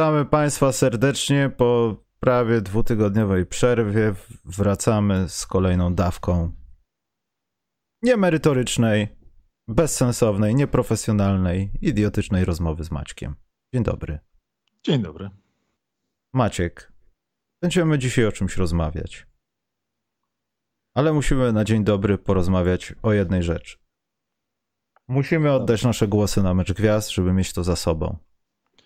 Witamy Państwa serdecznie po prawie dwutygodniowej przerwie. Wracamy z kolejną dawką niemerytorycznej, bezsensownej, nieprofesjonalnej, idiotycznej rozmowy z Maćkiem. Dzień dobry. Dzień dobry. Maciek, będziemy dzisiaj o czymś rozmawiać. Ale musimy na dzień dobry porozmawiać o jednej rzeczy. Musimy oddać nasze głosy na mecz gwiazd, żeby mieć to za sobą.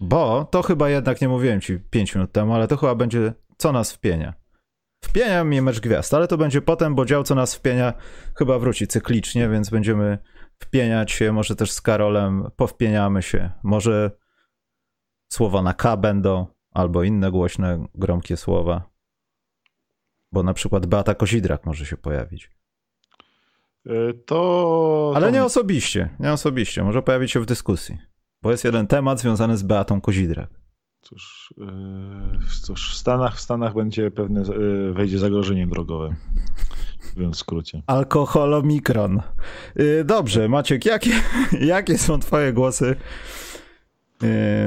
Bo to chyba jednak nie mówiłem ci 5 minut temu, ale to chyba będzie co nas wpienia. Wpienia mnie mecz gwiazd, ale to będzie potem, bo dział co nas wpienia chyba wróci cyklicznie, więc będziemy wpieniać się, może też z Karolem powpieniamy się. Może słowa na K będą, albo inne głośne, gromkie słowa. Bo na przykład Beata Kozidrak może się pojawić. E, to. Ale nie osobiście, nie osobiście. Może pojawić się w dyskusji. Bo jest jeden temat związany z Beatą Kozidrak. Cóż, yy, cóż w, Stanach, w Stanach będzie pewne, yy, wejdzie zagrożenie drogowe. Mówiąc w skrócie. Alkoholomikron. Yy, dobrze, Maciek, jakie, jakie są twoje głosy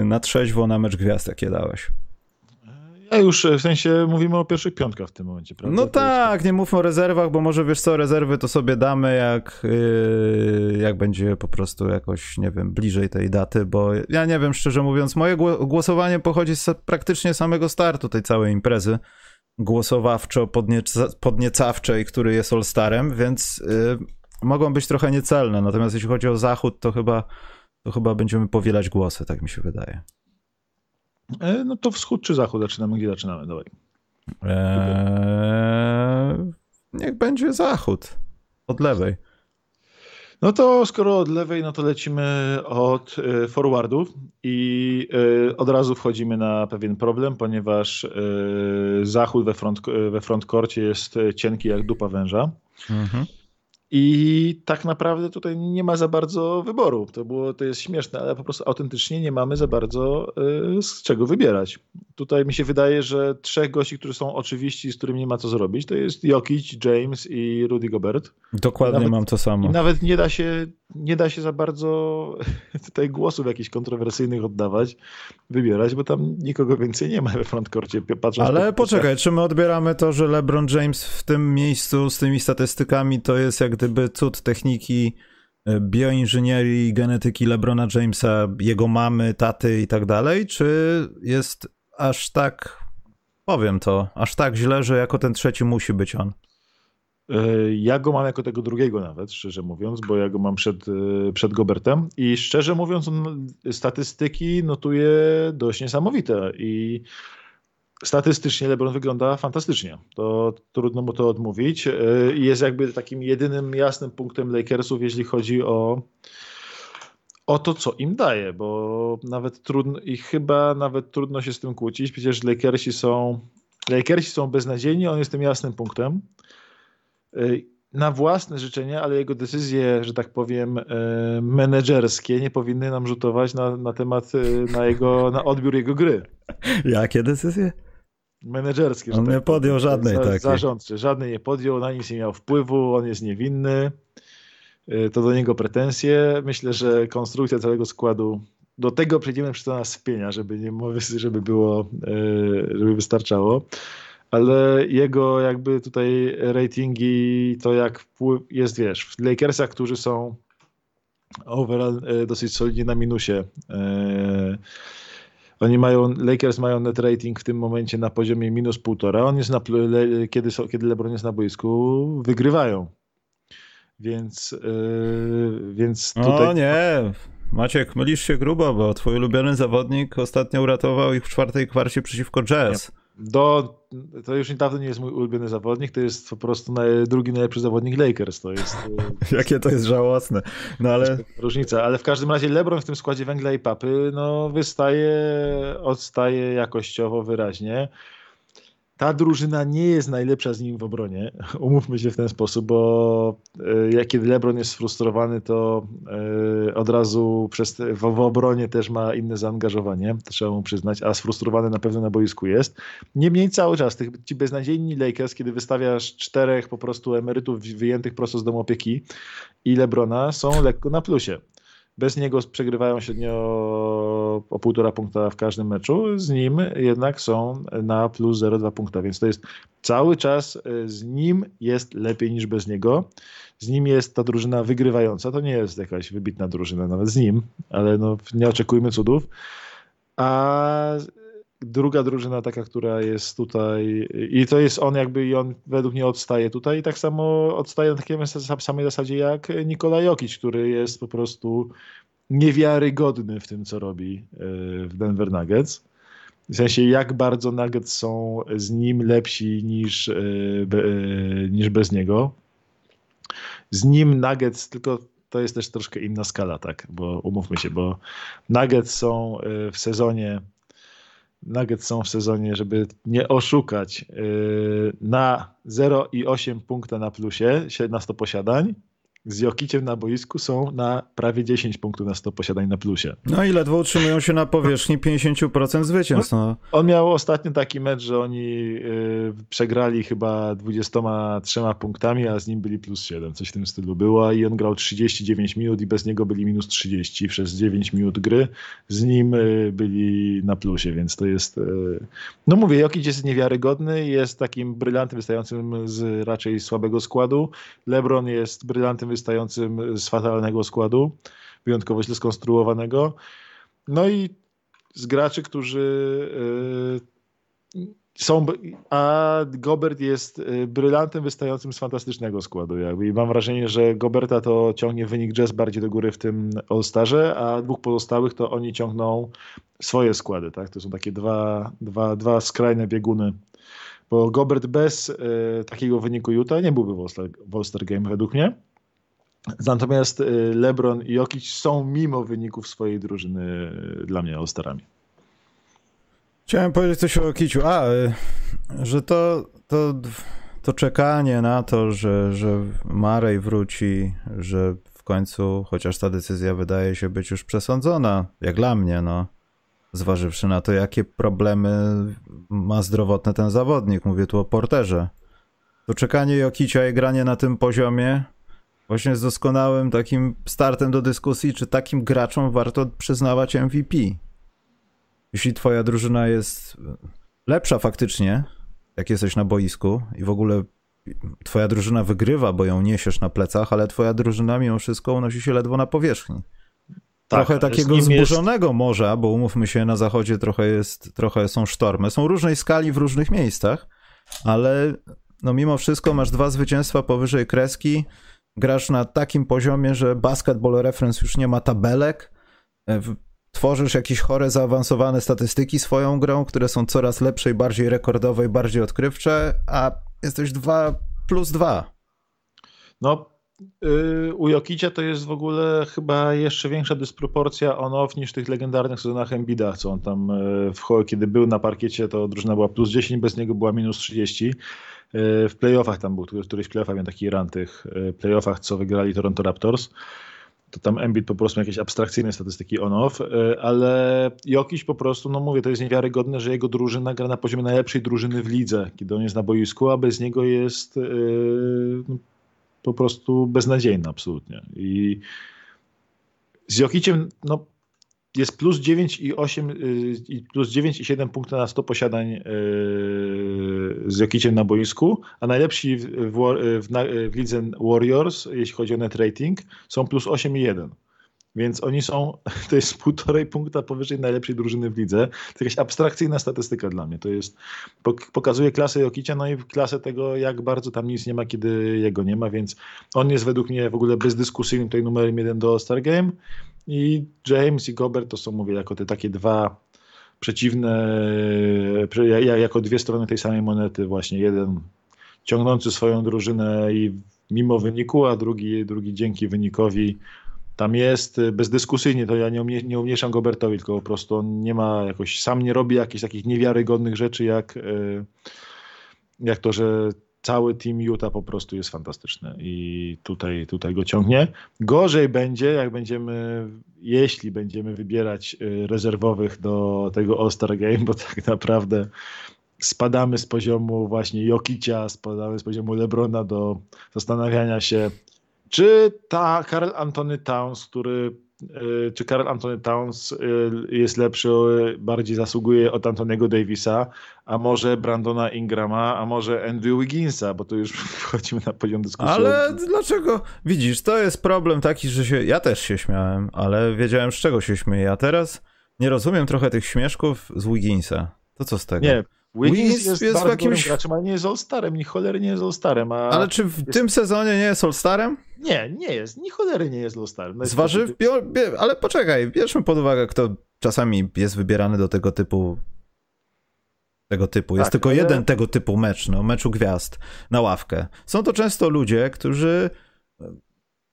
na trzeźwo na mecz gwiazd, jakie dałeś? Ja już w sensie mówimy o pierwszych piątkach w tym momencie, prawda? No tak, nie mówmy o rezerwach, bo może wiesz co, rezerwy to sobie damy, jak, yy, jak będzie po prostu jakoś, nie wiem, bliżej tej daty, bo ja nie wiem, szczerze mówiąc, moje głosowanie pochodzi z praktycznie samego startu tej całej imprezy głosowawczo-podniecawczej, który jest All-Starem, więc yy, mogą być trochę niecelne, natomiast jeśli chodzi o Zachód, to chyba, to chyba będziemy powielać głosy, tak mi się wydaje. E, no to wschód czy zachód zaczynamy? Gdzie zaczynamy? Dawaj. Eee, niech będzie zachód. Od lewej. No to skoro od lewej, no to lecimy od e, forwardów i e, od razu wchodzimy na pewien problem, ponieważ zachód we, front, we frontkorcie jest cienki jak dupa węża. Mhm. I tak naprawdę tutaj nie ma za bardzo wyboru. To, było, to jest śmieszne, ale po prostu autentycznie nie mamy za bardzo y, z czego wybierać. Tutaj mi się wydaje, że trzech gości, którzy są oczywiści, z którymi nie ma co zrobić, to jest Jokic, James i Rudy Gobert. Dokładnie nawet, mam to samo. I nawet nie da się, nie da się za bardzo tutaj głosów jakichś kontrowersyjnych oddawać, wybierać, bo tam nikogo więcej nie ma we frontkorcie. Ale po poczekaj, czy my odbieramy to, że LeBron James w tym miejscu z tymi statystykami to jest jak gdyby cud techniki e, bioinżynierii, genetyki LeBrona Jamesa, jego mamy, taty i tak dalej, czy jest aż tak, powiem to, aż tak źle, że jako ten trzeci musi być on? E, ja go mam jako tego drugiego nawet, szczerze mówiąc, bo ja go mam przed, e, przed Gobertem i szczerze mówiąc statystyki notuje dość niesamowite i statystycznie LeBron wygląda fantastycznie. To trudno mu to odmówić. E, jest jakby takim jedynym jasnym punktem Lakersów, jeśli chodzi o, o to, co im daje, bo nawet trudno i chyba nawet trudno się z tym kłócić. Przecież Lakersi są Lakersi są beznadziejni, on jest tym jasnym punktem. E, na własne życzenia, ale jego decyzje, że tak powiem, e, menedżerskie nie powinny nam rzutować na, na temat, na jego, na odbiór jego gry. Jakie decyzje? Menedżerskie. On tak nie podjął żadnej za, takiej. Zarządczy, żadnej nie podjął, na nic nie miał wpływu, on jest niewinny. Y, to do niego pretensje. Myślę, że konstrukcja całego składu do tego przejdziemy przy to nas spienia, żeby nie żeby było, y, żeby wystarczało. Ale jego jakby tutaj ratingi, to jak jest, wiesz, w Lakersach, którzy są overall y, dosyć solidnie na minusie oni mają, Lakers mają net rating w tym momencie na poziomie minus półtora. On jest na, le, kiedy, są, kiedy LeBron jest na boisku, wygrywają. Więc, yy, więc tutaj... O nie, Maciek, mylisz się grubo, bo twój ulubiony zawodnik ostatnio uratował ich w czwartej kwarcie przeciwko Jazz. Nie. Do, to już niedawno nie jest mój ulubiony zawodnik, to jest po prostu drugi najlepszy zawodnik Lakers. To jest, Jakie to jest żałosne. No ale... Różnica, ale w każdym razie LeBron w tym składzie węgla i papy no, wystaje, odstaje jakościowo wyraźnie ta drużyna nie jest najlepsza z nim w obronie. Umówmy się w ten sposób, bo e, kiedy LeBron jest sfrustrowany, to e, od razu przez, w, w obronie też ma inne zaangażowanie, trzeba mu przyznać, a sfrustrowany na pewno na boisku jest. Niemniej cały czas tych, ci beznadziejni Lakers, kiedy wystawiasz czterech po prostu emerytów wyjętych prosto z domu opieki i LeBrona, są lekko na plusie. Bez niego przegrywają średnio o półtora punkta w każdym meczu, z nim jednak są na plus 0,2 punkta, więc to jest cały czas e, z nim jest lepiej niż bez niego. Z nim jest ta drużyna wygrywająca. To nie jest jakaś wybitna drużyna, nawet z nim, ale no, nie oczekujmy cudów. A druga drużyna taka, która jest tutaj i to jest on jakby i on według mnie odstaje tutaj i tak samo odstaje na takiej samej zasadzie jak Nikola Jokic, który jest po prostu niewiarygodny w tym, co robi e, w Denver Nuggets. W sensie, jak bardzo Nuggets są z nim lepsi niż, e, e, niż bez niego. Z nim Nuggets, tylko to jest też troszkę inna skala, tak, bo umówmy się, bo Nuggets są w sezonie Nuggets są w sezonie, żeby nie oszukać, na 0,8 punkta na plusie, na 100 posiadań, z Jokiciem na boisku są na prawie 10 punktów na 100 posiadań na plusie. No i ledwo utrzymują się na powierzchni 50% zwycięstw. No. On miał ostatnio taki mecz, że oni yy, przegrali chyba 23 punktami, a z nim byli plus 7, coś w tym stylu było i on grał 39 minut i bez niego byli minus 30 przez 9 minut gry. Z nim yy, byli na plusie, więc to jest... Yy... No mówię, Jokic jest niewiarygodny, jest takim brylantem wystającym z raczej słabego składu. LeBron jest brylantem wystającym z fatalnego składu, wyjątkowo źle skonstruowanego. No i z graczy, którzy y, są, a Gobert jest y, brylantem wystającym z fantastycznego składu. Jakby. I mam wrażenie, że Goberta to ciągnie wynik jazz bardziej do góry w tym All-Starze, a dwóch pozostałych to oni ciągną swoje składy. Tak? To są takie dwa, dwa, dwa skrajne bieguny. Bo Gobert bez y, takiego wyniku Utah nie byłby w All-Star Game według mnie. Natomiast y, LeBron i Jokic są mimo wyników swojej drużyny y, dla mnie All-Starami. Chciałem powiedzieć coś o Jokiciu. A, y, że to, to, to czekanie na to, że, że Marej wróci, że w końcu, chociaż ta decyzja wydaje się być już przesądzona, jak dla mnie, no, zważywszy na to, jakie problemy ma zdrowotne ten zawodnik. Mówię tu o porterze. To czekanie Jokicia i granie na tym poziomie właśnie z doskonałym takim startem do dyskusji, czy takim graczom warto przyznawać MVP. Jeśli twoja drużyna jest lepsza faktycznie, jak jesteś na boisku i w ogóle twoja drużyna wygrywa, bo ją niesiesz na plecach, ale twoja drużyna mimo wszystko unosi się ledwo na powierzchni. Tak, trochę takiego zburzonego jest... morza, bo umówmy się, na zachodzie trochę, jest, trochę są sztormy. Są różnej skali w różnych miejscach, ale no mimo wszystko masz dwa zwycięstwa powyżej kreski, grasz na takim poziomie, że Basketball Reference już nie ma tabelek, e, tworzysz jakieś chore, zaawansowane statystyki swoją grą, które są coraz lepsze i bardziej rekordowe i bardziej odkrywcze, a jesteś 2 plus 2. No, yy, u Jokicia to jest w ogóle chyba jeszcze większa dysproporcja on-off niż w tych legendarnych sezonach Embida, co on tam, yy, w, kiedy był na parkiecie, to drużyna była plus 10, bez niego była minus 30. W playoffach tam był, któryś playoffach miał taki run tych e, playoffach, co wygrali Toronto Raptors. To tam Embiid po prostu jakieś abstrakcyjne statystyki on-off, e, ale Jokiś po prostu, no mówię, to jest niewiarygodne, że jego drużyna gra na poziomie najlepszej drużyny w lidze, kiedy on jest na boisku, a bez niego jest yy, po prostu beznadziejny absolutnie. I z Jokiciem, no jest plus 9 i 8, y, plus 9 i 7 punktów na 100 posiadań y, z Jokiciem na boisku, a najlepsi w, w, w, w lidze Warriors, jeśli chodzi o net rating, są plus 8 i 1. Więc oni są, to jest półtorej punkta powyżej najlepszej drużyny w lidze. To jakaś abstrakcyjna statystyka dla mnie. To jest, pokazuje klasę Jokicia, no i klasę tego, jak bardzo tam nic nie ma, kiedy jego nie ma, więc on jest według mnie w ogóle bezdyskusyjny tutaj numerem jeden do All-Star Game i James i Gobert to są, mówię, jako te takie dwa przeciwne, jako dwie strony tej samej monety właśnie. Jeden ciągnący swoją drużynę i mimo wyniku, a drugi, drugi dzięki wynikowi tam jest bezdyskusyjnie, to ja nie, umie, nie umniejszam Gobertowi, tylko po prostu on nie ma jakoś, sam nie robi jakichś takich niewiarygodnych rzeczy, jak, e, jak to, że cały team Utah po prostu jest fantastyczny i tutaj, tutaj go ciągnie. Gorzej będzie, jak będziemy, jeśli będziemy wybierać e, rezerwowych do tego All-Star Game, bo tak naprawdę spadamy z poziomu właśnie Jokicia, spadamy z poziomu Lebrona do zastanawiania się, czy ta Karl Antony Towns, który y, czy Karl Anthony Towns y, jest lepszy, bardziej zasługuje od Antoniego Davisa, a może Brandona Ingrama, a może Andrew Wigginsa, bo to już wchodzimy na poziom dyskusji. Ale dlaczego? Widzisz, to jest problem taki, że się, ja też się śmiałem, ale wiedziałem z czego się śmieję, a teraz nie rozumiem trochę tych śmieszków z Wigginsa. To co z tego? Nie, Wiggins, jest, jest bardzo jakimś... graczem, ale nie jest All-Starem, ni cholery nie jest All-Starem. A... Ale czy w jest... tym sezonie nie jest All-Starem? Nie, nie jest, ni cholery nie jest All-Starem. No Zważy... Ale poczekaj, bierzmy pod uwagę, kto czasami jest wybierany do tego typu tego typu. Jest tak, tylko ale... jeden tego typu mecz, no, meczu gwiazd na ławkę. Są to często ludzie, którzy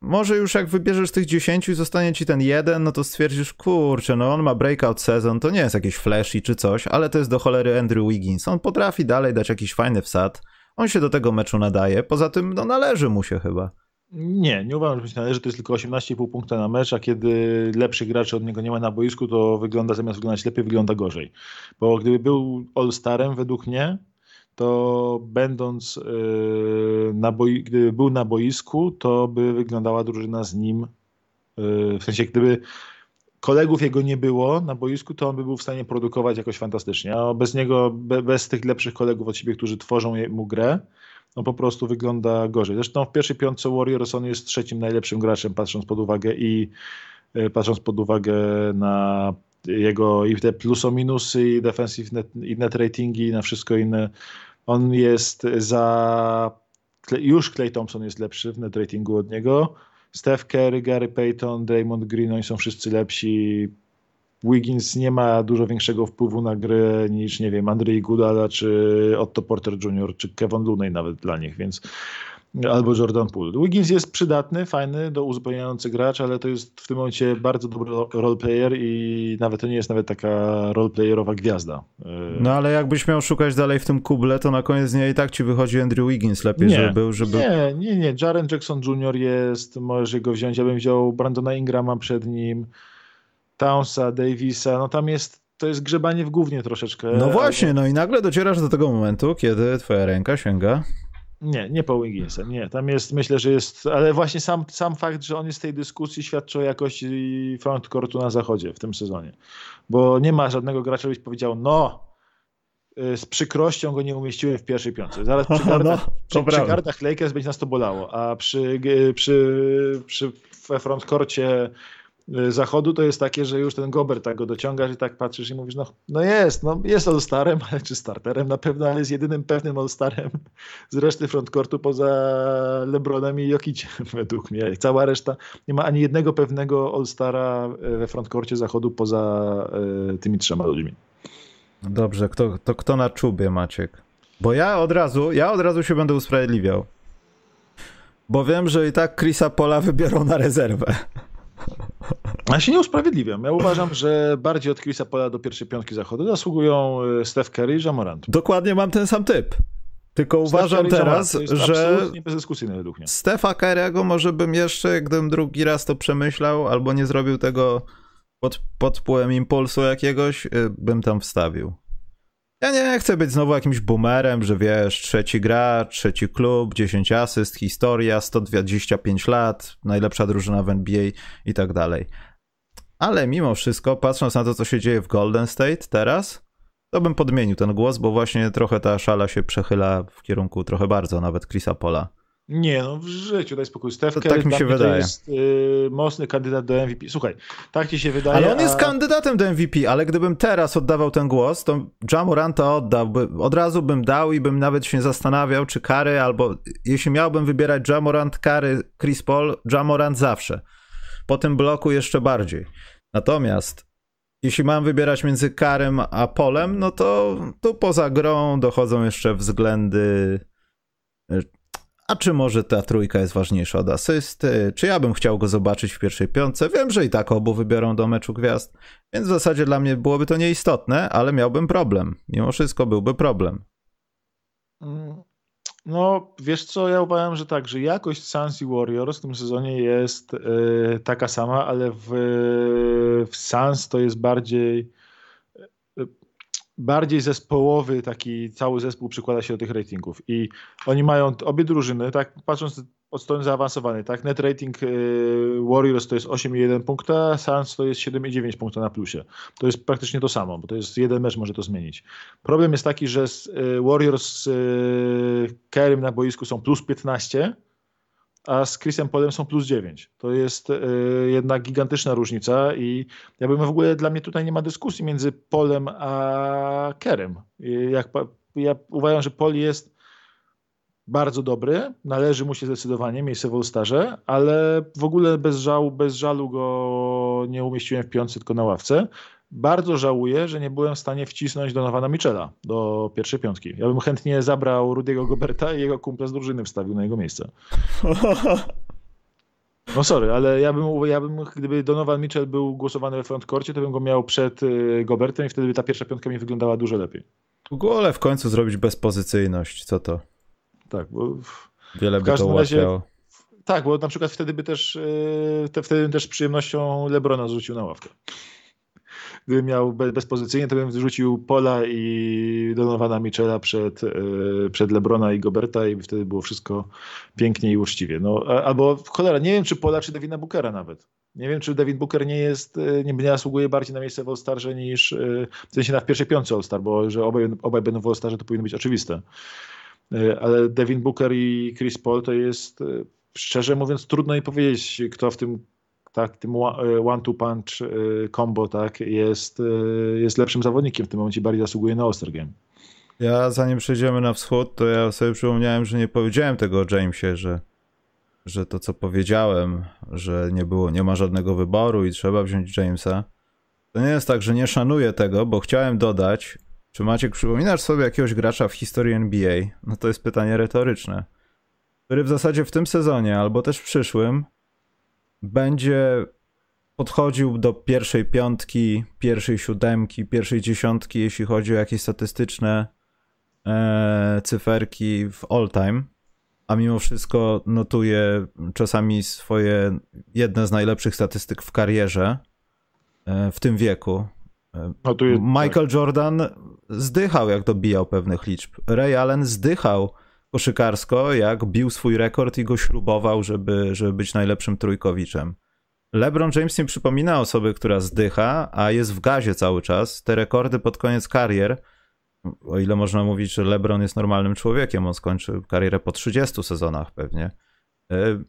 może już jak wybierzesz tych 10 i zostanie ci ten jeden, no to stwierdzisz, kurczę, no on ma breakout sezon, to nie jest jakieś flashy czy coś, ale to jest do cholery Andrew Wiggins. On potrafi dalej dać jakiś fajny wsad. On się do tego meczu nadaje. Poza tym, no należy mu się chyba. Nie, nie uważam, że się należy. To jest tylko 18,5 punkta na mecz, a kiedy lepszych graczy od niego nie ma na boisku, to wygląda zamiast wyglądać lepiej, wygląda gorzej. Bo gdyby był All-Starem, według mnie, to będąc yy, na boi, gdyby był na boisku, to by wyglądała drużyna z nim. Yy, w sensie, gdyby kolegów jego nie było na boisku, to on by był w stanie produkować jakoś fantastycznie. A bez niego, bez tych lepszych kolegów od siebie, którzy tworzą mu grę, no po prostu wygląda gorzej. Zresztą w pierwszej piątce Warriors on jest trzecim najlepszym graczem, patrząc pod uwagę i yy, patrząc pod uwagę na jego i te pluso minusy i defensive net, i net ratingi i na wszystko inne. On jest za już Clay Thompson jest lepszy w net ratingu od niego. Steph Curry, Gary Payton, Draymond Green, oni są wszyscy lepsi. Wiggins nie ma dużo większego wpływu na grę niż, nie wiem, Andrzej Gudala, czy Otto Porter Jr., czy Kevin Looney nawet dla nich, więc albo Jordan Poole. Wiggins jest przydatny, fajny, do uzupełniający gracz, ale to jest w tym momencie bardzo dobry roleplayer i nawet to nie jest nawet taka roleplayerowa gwiazda. No ale jakbyś miał szukać dalej w tym kuble, to na koniec dnia i tak ci wychodzi Andrew Wiggins lepiej, nie, żeby był, żeby... Nie, nie, nie. Jaren Jackson Jr. jest, możesz go wziąć. Ja bym wziął Brandona Ingrama przed nim, Townsa, Davisa, no tam jest to jest grzebanie w głównie troszeczkę. No właśnie, no i nagle docierasz do tego momentu, kiedy twoja ręka sięga nie, nie Paul Wigginsem, nie. Tam jest, myślę, że jest, ale właśnie sam, sam fakt, że on jest w tej dyskusji świadczy o jakości frontcourtu na zachodzie w tym sezonie. Bo nie ma żadnego gracza, byś powiedział, no, y, z przykrością go nie umieściłem w pierwszej piątce. Zaraz przy gardach, no, przy, przy gardach Lakers będzie nas to bolało, a przy, przy, przy we frontcourcie Y, zachodu to jest takie, że już ten Gober tak go dociągasz i tak patrzysz i mówisz, no, no jest, no jest All-Starem, czy starterem na pewno, ale jest jedynym pewnym All-Starem z reszty frontcourtu poza LeBronem i Jokiciem według mnie. Cała reszta, nie ma ani jednego pewnego All-Stara y, we frontcourcie zachodu poza y, tymi trzema ludźmi. Dobrze, kto, to kto na czubie Maciek? Bo ja od razu, ja od razu się będę usprawiedliwiał. Bo wiem, że i tak Chrisa Pola wybiorą na rezerwę. Ja się nie usprawiedliwiam. Ja uważam, że bardziej od Chrisa Pola do pierwszej piątki zachodu zasługują e, Steph Curry i Jamorant. Dokładnie mam ten sam typ. Tylko uważam teraz, że bezdyskusyjny według mnie. Stefa Curry'ego może bym jeszcze, gdybym drugi raz to przemyślał, albo nie zrobił tego pod, pod wpływem impulsu jakiegoś, e, bym tam wstawił. Ja nie chcę być znowu jakimś boomerem, że wiesz, trzeci gracz, trzeci klub, 10 asyst, historia, 125 lat, najlepsza drużyna w NBA i tak dalej. Ale mimo wszystko, patrząc na to, co się dzieje w Golden State teraz, to bym podmienił ten głos, bo właśnie trochę ta szala się przechyla w kierunku trochę bardzo nawet Chrisa Pola. Nie, no w życiu, daj spokój. Steph Curry tak mi się wydaje. to jest y, mocny kandydat do MVP. Słuchaj, tak ci się wydaje. Ale on jest kandydatem do MVP, ale gdybym teraz oddawał ten głos, to Jamoranta oddałby, od razu bym dał i bym nawet się zastanawiał, czy Kary, albo jeśli miałbym wybierać Jamorant, Kary, Chris Paul, Jamorant zawsze. Po tym bloku jeszcze bardziej. Natomiast jeśli mam wybierać między Karem a Polem, no to tu poza grą dochodzą jeszcze względy a czy może ta trójka jest ważniejsza od asysty? Czy ja bym chciał go zobaczyć w pierwszej piątce? Wiem, że i tak obu wybiorą do meczu gwiazd, więc w zasadzie dla mnie byłoby to nieistotne, ale miałbym problem. Mimo wszystko byłby problem. Mm, no, wiesz co, ja uważam, że tak, że jakość Suns i Warriors w tym sezonie jest yy, taka sama, ale w, w Suns to jest bardziej bardziej zespołowy, taki cały zespół przykłada się do tych ratingów. I oni mają obie drużyny, tak patrząc od strony zaawansowanej, tak? Net rating y, Warriors to jest 8,1 punkta, Suns to jest 7,9 punkta na plusie. To jest praktycznie to samo, bo to jest jeden mecz może to zmienić. Problem jest taki, że y, Warriors z y, Kerem na boisku są plus 15, a z Chrisem Polem są plus 9. To jest jednak gigantyczna różnica i ja bym w ogóle, dla mnie tutaj nie ma dyskusji między Polem a Kerem. Jak, ja uważam, że Pol jest bardzo dobry, należy mu się zdecydowanie miejsce w All-Starze, ale w ogóle bez żału, bez żalu go nie umieściłem w piątce, tylko na ławce. Bardzo żałuję, że nie byłem w stanie wcisnąć Donowana Michela do pierwszej piątki. Ja bym chętnie zabrał Rudiego Goberta i jego kumpla z drużyny wstawił na jego miejsce. No sorry, ale ja bym, ja bym, gdyby Donovan Mitchell był głosowany we frontkorcie, to bym go miał przed y, Gobertem i wtedy by ta pierwsza piątka mi wyglądała dużo lepiej. W ogóle w końcu zrobić bezpozycyjność, co to? tak. Bo Wiele by to ułatwiało. Tak, bo na przykład wtedy by też, e, te, wtedy też z przyjemnością Lebrona zrzucił na ławkę. Gdybym miał bezpozycyjnie, to bym zrzucił Pola i Donowana Michela przed, e, przed Lebrona i Goberta i wtedy było wszystko pięknie i uczciwie. No, albo cholera, nie wiem czy Pola, czy Devina Bookera nawet. Nie wiem, czy Devin Booker nie jest, e, nie, nie zasługuje bardziej na miejsce w All-Starze niż, w sensie na pierwszej piątce All-Star, bo że obaj, obaj będą w All-Starze, to powinno być oczywiste. E, ale Devin Booker i Chris Paul to jest, e, szczerze mówiąc, trudno mi powiedzieć, kto w tym tak, tym e, one-two punch combo tak, jest, jest lepszym zawodnikiem w tym momencie, bardziej zasługuje na All-Star Game. Ja zanim przejdziemy na wschód, to ja sobie przypomniałem, że nie powiedziałem tego o Jamesie, że, że to co powiedziałem, że nie było, nie ma żadnego wyboru i trzeba wziąć Jamesa. To nie jest tak, że nie szanuję tego, bo chciałem dodać, czy Maciek, przypominasz sobie jakiegoś gracza w historii NBA? No to jest pytanie retoryczne. Który w zasadzie w tym sezonie, albo też w przyszłym, będzie podchodził do pierwszej piątki, pierwszej siódemki, pierwszej dziesiątki, jeśli chodzi o jakieś statystyczne e, cyferki w all time, a mimo wszystko notuje czasami swoje jedne z najlepszych statystyk w karierze e, w tym wieku. Jest, Michael tak. Jordan zdychał, jak dobijał pewnych liczb. Ray Allen zdychał koszykarsko, jak bił swój rekord i go śrubował, żeby, żeby być najlepszym trójkowiczem. LeBron James nie przypomina osoby, która zdycha, a jest w gazie cały czas. Te rekordy pod koniec karier, o ile można mówić, że LeBron jest normalnym człowiekiem, on skończy karierę po 30 sezonach pewnie. E,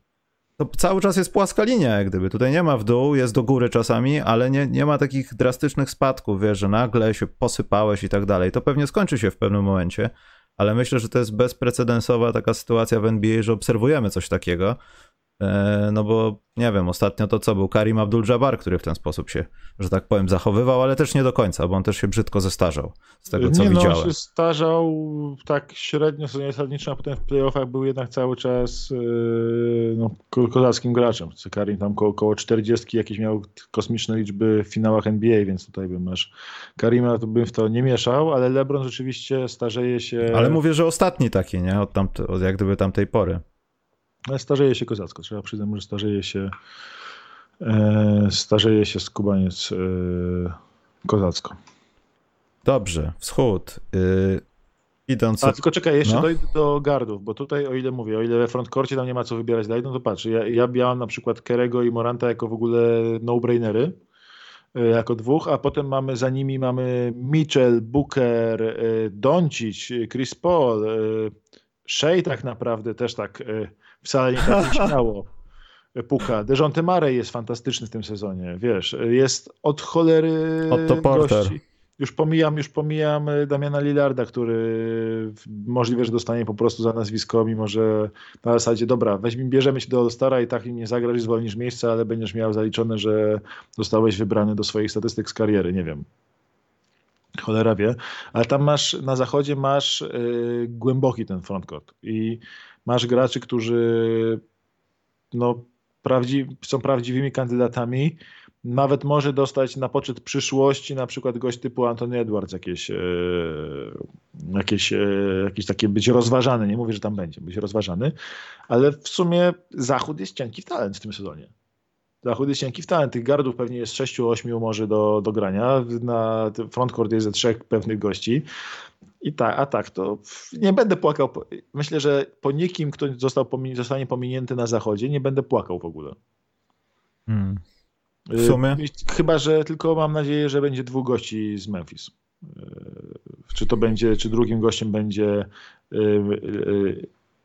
to cały czas jest płaska linia, jak gdyby. Tutaj nie ma w dół, jest do góry czasami, ale nie, nie ma takich drastycznych spadków, wiesz, że nagle się posypałeś i tak dalej. To pewnie skończy się w pewnym momencie, ale myślę, że to jest bezprecedensowa taka sytuacja w NBA, że obserwujemy coś takiego. E, no bo nie wiem, ostatnio to co był Karim Abdul-Jabbar, który w ten sposób się, że tak powiem, zachowywał, ale też nie do końca, bo on też się brzydko zestarzał z tego, co nie, widziałem. No, on się starzał tak średnio w sezonie zasadniczym, a potem w playoffach był jednak cały czas yy, no, kozackim graczem. Karim tam koło, koło 40 jakieś miał kosmiczne liczby w finałach NBA, więc tutaj bym aż Karima to bym w to nie mieszał, ale LeBron rzeczywiście starzeje się... Ale mówię, że ostatni taki, nie? Od, tamte, od jak gdyby tamtej pory. Ale starzeje się kozacko. Trzeba przyznać, że starzeje się e, starzeje się skubaniec e, kozacko. Dobrze, wschód. Y, idąc... A tylko czekaj, jeszcze no? dojdę do gardów, bo tutaj o ile mówię, o ile we frontkorcie tam nie ma co wybierać dalej, no to patrz, ja, ja miałem na przykład Kerego i Moranta jako w ogóle no-brainery, e, jako dwóch, a potem mamy za nimi mamy Mitchell, Booker, e, Doncic, Chris Paul, e, Shea tak naprawdę też tak wcale nie tak śmiało puka. Dejonte Murray jest fantastyczny w tym sezonie, wiesz, jest od cholery Otto Porter. Gości. Już pomijam, już pomijam Damiana Lillarda, który możliwe, że dostanie po prostu za nazwisko, mimo że na zasadzie, dobra, weźmy, bierzemy się do All-Stara i tak nie zagrasz i zwolnisz miejsce, ale będziesz miał zaliczone, że zostałeś wybrany do swoich statystyk z kariery, nie wiem. Cholera wie, ale tam masz, na zachodzie masz yy, głęboki ten frontcourt i masz graczy, którzy no, prawdzi są prawdziwymi kandydatami. Nawet może dostać na poczet przyszłości na przykład gość typu Anthony Edwards jakieś, e, jakieś, e, jakieś takie być rozważany. Nie mówię, że tam będzie, być rozważany, ale w sumie Zachód jest cienki w talent w tym sezonie. dla chudy cienki w talent. Tych gardów pewnie jest 6-8 może do, do grania. Na frontcourt jest ze trzech pewnych gości. I tak, a tak, to nie będę płakał. Myślę, że po nikim, kto został pomin zostanie pominięty na zachodzie, nie będę płakał w ogóle. Hmm. W sumie? Chyba, że tylko mam nadzieję, że będzie dwóch gości z Memphis. Czy to będzie, czy drugim gościem będzie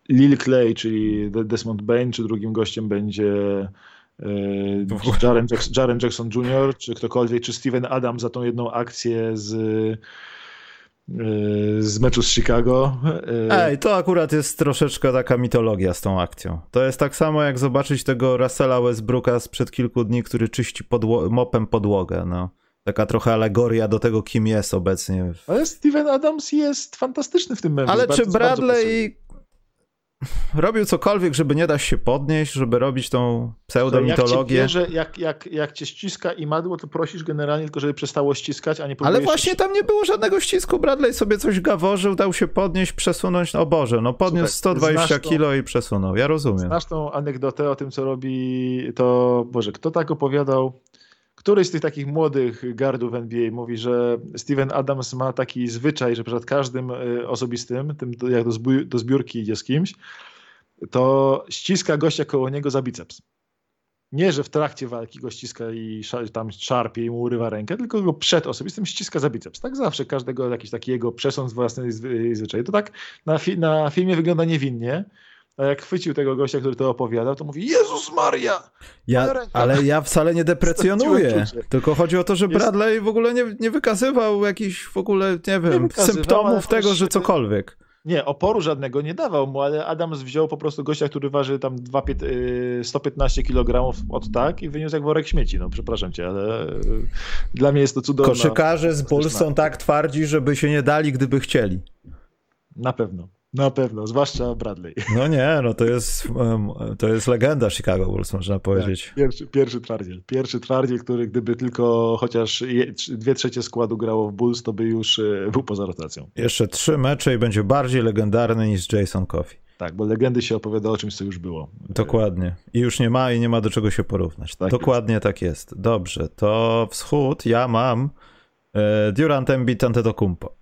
Lil Clay, czyli Desmond Bain, czy drugim gościem będzie Jaren Jackson, Jaren Jackson Jr., czy ktokolwiek, czy Steven Adams za tą jedną akcję z z meczu z Chicago. Ej, to akurat jest troszeczkę taka mitologia z tą akcją. To jest tak samo jak zobaczyć tego Russella Westbrooka sprzed kilku dni, który czyści podło mopem podłogę. No. Taka trochę alegoria do tego, kim jest obecnie. Ale Steven Adams jest fantastyczny w tym meczu. Ale czy Bradley robił cokolwiek, żeby nie dać się podnieść, żeby robić tą pseudomitologię. Jak, jak, jak, jak cię ściska i madło, to prosisz generalnie tylko, żeby przestało ściskać, a nie Ale właśnie tam nie było żadnego ścisku. Bradley sobie coś gaworzył, dał się podnieść, przesunąć. O Boże, no podniósł Słuchaj, 120 kilo i przesunął. Ja rozumiem. Znasz tą anegdotę o tym, co robi to... Boże, kto tak opowiadał? Któryś z tych takich młodych gardów NBA mówi, że Steven Adams ma taki zwyczaj, że przed każdym y, osobistym, tym jak do, zbiórki idzie z kimś, to ściska gościa koło niego za biceps. Nie, że w trakcie walki go ściska i tam szarpie i mu urywa rękę, tylko go przed osobistym ściska za biceps. Tak zawsze każdego jakiś taki jego przesąd własny zwyczaj. To tak na, fi na filmie wygląda niewinnie, a jak chwycił tego gościa, który to opowiadał, to mówi Jezus Maria! Ja, ale ja wcale nie deprecjonuję. Tylko chodzi o to, że Bradley w ogóle nie, nie wykazywał jakichś w ogóle, nie wiem, nie symptomów tego, że cokolwiek. Nie, oporu żadnego nie dawał mu, ale Adams wziął po prostu gościa, który waży tam 2, 115 kg od tak i wyniósł jak worek śmieci. No przepraszam cię, ale y, dla mnie jest to cudowne. Koszykarze z Bulls są tak twardzi, żeby się nie dali, gdyby chcieli. Na pewno. Na pewno, zwłaszcza Bradley. No nie, no to jest, to jest legenda Chicago Bulls, można tak, powiedzieć. Tak, pierwszy, pierwszy twardziel. Pierwszy twardziel, który gdyby tylko chociaż dwie trzecie składu grało w Bulls, to by już e, był poza rotacją. Jeszcze trzy mecze i będzie bardziej legendarny niż Jason Coffey. Tak, bo legendy się opowiada o czymś, co już było. Dokładnie. I już nie ma i nie ma do czego się porównać. Tak Dokładnie jest. tak jest. Dobrze, to wschód ja mam e, Durant Embiid Antetokounmpo.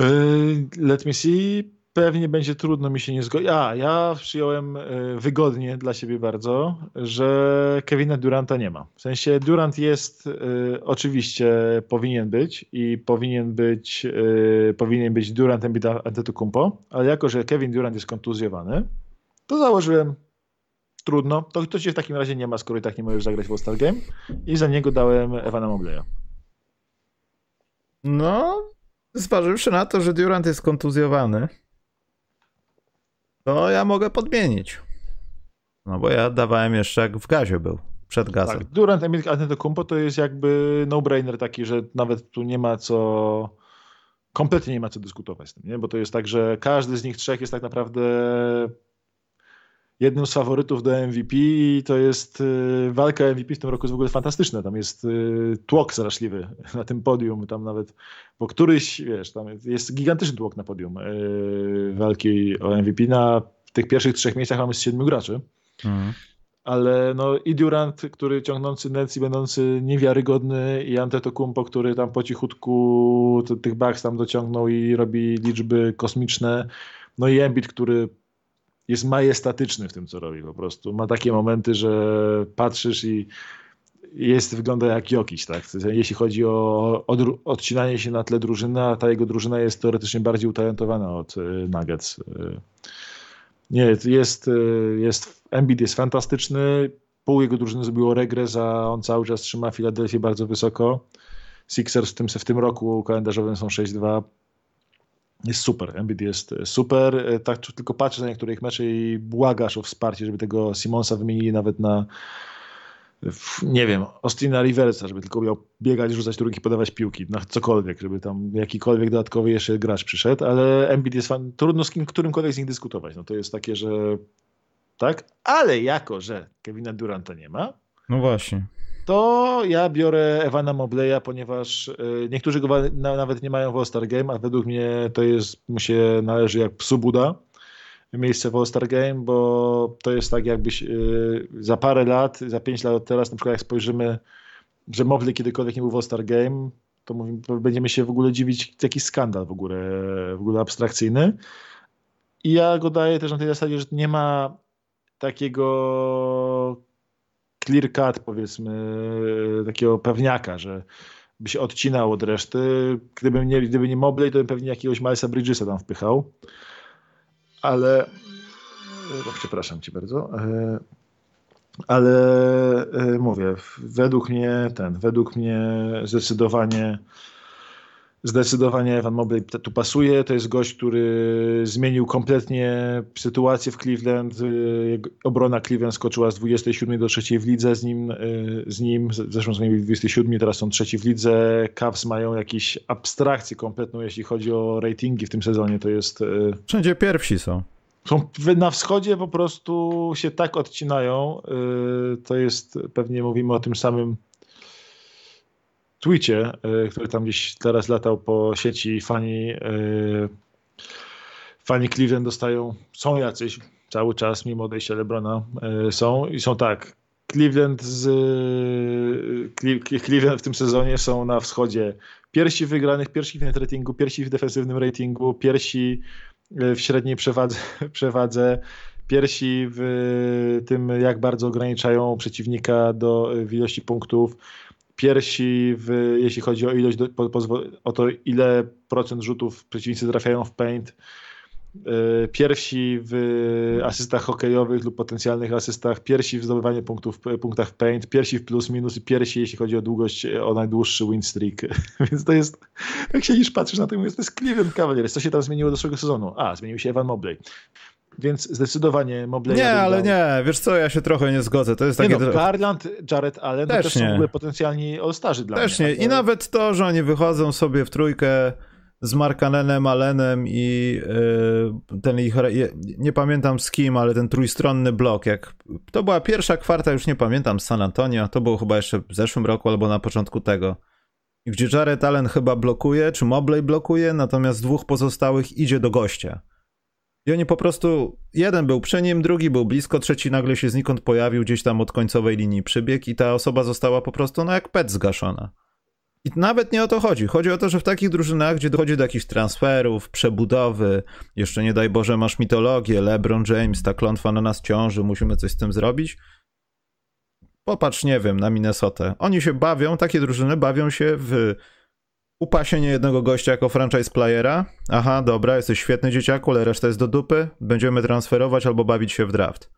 Yy, let me see. Pewnie będzie trudno mi się nie zgodzić. A, ja przyjąłem yy, wygodnie dla siebie bardzo, że Kevina Duranta nie ma. W sensie Durant jest, y, oczywiście powinien być i powinien być, powinien być Durant Antetokounmpo, ale jako, że Kevin Durant jest kontuzjowany, to założyłem trudno, to, to cię w takim razie nie ma, skoro i tak nie możesz zagrać w All-Star Game i za niego dałem Ewana Mobleya. No, Zważywszy na to, że Durant jest kontuzjowany, to ja mogę podmienić. No bo ja dawałem jeszcze jak w gazie był, przed gazem. Tak, Durant, Emil Antetokounmpo to jest jakby no-brainer taki, że nawet tu nie ma co, kompletnie nie ma co dyskutować z tym, nie? bo to jest tak, że każdy z nich trzech jest tak naprawdę jednym z faworytów do MVP i to jest y, walka MVP w tym roku jest w ogóle fantastyczna. Tam jest y, tłok straszliwy na tym podium, tam nawet, bo któryś, wiesz, tam jest gigantyczny tłok na podium y, walki o MVP. Na tych pierwszych trzech miejscach mamy z siedmiu graczy. Mhm. Ale no i Durant, który ciągnący Nets i będący niewiarygodny i Antetokounmpo, który tam po cichutku tych Bucks tam dociągnął i robi liczby kosmiczne. No i Embiid, który jest majestatyczny w tym, co robi po prostu. Ma takie momenty, że patrzysz i jest, wygląda jak Jokiś, tak? Jeśli chodzi o od, odcinanie się na tle drużyny, a ta jego drużyna jest teoretycznie bardziej utalentowana od y, Nuggets. Y. Nie, jest, y, jest, Embiid jest fantastyczny, pół jego drużyny zrobiło regres, a on cały czas trzyma Filadelfię bardzo wysoko. Sixers w tym, w tym roku kalendarzowym są 6-2 jest super. Embiid jest super. E, tak tylko patrzysz na niektórych mecze i błagasz o wsparcie, żeby tego Simonsa wymienili nawet na nie wiem, Austina Riversa, żeby tylko miał biegać, rzucać turki, podawać piłki, na cokolwiek, żeby tam jakikolwiek dodatkowy jeszcze gracz przyszedł, ale Embiid jest fan, trudno z kim, którymkolwiek z nich dyskutować. No to jest takie, że tak, ale jako, że Kevina Duranta nie ma, no właśnie to ja biorę Ewana Mobleya, ponieważ e, niektórzy go nawet nie mają w All-Star Game, a według mnie to jest, mu się należy jak psu Buda. miejsce w All-Star Game, bo to jest tak jakbyś yy, za parę lat, za pięć lat od teraz, na przykład jak spojrzymy, że Mobley kiedykolwiek nie był w All-Star Game, to będziemy się w ogóle dziwić, jaki skandal w ogóle, w ogóle abstrakcyjny. I ja go daję też na tej zasadzie, że nie ma takiego clear cut, powiedzmy, takiego pewniaka, że by się odcinał od reszty. Gdyby nie, gdyby nie Mobley, to bym pewnie jakiegoś Milesa Bridgesa tam wpychał. Ale, o, przepraszam cię bardzo, e, ale e, mówię, według mnie ten, według mnie zdecydowanie Zdecydowanie Evan Mobley tu pasuje. To jest gość, który zmienił kompletnie sytuację w Cleveland. Y, obrona Cleveland skoczyła z 27 do 3 w lidze z nim. Y, z nim. Zresztą są 27, teraz są trzeci w lidze. Cavs mają jakieś abstrakcję kompletną, jeśli chodzi o ratingi w tym sezonie. To jest... Y, Wszędzie pierwsi są. Są na wschodzie po prostu się tak odcinają. To jest, pewnie mówimy o tym samym Twitcie, e, który tam gdzieś teraz latał po sieci, fani, e, fani Cleveland dostają, są jacyś cały czas, mimo odejścia Lebrona, e, są i są tak. Cleveland, z, Cleveland w tym sezonie są na wschodzie pierwsi w wygranych, pierwsi w net ratingu, pierwsi w defensywnym ratingu, pierwsi w średniej przewadze, przewadze pierwsi w tym, jak bardzo ograniczają przeciwnika do ilości punktów pierwsi, w, jeśli chodzi o ilość, po, o to, ile procent rzutów przeciwnicy trafiają w paint. E, pierwsi w asystach hokejowych lub potencjalnych asystach, pierwsi w zdobywaniu punktów, punktach w paint, pierwsi w plus minus i pierwsi jeśli chodzi o długość, o najdłuższy win streak. Więc to jest, jak się niż patrzysz na to, to jest Cleveland Cavaliers. Co się tam zmieniło do zeszłego sezonu? A, zmienił się Evan Mobley więc zdecydowanie Mobley. Nie, ale nie, wiesz co, ja się trochę nie zgodzę. To jest takie. Nie no, Garland, Jared Allen też, to też są w ogóle potencjalni all-starzy dla też mnie. Też nie. I nawet to, że oni wychodzą sobie w trójkę z Markanenem, Allenem i yy, ten ich, nie pamiętam z kim, ale ten trójstronny blok, jak to była pierwsza kwarta, już nie pamiętam, z San Antonio, to było chyba jeszcze w zeszłym roku albo na początku tego. Gdzie Jared Allen chyba blokuje, czy Mobley blokuje, natomiast dwóch pozostałych idzie do gościa. I oni po prostu, jeden był przy nim, drugi był blisko, trzeci nagle się znikąd pojawił gdzieś tam od końcowej linii przybieg i ta osoba została po prostu no jak pet zgaszona. I nawet nie o to chodzi. Chodzi o to, że w takich drużynach, gdzie dochodzi do jakichś transferów, przebudowy, jeszcze nie daj Boże masz mitologię, LeBron James, ta klątwa na nas ciąży, musimy coś z tym zrobić. Popatrz, nie wiem, na Minnesotę. Oni się bawią, takie drużyny bawią się w upasie jednego gościa jako franchise playera. Aha, dobra, jesteś świetny dzieciaku, ale reszta jest do dupy. Będziemy transferować albo bawić się w draft.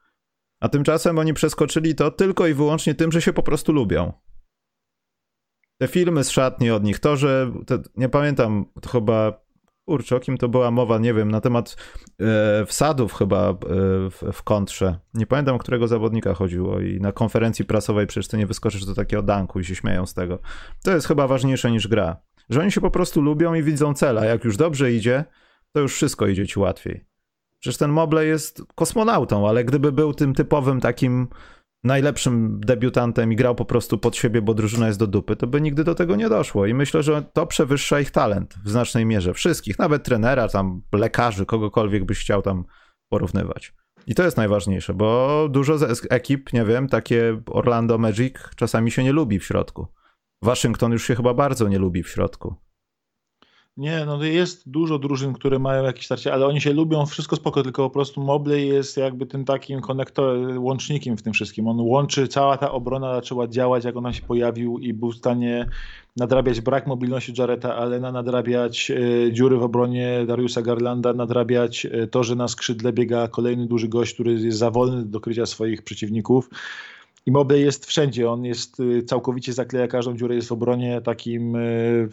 A tymczasem oni przeskoczyli to tylko i wyłącznie tym, że się po prostu lubią. Te filmy z szatni od nich, to, że te, nie pamiętam, to chyba kurczę, o kim to była mowa, nie wiem, na temat e, wsadów chyba e, w, w, kontrze. Nie pamiętam, którego zawodnika chodziło i na konferencji prasowej przecież ty nie wyskoczysz do takiego danku i się śmieją z tego. To jest chyba ważniejsze niż gra. Że oni się po prostu lubią i widzą cela. Jak już dobrze idzie, to już wszystko idzie ci łatwiej. Przecież ten Mobley jest kosmonautą, ale gdyby był tym typowym takim najlepszym debiutantem i grał po prostu pod siebie, bo drużyna jest do dupy, to by nigdy do tego nie doszło. I myślę, że to przewyższa ich talent w znacznej mierze. Wszystkich, nawet trenera, tam lekarzy, kogokolwiek byś chciał tam porównywać. I to jest najważniejsze, bo dużo ekip, nie wiem, takie Orlando Magic czasami się nie lubi w środku. Waszyngton już się chyba bardzo nie lubi w środku. Nie, no jest dużo drużyn, które mają jakieś starcie, ale oni się lubią, wszystko spoko, tylko po prostu Mobley jest jakby tym takim konektorem, łącznikiem w tym wszystkim. On łączy, cała ta obrona zaczęła działać, jak ona się pojawił i był w stanie nadrabiać brak mobilności Jareta Allena, nadrabiać e, dziury w obronie Dariusa Garlanda, nadrabiać e, to, że na skrzydle biega kolejny duży gość, który jest za wolny do krycia swoich przeciwników. I Mobley jest wszędzie, on jest y, całkowicie zakleja każdą dziurę, jest w obronie takim, y,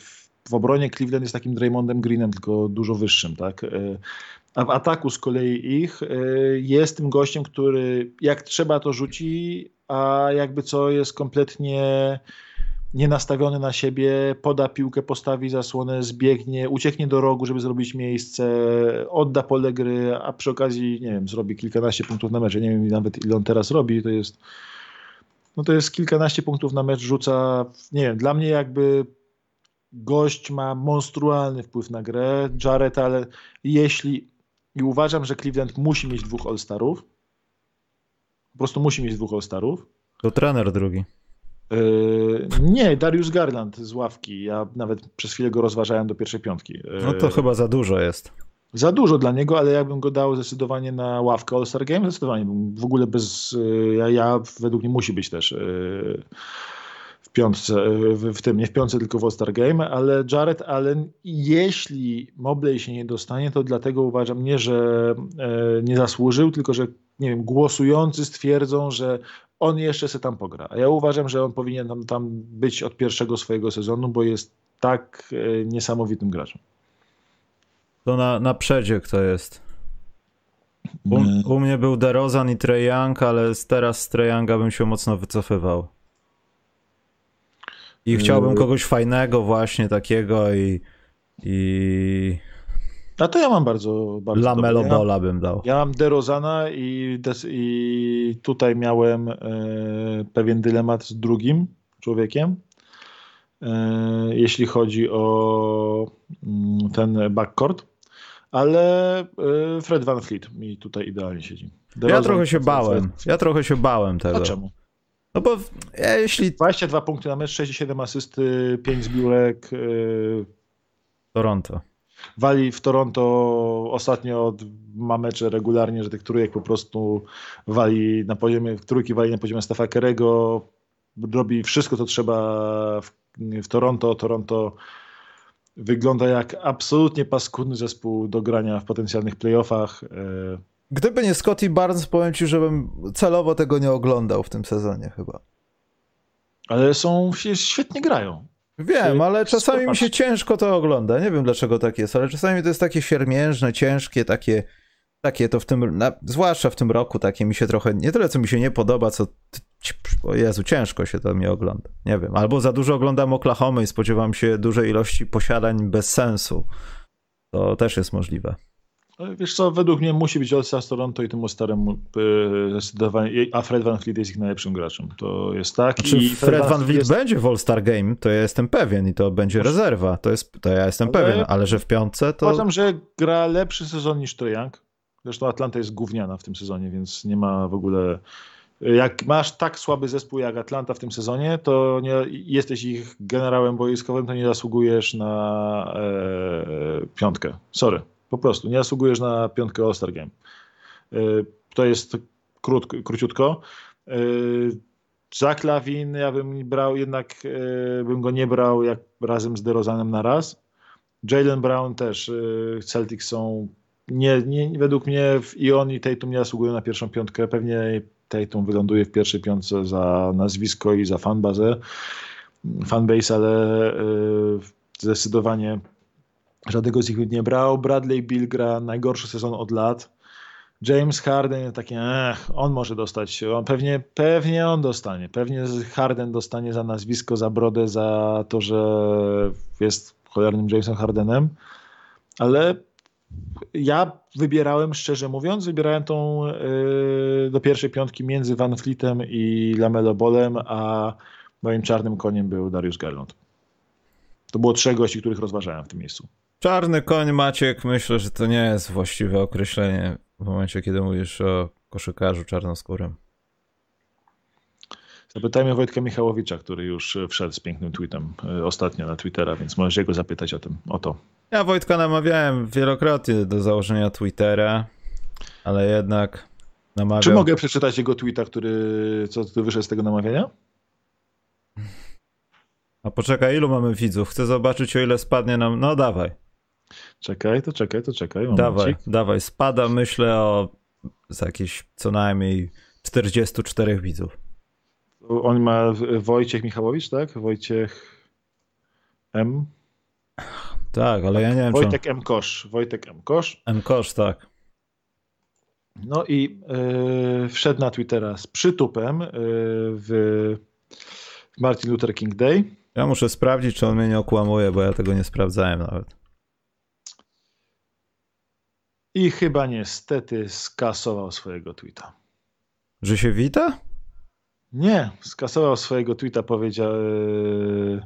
w obronie Cleveland jest takim Draymondem Greenem, tylko dużo wyższym, tak? Y, a w ataku z kolei ich jest tym gościem, który jak trzeba to rzuci, a jakby co jest kompletnie nienastawiony na siebie, poda piłkę, postawi zasłonę, zbiegnie, ucieknie do rogu, żeby zrobić miejsce, odda pole gry, a przy okazji, nie wiem, zrobi kilkanaście punktów na mecz. Nie wiem nawet ile on teraz robi, to jest no to jest kilkanaście punktów na mecz rzuca, nie wiem, dla mnie jakby gość ma monstrualny wpływ na grę, Jared, ale jeśli i uważam, że Cleveland musi mieć dwóch All-Starów. Po prostu musi mieć dwóch All-Starów. To trener drugi. Yy, nie, Darius Garland z ławki. Ja nawet przez chwilę go rozważałem do pierwszej piątki. Yy, No to chyba za dużo jest. Za dużo dla niego, ale jakbym go dał zdecydowanie na ławkę All-Star Game, zdecydowanie w ogóle bez. yy, Ja, ja według mnie musi być też yy, w piątce, yy, w, w tym, nie w piątce, tylko w All-Star Game, ale Jared Allen, jeśli Mobley się nie dostanie, to dlatego uważam nie, że nie zasłużył, tylko że nie wiem, głosujący stwierdzą, że on jeszcze se tam pogra. A ja uważam, że on powinien tam, tam być od pierwszego swojego sezonu, bo jest tak niesamowitym graczem. To na, na przedzie kto jest? U, Mm. u mnie był DeRozan i Trae Young, ale teraz z Trae Younga bym się mocno wycofywał. I chciałbym Yy. kogoś fajnego właśnie takiego i i A to ja mam bardzo, bardzo Lamelo ja, Bola bym dał. ja mam DeRozana i, des, i tutaj miałem e, pewien dylemat z drugim człowiekiem, e, jeśli chodzi o mm, ten backcourt, ale e, Fred Van Fleet mi tutaj idealnie siedzi. Ja trochę się bałem. Ja trochę się bałem tego. A czemu? No bo jeśli 22 punkty na mecz, 67 asysty, 5 zbiórek, e, Toronto. Wali w Toronto ostatnio ma mecze regularnie, że tych trójek po prostu wali na poziomie, trójki wali na poziomie Stefa Kerego, robi wszystko, co trzeba w, w Toronto. Toronto wygląda jak absolutnie paskudny zespół do grania w potencjalnych playoffach. E, Gdyby nie Scotty Barnes, powiem ci, żebym celowo tego nie oglądał w tym sezonie chyba. Ale są, świetnie grają. Wiem, ale czasami mi się ciężko to ogląda. Nie wiem dlaczego tak jest, ale czasami to jest takie siermiężne, ciężkie, takie, takie to w tym, na, zwłaszcza w tym roku, takie mi się trochę, nie tyle co mi się nie podoba, co, o Jezu, ciężko się to mi ogląda. Nie wiem, albo za dużo oglądam Oklahomy i spodziewam się dużej ilości posiadań bez sensu. To też jest możliwe. Ale Wiesz co, według mnie musi być All-Star z Toronto i tym starym zdecydowanie, a Fred Van Fleet jest ich najlepszym graczem. To jest tak. Czy I Fred Van Vliet jest- będzie w All-Star Game, to ja jestem pewien i to będzie rezerwa. To, jest, to ja jestem Ale- pewien, ale że w piątce to... Uważam, że gra lepszy sezon niż Trae Young. Zresztą Atlanta jest gówniana w tym sezonie, więc nie ma w ogóle... Jak masz tak słaby zespół jak Atlanta w tym sezonie, to nie, jesteś ich generałem boiskowym, to nie zasługujesz na e, piątkę. Sorry, po prostu nie zasługujesz na piątkę All-Star Game. E, to jest krót, króciutko. E, Zach Lavin, ja bym brał, jednak e, bym go nie brał jak razem z DeRozanem na raz. Jalen Brown też. y, Celtics są. Nie, nie, według mnie i on i Tatum nie zasługują na pierwszą piątkę. Pewnie Tatum wyląduje w pierwszej piątce za nazwisko i za fanbazę, fanbase, ale y, zdecydowanie żadnego z nich nie brał. Bradley Bill gra najgorszy sezon od lat. James Harden takie, ech, on może dostać, on pewnie, pewnie on dostanie, pewnie Harden dostanie za nazwisko, za brodę, za to, że jest cholernym Jamesem Hardenem, ale ja wybierałem, szczerze mówiąc, wybierałem tą yy, do pierwszej piątki między Van Fleetem i Lamelo Bolem, a moim czarnym koniem był Darius Garland. To było trzech gości, których rozważałem w tym miejscu. Czarny koń Maciek, myślę, że to nie jest właściwe określenie w momencie, kiedy mówisz o koszykarzu czarnoskórym. Zapytajmy Wojtka Michałowicza, który już wszedł z pięknym tweetem y, ostatnio na Twittera, więc możesz jego zapytać o tym, o to. Ja Wojtka namawiałem wielokrotnie do założenia Twittera, ale jednak. Czy mogę przeczytać jego tweeta, który, co który wyszedł z tego namawiania? A poczekaj, ilu mamy widzów? Chcę zobaczyć, o ile spadnie nam... No dawaj, Czekaj, to czekaj, to czekaj. dawaj, momencik. dawaj. Spada, myślę, o z jakieś co najmniej 44 widzów. On ma Wojciech Michałowicz, tak? Wojciech M. Tak, ale ja nie wiem, Wojtek M. Kosz. Wojtek M. Kosz. czy. M. Kosz, tak. No i yy, wszedł na Twittera z przytupem yy, w, w Martin Luther King Day. Ja muszę sprawdzić, czy on mnie nie okłamuje, bo ja tego nie sprawdzałem nawet. I chyba niestety skasował swojego tweeta. Że się wita? Nie, skasował swojego tweeta, powiedział. Yy,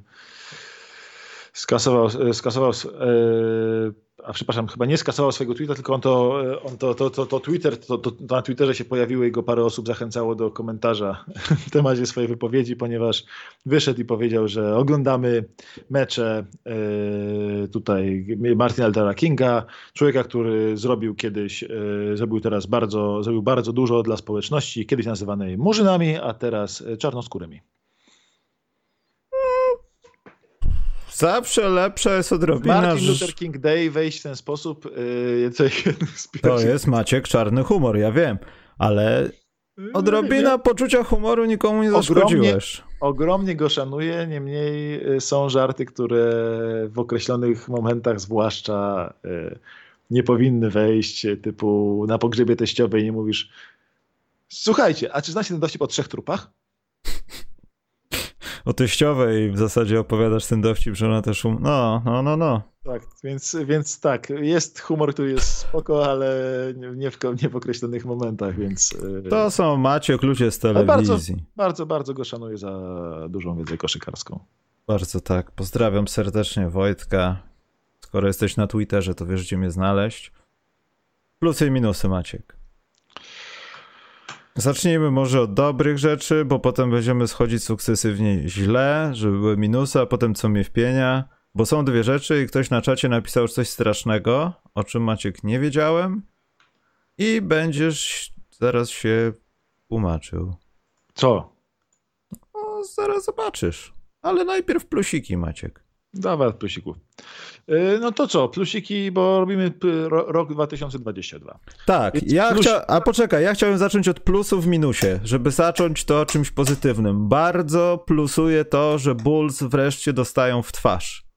skasował, yy, skasował yy, a przepraszam, chyba nie skasował swojego tweeta, tylko on to, on to, to, to, to Twitter, to, to, to na Twitterze się pojawiło i go parę osób zachęcało do komentarza w temacie swojej wypowiedzi, ponieważ wyszedł i powiedział, że oglądamy mecze e, tutaj Martina Luthera Kinga, człowieka, który zrobił kiedyś, e, zrobił teraz bardzo, zrobił bardzo dużo dla społeczności, kiedyś nazywanej murzynami, a teraz czarnoskórymi. Zawsze lepsza jest odrobina... Martin Luther King Day wejść w ten sposób yy, to jest Maciek czarny humor, ja wiem, ale odrobina poczucia humoru nikomu nie zaszkodziłeś. Ogromnie go szanuję, niemniej y, są żarty, które w określonych momentach zwłaszcza yy, nie powinny wejść, typu na pogrzebie teściowej nie mówisz słuchajcie, a czy znacie ten dowcip o trzech trupach? O teściowej w zasadzie opowiadasz ten dowcip, że ona też um... No, no, no, no. Tak, więc, więc tak, jest humor, który jest spoko, ale nie w, nie w określonych momentach, więc... E, to są Maciek, ludzie z telewizji. Bardzo, bardzo, bardzo go szanuję za dużą wiedzę koszykarską. Bardzo tak. Pozdrawiam serdecznie Wojtka. Skoro jesteś na Twitterze, to wiesz, gdzie mnie znaleźć. Plusy i minusy, Maciek. Zacznijmy może od dobrych rzeczy, bo potem będziemy schodzić sukcesywnie źle, żeby były minusy, a potem co mnie wpienia. Bo są dwie rzeczy i ktoś na czacie napisał coś strasznego, o czym Maciek nie wiedziałem i będziesz zaraz się tłumaczył. Co? No, zaraz zobaczysz. Ale najpierw plusiki, Maciek. Dawaj plusików. Y, no to co, plusiki, bo robimy rok 2022. Tak, ja plus... chcia... a poczekaj, ja chciałem zacząć od plusów w minusie, żeby zacząć to czymś pozytywnym. Bardzo plusuje to, że Bulls wreszcie dostają w twarz.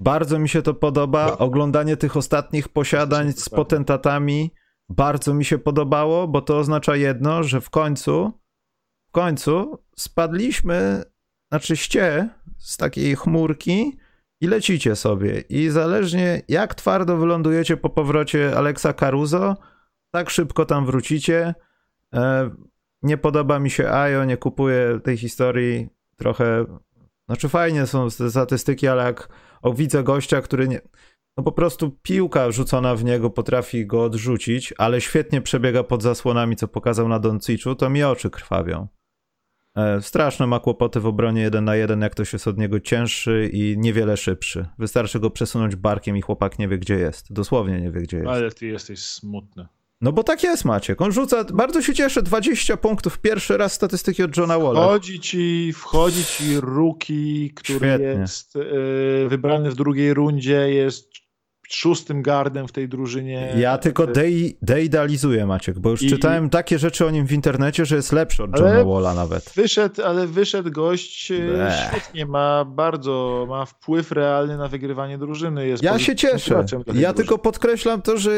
Bardzo mi się to podoba. Oglądanie tych ostatnich posiadań z potentatami bardzo mi się podobało, bo to oznacza jedno, że w końcu, w końcu spadliśmy, znaczy ście z takiej chmurki i lecicie sobie. I zależnie jak twardo wylądujecie po powrocie Alexa Caruso, tak szybko tam wrócicie. E, nie podoba mi się Ajo, nie kupuję tej historii. Trochę, znaczy fajnie są te statystyki, ale jak o, widzę gościa, który nie, no po prostu piłka rzucona w niego potrafi go odrzucić, ale świetnie przebiega pod zasłonami, co pokazał na Donciczu, to mi oczy krwawią. E, straszne ma kłopoty w obronie jeden na jeden, jak ktoś jest od niego cięższy i niewiele szybszy. Wystarczy go przesunąć barkiem i chłopak nie wie, gdzie jest. Dosłownie nie wie, gdzie jest. Ale ty jesteś smutny. No bo tak jest, Maciek. On rzuca, bardzo się cieszę, 20 punktów. Pierwszy raz statystyki od Johna Walla. Wchodzi ci, wchodzi ci Ruki, który Świetnie. jest yy, wybrany w drugiej rundzie, jest szóstym gardem w tej drużynie. Ja tylko dei, deidealizuję Maciek, bo już I... czytałem takie rzeczy o nim w internecie, że jest lepszy od Johna Walla nawet. Wyszedł, ale wyszedł gość e, Bleh. świetnie, ma bardzo, ma wpływ realny na wygrywanie drużyny. Jest ja się cieszę. Ja tylko podkreślam to, że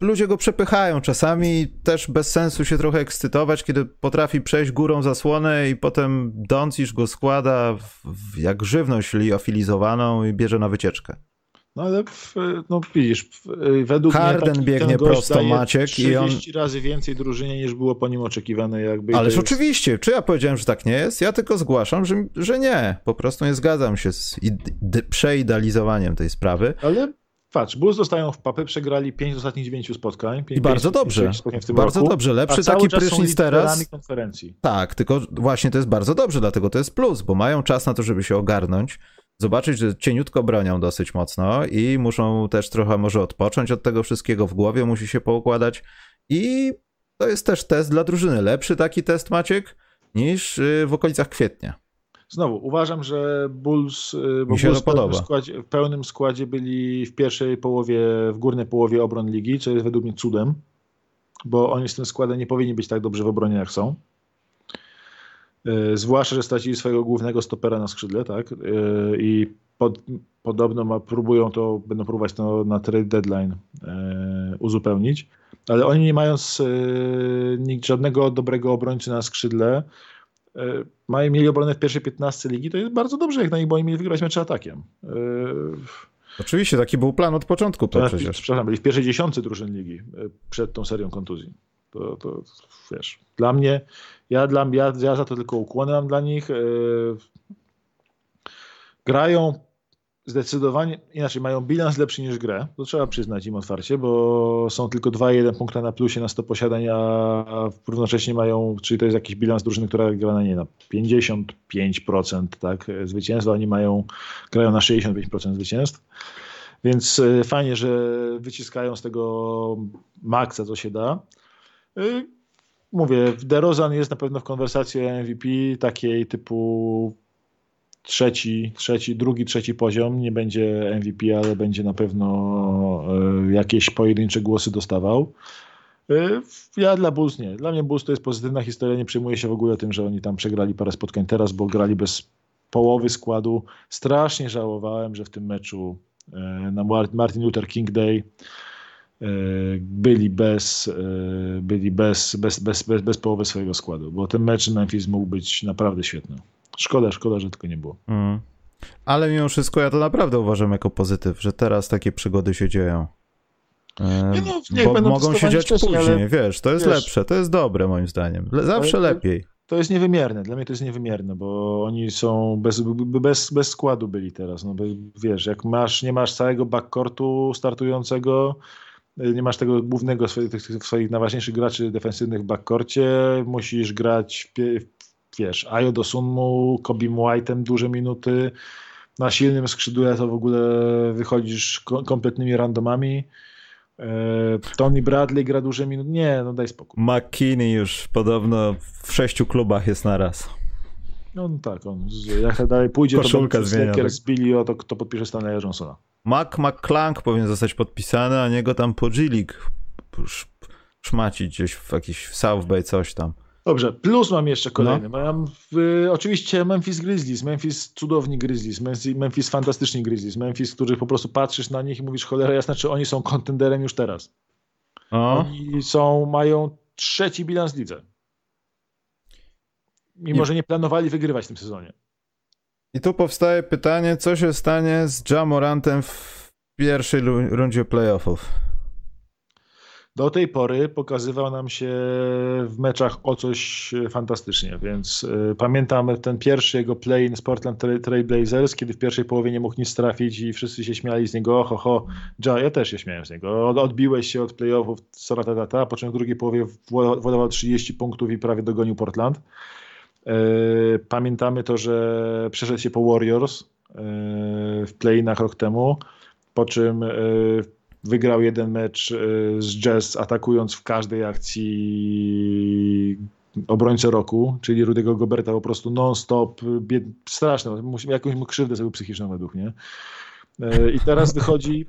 ludzie go przepychają czasami, też bez sensu się trochę ekscytować, kiedy potrafi przejść górą zasłonę i potem Doncic go składa w, w jak żywność liofilizowaną i bierze na wycieczkę. No ale w, no widzisz, według Harden mnie biegnie prosto Maciek 30 i on razy więcej drużynie niż było po nim oczekiwane jakby. Ależ jest... oczywiście, czy ja powiedziałem, że tak nie jest? Ja tylko zgłaszam, że, że nie. Po prostu nie zgadzam się z przeidealizowaniem tej sprawy. Ale Patrz, Bulls dostają w papę, przegrali 5 z ostatnich 9 spotkań. 5, I bardzo dobrze. bardzo roku, dobrze. Lepszy taki prysznic teraz. konferencji. Tak, tylko właśnie to jest bardzo dobrze, dlatego to jest plus, bo mają czas na to, żeby się ogarnąć zobaczyć, że cieniutko bronią dosyć mocno i muszą też trochę może odpocząć od tego wszystkiego w głowie, musi się poukładać i to jest też test dla drużyny. Lepszy taki test, Maciek, niż y, w okolicach kwietnia. Znowu, uważam, że Bulls, y, Mi się Bulls to podoba. W, składzie, w pełnym składzie byli w pierwszej połowie, w górnej połowie obron ligi, co jest według mnie cudem, bo oni z tym składem nie powinni być tak dobrze w obronie, jak są. E, zwłaszcza, że stracili swojego głównego stopera na skrzydle, tak? E, I pod, podobno ma, próbują to, będą próbować to na trade deadline e, uzupełnić, ale oni nie mając nikt, żadnego dobrego obrońcy na skrzydle, mają mieli obronę w pierwszej 15 ligi, to jest bardzo dobrze, jak na nich, bo oni mieli wygrać mecze atakiem. Oczywiście, taki był plan od początku. To przecież. Przepraszam, byli w pierwszej dziesiątce drużyn ligi przed tą serią kontuzji. To, to wiesz, dla mnie, ja, dla, ja, ja za to tylko ukłony mam dla nich. Yy, grają zdecydowanie, inaczej mają bilans lepszy niż grę, to trzeba przyznać im otwarcie, bo są tylko 2-1 punkta na plusie na 100 posiadań, a równocześnie mają, czyli to jest jakiś bilans drużyny, która gra na nie na 55% tak, zwycięstw, a oni mają, grają na 65% zwycięstw. Więc e, fajnie, że wyciskają z tego maksa, co się da. E, mówię, DeRozan jest na pewno w konwersacji MVP takiej typu trzeci, trzeci, drugi, trzeci poziom. Nie będzie MVP, ale będzie na pewno e, jakieś pojedyncze głosy dostawał. Ja dla Bulls nie. Dla mnie Bulls to jest pozytywna historia. Nie przejmuję się w ogóle tym, że oni tam przegrali parę spotkań teraz, bo grali bez połowy składu. Strasznie żałowałem, że w tym meczu na Martin Luther King Day byli bez, e, byli bez, bez, bez, bez, bez połowy swojego składu, bo ten mecz Memphis mógł być naprawdę świetny. Szkoda, szkoda, że tylko nie było. Mm. Ale mimo wszystko ja to naprawdę uważam jako pozytyw, że teraz takie przygody się dzieją. Nie no, bo mogą się dziać później, ale... wiesz, to jest wiesz, lepsze, to jest dobre moim zdaniem. Zawsze ale, lepiej to jest niewymierne. Dla mnie to jest niewymierne, bo oni są bez, bez, bez składu byli teraz. No, wiesz, jak masz, nie masz całego backcourtu startującego, nie masz tego głównego swoich, swoich najważniejszych graczy defensywnych w backcourcie, musisz grać, wiesz, Ayo Dosunmu, Kobim White'em duże minuty, na silnym skrzydle to w ogóle wychodzisz kompletnymi randomami. E, Tony Bradley gra duże minuty. Nie, no daj spokój. McKinney już podobno w sześciu klubach jest naraz. No, no tak, on, jak dalej pójdzie, Koszulka to Lakers Billy, o to kto podpisze Stanleya Johnsona. Mac McClunk powinien zostać podpisany, a niego tam po G-League szmacić gdzieś w jakiś South Bay coś tam. Dobrze, plus mam jeszcze kolejny. No. Mam w, oczywiście Memphis Grizzlies, Memphis cudowni Grizzlies, Memphis, Memphis fantastyczni Grizzlies, Memphis, których po prostu patrzysz na nich i mówisz cholera jasna, czy oni są kontenderem już teraz. O. Oni są, mają trzeci bilans lidze. Mimo, I... że nie planowali wygrywać w tym sezonie. I tu powstaje pytanie, co się stanie z Jamorantem w pierwszej rundzie playoffów? do tej pory pokazywał nam się w meczach o coś fantastycznie, więc y, pamiętam ten pierwszy jego play z Portland Trail Blazers, kiedy w pierwszej połowie nie mógł nic trafić i wszyscy się śmiali z niego, ho, ho, ja, ja też się śmiałem z niego, odbiłeś się od playoffów, ta, po czym w drugiej połowie władował 30 punktów i prawie dogonił Portland. Y, pamiętamy to, że przeszedł się po Warriors y, w play-inach rok temu, po czym wygrał jeden mecz z Jazz, atakując w każdej akcji obrońcę roku, czyli Rudego Goberta po prostu non-stop, bied... straszne, jakąś mu krzywdę sobie psychiczną według mnie. Y, I teraz wychodzi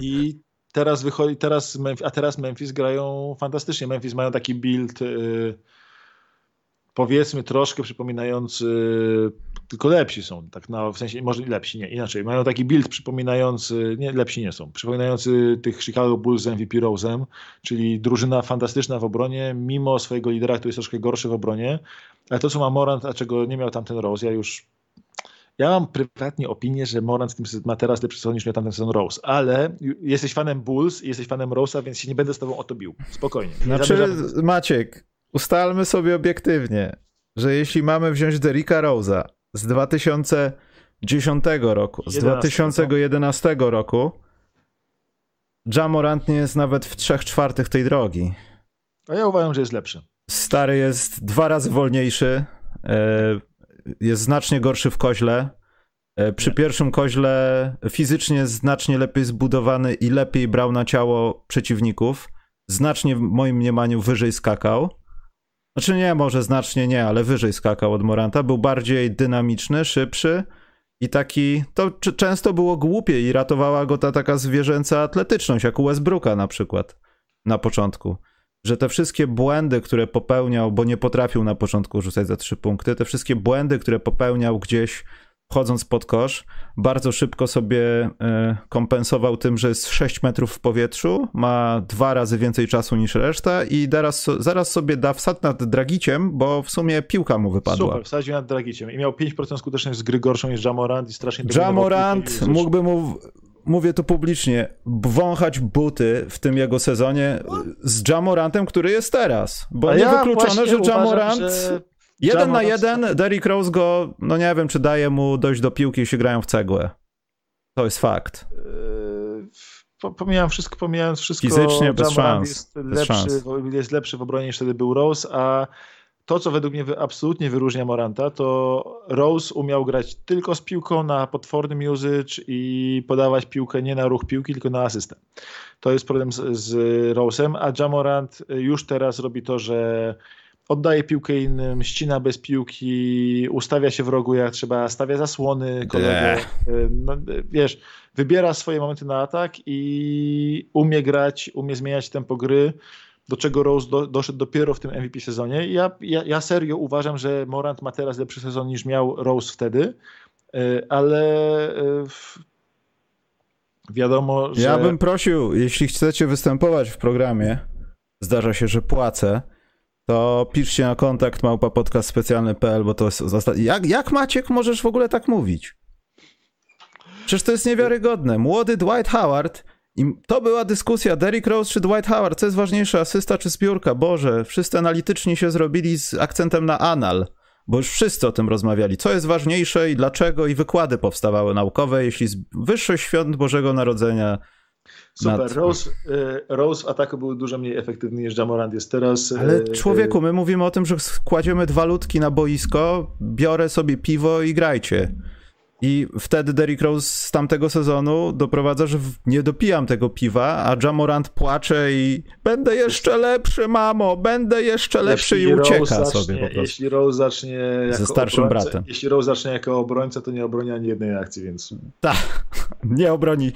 i teraz wychodzi, teraz a teraz Memphis grają fantastycznie. Memphis mają taki build powiedzmy troszkę przypominający, tylko lepsi są, tak na, w sensie może lepsi, nie, inaczej, mają taki build przypominający, nie, lepsi nie są, przypominający tych Chicago Bulls z MVP Rose'em, czyli drużyna fantastyczna w obronie, mimo swojego lidera, który jest troszkę gorszy w obronie, ale to, co ma Morant, a czego nie miał tamten Rose, ja już ja mam prywatnie opinię, że Morant ma teraz lepszy sezon niż miał tamten sezon Rose, ale jesteś fanem Bulls, jesteś fanem Rose'a, więc się nie będę z tobą o to bił. Spokojnie. Znaczy. Maciek, ustalmy sobie obiektywnie, że jeśli mamy wziąć Derricka Rose'a z 2010 roku, z 2011 no. roku, Jamorant nie jest nawet w 3 czwartych tej drogi. A ja uważam, że jest lepszy. Stary jest dwa razy wolniejszy, e, jest znacznie gorszy w koźle. E, przy nie. pierwszym koźle fizycznie znacznie lepiej zbudowany i lepiej brał na ciało przeciwników. Znacznie w moim mniemaniu wyżej skakał. Znaczy nie, może znacznie nie, ale wyżej skakał od Moranta. Był bardziej dynamiczny, szybszy i taki, to często było głupie i ratowała go ta taka zwierzęca atletyczność, jak u Westbrooka na przykład na początku. Że te wszystkie błędy, które popełniał, bo nie potrafił na początku rzucać za trzy punkty, te wszystkie błędy, które popełniał gdzieś wchodząc pod kosz, bardzo szybko sobie e, kompensował tym, że jest 6 metrów w powietrzu, ma dwa razy więcej czasu niż reszta i zaraz, zaraz sobie da wsad nad Dragiciem, bo w sumie piłka mu wypadła. Super, wsadził nad Dragiciem i miał 5% skuteczność z gry gorszą niż Jamorant i strasznie... Jamorant mógłby mu mówię to publicznie, wąchać buty w tym jego sezonie z Jamorantem, który jest teraz. Bo niewykluczone, ja że Jamorant że Jeden na jeden, Derrick Rose go, no nie wiem, czy daje mu dojść do piłki i się grają w cegłę. To jest fakt. Yy, pomijam wszystko, pomijając wszystko. Fizycznie bez szans. Jest, bez lepszy, szans. jest lepszy w obronie niż wtedy był Rose, a to, co według mnie absolutnie wyróżnia Moranta, to Rose umiał grać tylko z piłką na potwornym usage i podawać piłkę nie na ruch piłki, tylko na asystę. To jest problem z, z Rose'em, a Jamorant już teraz robi to, że oddaje piłkę innym, ścina bez piłki, ustawia się w rogu jak trzeba, stawia zasłony kolegę. No, wiesz, wybiera swoje momenty na atak i umie grać, umie zmieniać tempo gry do czego Rose do, doszedł dopiero w tym MVP sezonie. Ja, ja, ja serio uważam, że Morant ma teraz lepszy sezon niż miał Rose wtedy, e, ale e, wiadomo, że... Ja bym prosił, jeśli chcecie występować w programie, zdarza się, że płacę, to piszcie na kontakt małpa podcast specjalny.pl, bo to jest. Jak, jak Maciek możesz w ogóle tak mówić? Przecież to jest niewiarygodne. Młody Dwight Howard i to była dyskusja, Derrick Rose czy Dwight Howard, co jest ważniejsze, asysta czy zbiórka? Boże, wszyscy analityczni się zrobili z akcentem na anal, bo już wszyscy o tym rozmawiali. Co jest ważniejsze i dlaczego? I wykłady powstawały naukowe, jeśli wyższość świąt Bożego Narodzenia Super. Nad... Rose, y, Rose w ataku był dużo mniej efektywny niż Jamorant jest teraz. Ale y, człowieku, my mówimy o tym, że kładziemy dwa ludki na boisko, biorę sobie piwo i grajcie. I wtedy Derrick Rose z tamtego sezonu doprowadza, że nie dopijam tego piwa, a Jamorant płacze i będę jeszcze lepszy, mamo, będę jeszcze lepszy jeśli i ucieka zacznie, sobie po prostu. Jeśli Rose zacznie jako ze starszym obrońca, bratem. Jeśli Rose zacznie jako obrońca, to nie obroni ani jednej akcji, więc... Tak, nie obroni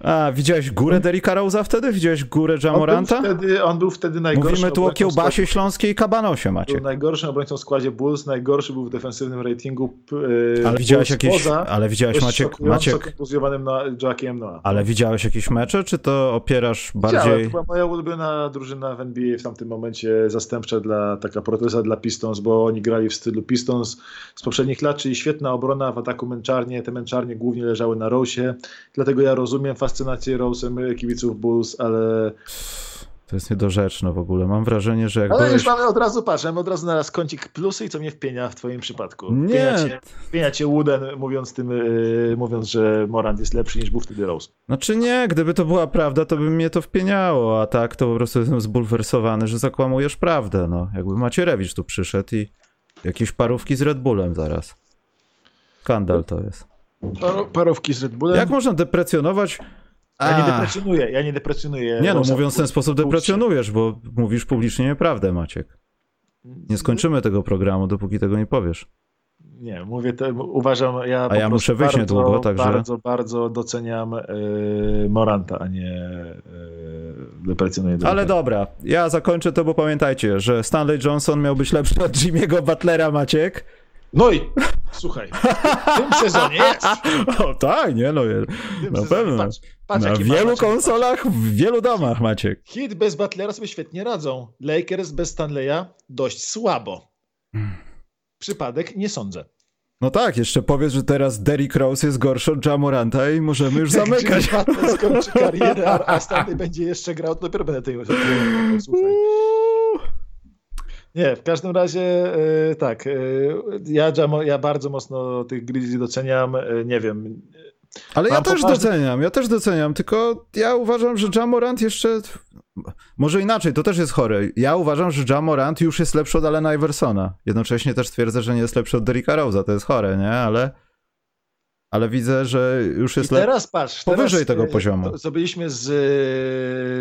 a, widziałeś górę Derricka Rose'a wtedy? Widziałeś górę Jamoranta? On był wtedy, on był wtedy najgorszy. Mówimy tu o kiełbasie śląskiej i kabanosie, macie. Był najgorszym obrońcą w składzie Bulls, najgorszy był w defensywnym ratingu yy, Ale widziałeś jakieś, poza, ale widziałeś Maciek, Maciek kontuzjowanym na Jackiem Noah. Ale widziałeś jakieś mecze, czy to opierasz bardziej... Widziałem, to była moja ulubiona drużyna w NBA w tamtym momencie, zastępcza dla, taka proteza dla Pistons, bo oni grali w stylu Pistons z poprzednich lat, czyli świetna obrona w ataku męczarnie, te męczarnie głównie leżały na Rose'ie, dlatego ja rozumiem fascynację Rose'em my kibiców Bulls, ale... To jest niedorzeczne w ogóle. Mam wrażenie, że jak Ale byłeś... już mamy od razu, patrz, mamy od razu naraz kącik plusy i co mnie wpienia w twoim przypadku. Nie. Wpienia cię, wpienia cię Wooden, mówiąc tym, yy, mówiąc, że Morant jest lepszy niż był wtedy Rose. Znaczy nie, gdyby to była prawda, to by mnie to wpieniało, a tak to po prostu jestem zbulwersowany, że zakłamujesz prawdę, no. Jakby Macierewicz tu przyszedł i jakieś parówki z Red Bullem zaraz. Skandal to jest. parówki z Red Bullem? Jak można deprecjonować ja nie deprecjonuję, ja nie deprecjonuję. Nie no, mówiąc w ten sposób deprecjonujesz, bo mówisz publicznie nieprawdę, Maciek. Nie skończymy tego programu, dopóki tego nie powiesz. Nie, mówię, to, uważam, ja A ja muszę wyjść bardzo, niedługo, także... Bardzo, bardzo doceniam y, Moranta, a nie y, deprecjonuję. Ale dobra, ja zakończę to, bo pamiętajcie, że Stanley Johnson miał być lepszy od Jimmy'ego Butlera, Maciek. No i słuchaj, w tym sezonie jest. O tak, nie no, na pewno. Patrz, patrz, na wielu konsolach, w wielu domach macie. Hit bez Butlera sobie świetnie radzą. Lakers bez Stanleya dość słabo. Przypadek nie sądzę. No tak, jeszcze powiedz, że teraz Derrick Rose jest gorszy od Jamoranta i możemy już zamykać. Skończy karierę, a Stanley będzie jeszcze grał, to dopiero będę tego słuchaj. Nie, w każdym razie yy, tak. Yy, ja, ja bardzo mocno tych Grizzlies doceniam. Yy, nie wiem. Ale ja też doceniam, ja też doceniam, tylko ja uważam, że Jamorant jeszcze. Może inaczej, to też jest chore. Ja uważam, że Jamorant już jest lepszy od Alena Iversona. Jednocześnie też twierdzę, że nie jest lepszy od Derricka Rose'a. To jest chore, nie? Ale ale widzę, że już jest I teraz patrz, powyżej teraz, tego e, poziomu. Zrobiliśmy z,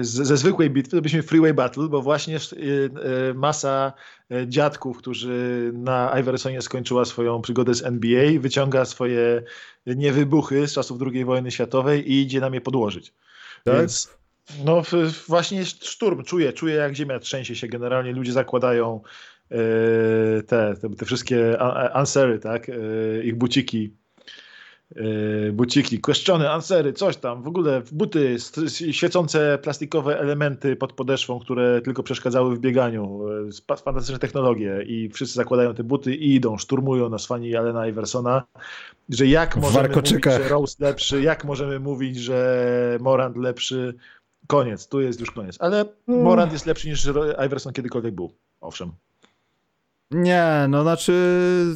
z, ze zwykłej bitwy, zrobiliśmy freeway battle, bo właśnie e, e, masa dziadków, którzy na Iversonie skończyła swoją przygodę z NBA, wyciąga swoje niewybuchy z czasów II wojny światowej i idzie nam je podłożyć. Tak? Więc no właśnie szturm, czuję, czuję jak ziemia trzęsie się generalnie, ludzie zakładają te, te, te wszystkie ansery, tak, ich buciki buciki, kweszczone, ansery, coś tam, w ogóle buty, świecące plastikowe elementy pod podeszwą, które tylko przeszkadzały w bieganiu, yy, fantastyczne technologie i wszyscy zakładają te buty i idą, szturmują na fani Alena Iversona, że jak możemy mówić, że Rose lepszy, jak możemy mówić, że Morant lepszy, koniec, tu jest już koniec, ale mm. Morant jest lepszy niż Iverson kiedykolwiek był, owszem. Nie, no znaczy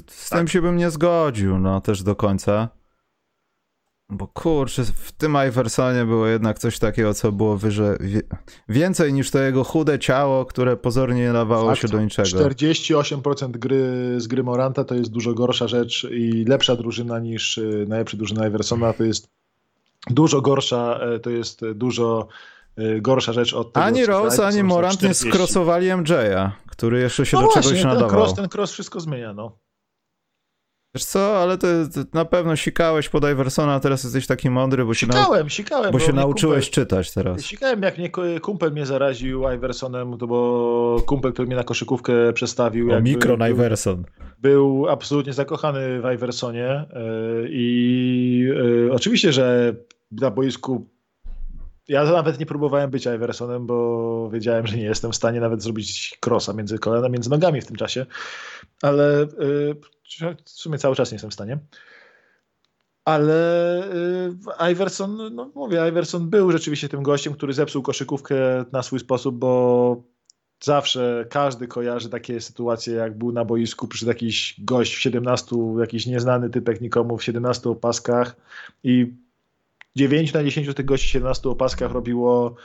z tak. tym się bym nie zgodził, no też do końca. Bo kurczę, w tym Iversonie było jednak coś takiego, co było wyżej, więcej niż to jego chude ciało, które pozornie nie dawało Fakt, się do niczego. 48% gry z gry Moranta to jest dużo gorsza rzecz i lepsza drużyna niż y, najlepsza drużyna Iversona. To jest dużo gorsza, e, to jest dużo y, gorsza rzecz od tego, Ani Rose, ani Morant nie skrosowali MJ'a, który jeszcze się no do właśnie, czegoś nadawał. Ten cross, ten cross wszystko zmienia, no. Wiesz co, ale to, na pewno sikałeś pod Iversona, a teraz jesteś taki mądry, bo się, sikałem, sikałem, bo się nauczyłeś kumpel, czytać teraz. Sikałem, jak mnie kumpel mnie zaraził Iversonem, to bo kumpel, który mnie na koszykówkę przestawił. O, mikro był, Iverson. Był absolutnie zakochany w Iversonie e, i e, oczywiście, że na boisku ja nawet nie próbowałem być Iversonem, bo wiedziałem, że nie jestem w stanie nawet zrobić krosa między kolana, między nogami w tym czasie, ale y, w sumie cały czas nie jestem w stanie. Ale y, Iverson, no mówię, Iverson był rzeczywiście tym gościem, który zepsuł koszykówkę na swój sposób, bo zawsze każdy kojarzy takie sytuacje, jak był na boisku, przyszedł jakiś gość w 17, jakiś nieznany typek nikomu w 17 opaskach i 9 na 10 tych gości w 17 opaskach robiło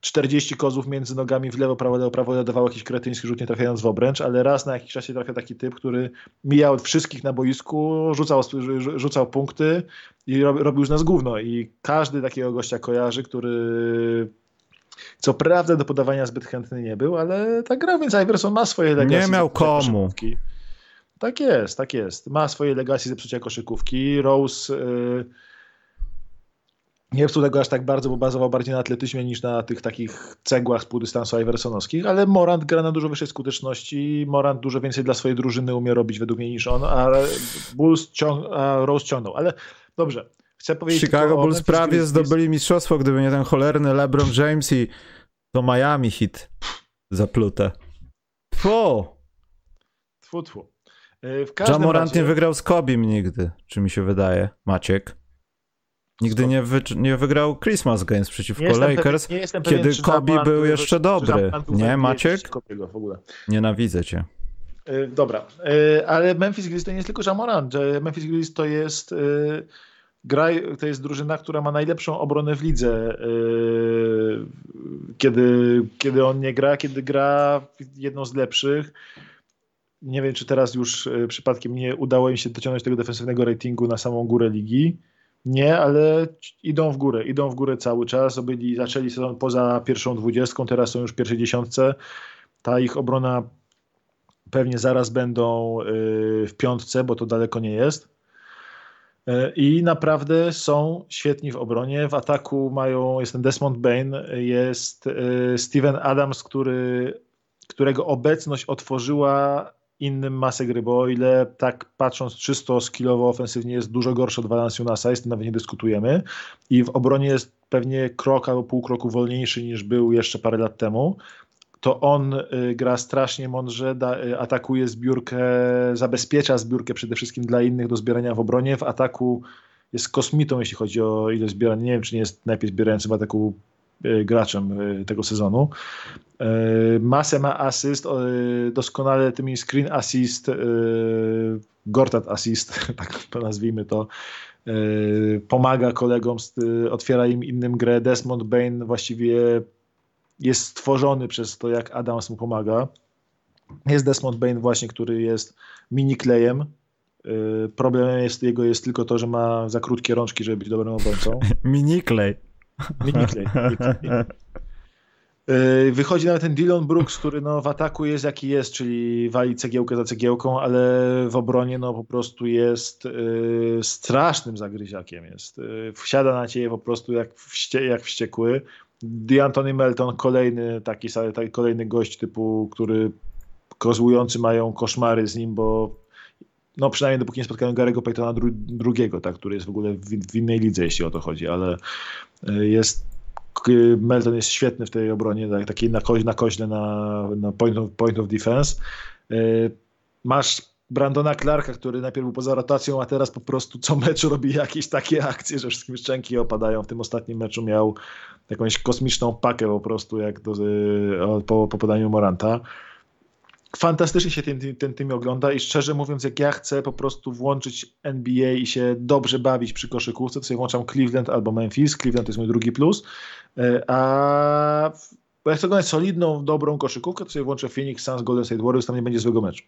40 kozów między nogami w lewo, prawo, lewo, prawo, dawał jakiś kretyński rzut, nie trafiając w obręcz, ale raz na jakiś czas się trafia taki typ, który mijał wszystkich na boisku, rzucał, rzucał punkty i robił z nas gówno. I każdy takiego gościa kojarzy, który co prawda do podawania zbyt chętny nie był, ale tak grał, więc Iverson ma swoje legacy. Nie miał komu. Tak jest, tak jest. Ma swoje legacy zepsucia koszykówki. Rose... Yy, nie psuł tego aż tak bardzo, bo bazował bardziej na atletyzmie niż na tych takich cegłach z półdystansu Iversonowskich, ale Morant gra na dużo wyższej skuteczności. Morant dużo więcej dla swojej drużyny umie robić według mnie niż on, a Bulls ciąg a Rose ciągnął. Ale dobrze, chcę powiedzieć. Chicago Bulls prawie zdobyli mistrzostwo, gdyby nie ten cholerny LeBron James i to Miami hit zaplute. Tfu! Tfu, tfu. W Jamorant razie... nie wygrał z Kobim nigdy, czy mi się wydaje, Maciek. Nigdy nie, wy, nie wygrał Christmas Games przeciwko nie Lakers, pewien, kiedy pewien, Kobe był jeszcze dobry. Nie, Maciek? w ogóle. Nienawidzę cię. Yy, dobra, yy, ale Memphis Grizzlies to nie jest tylko Jamoran. Memphis Grizzlies to jest yy, gra, to jest drużyna, która ma najlepszą obronę w lidze. Kiedy, kiedy on nie gra, kiedy gra jedną z lepszych. Nie wiem, czy teraz już przypadkiem nie udało im się dociągnąć tego defensywnego ratingu na samą górę ligi. Nie, ale idą w górę, idą w górę cały czas. Byli, zaczęli sezon poza pierwszą dwudziestką, teraz są już w pierwszej dziesiątce. Ta ich obrona pewnie zaraz będą y, w piątce, bo to daleko nie jest. Y, I naprawdę są świetni w obronie. W ataku mają, jest ten Desmond Bain, jest y, Steven Adams, który, którego obecność otworzyła innym masę gry, bo o ile tak patrząc czysto skillowo, ofensywnie jest dużo gorszy od Valanciunasa, jest nawet nie dyskutujemy i w obronie jest pewnie krok albo pół kroku wolniejszy niż był jeszcze parę lat temu, to on y, gra strasznie mądrze, da, y, atakuje zbiórkę, zabezpiecza zbiórkę przede wszystkim dla innych do zbierania w obronie. W ataku jest kosmitą, jeśli chodzi o ile zbierania. Nie wiem, czy nie jest najpierw zbierający w ataku graczem tego sezonu. E, masę ma asyst, doskonale tymi screen assist, e, Gortat assist, tak nazwijmy to, e, pomaga kolegom, otwiera im innym grę. Desmond Bain właściwie jest stworzony przez to, jak Adams mu pomaga. Jest Desmond Bain właśnie, który jest mini klejem. Problemem jest, jego jest tylko to, że ma za krótkie rączki, żeby być dobrym obrońcą. mini Yy, wychodzi nawet ten Dylan Brooks, który no w ataku jest jaki jest, czyli wali cegiełkę za cegiełką, ale w obronie no po prostu jest yy, strasznym zagryziakiem. Jest. Yy, wsiada na ciebie po prostu jak, wście, jak wściekły. D'Antoni Melton, kolejny taki, taki kolejny gość typu, który kozłujący mają koszmary z nim, bo no przynajmniej dopóki nie spotkają Garego Paytona dru drugiego, tak, który jest w ogóle w, w innej lidze, jeśli o to chodzi, ale yy, jest Melton jest świetny w tej obronie, tak, takiej na, koźle, na koźle na, na point, of, point of defense. Y, masz Brandona Clarka, który najpierw był poza rotacją, a teraz po prostu co mecz robi jakieś takie akcje, że wszystkim szczęki opadają. W tym ostatnim meczu miał jakąś kosmiczną pakę po prostu jak do, y, po, po podaniu Moranta. Fantastycznie się ten, ten tym ogląda i szczerze mówiąc, jak ja chcę po prostu włączyć NBA i się dobrze bawić przy koszykówce, to sobie włączam Cleveland albo Memphis. Cleveland to jest mój drugi plus. E, a jak chcę oglądać solidną, dobrą koszykówkę, to sobie włączę Phoenix Suns, Golden State Warriors, tam nie będzie złego meczu.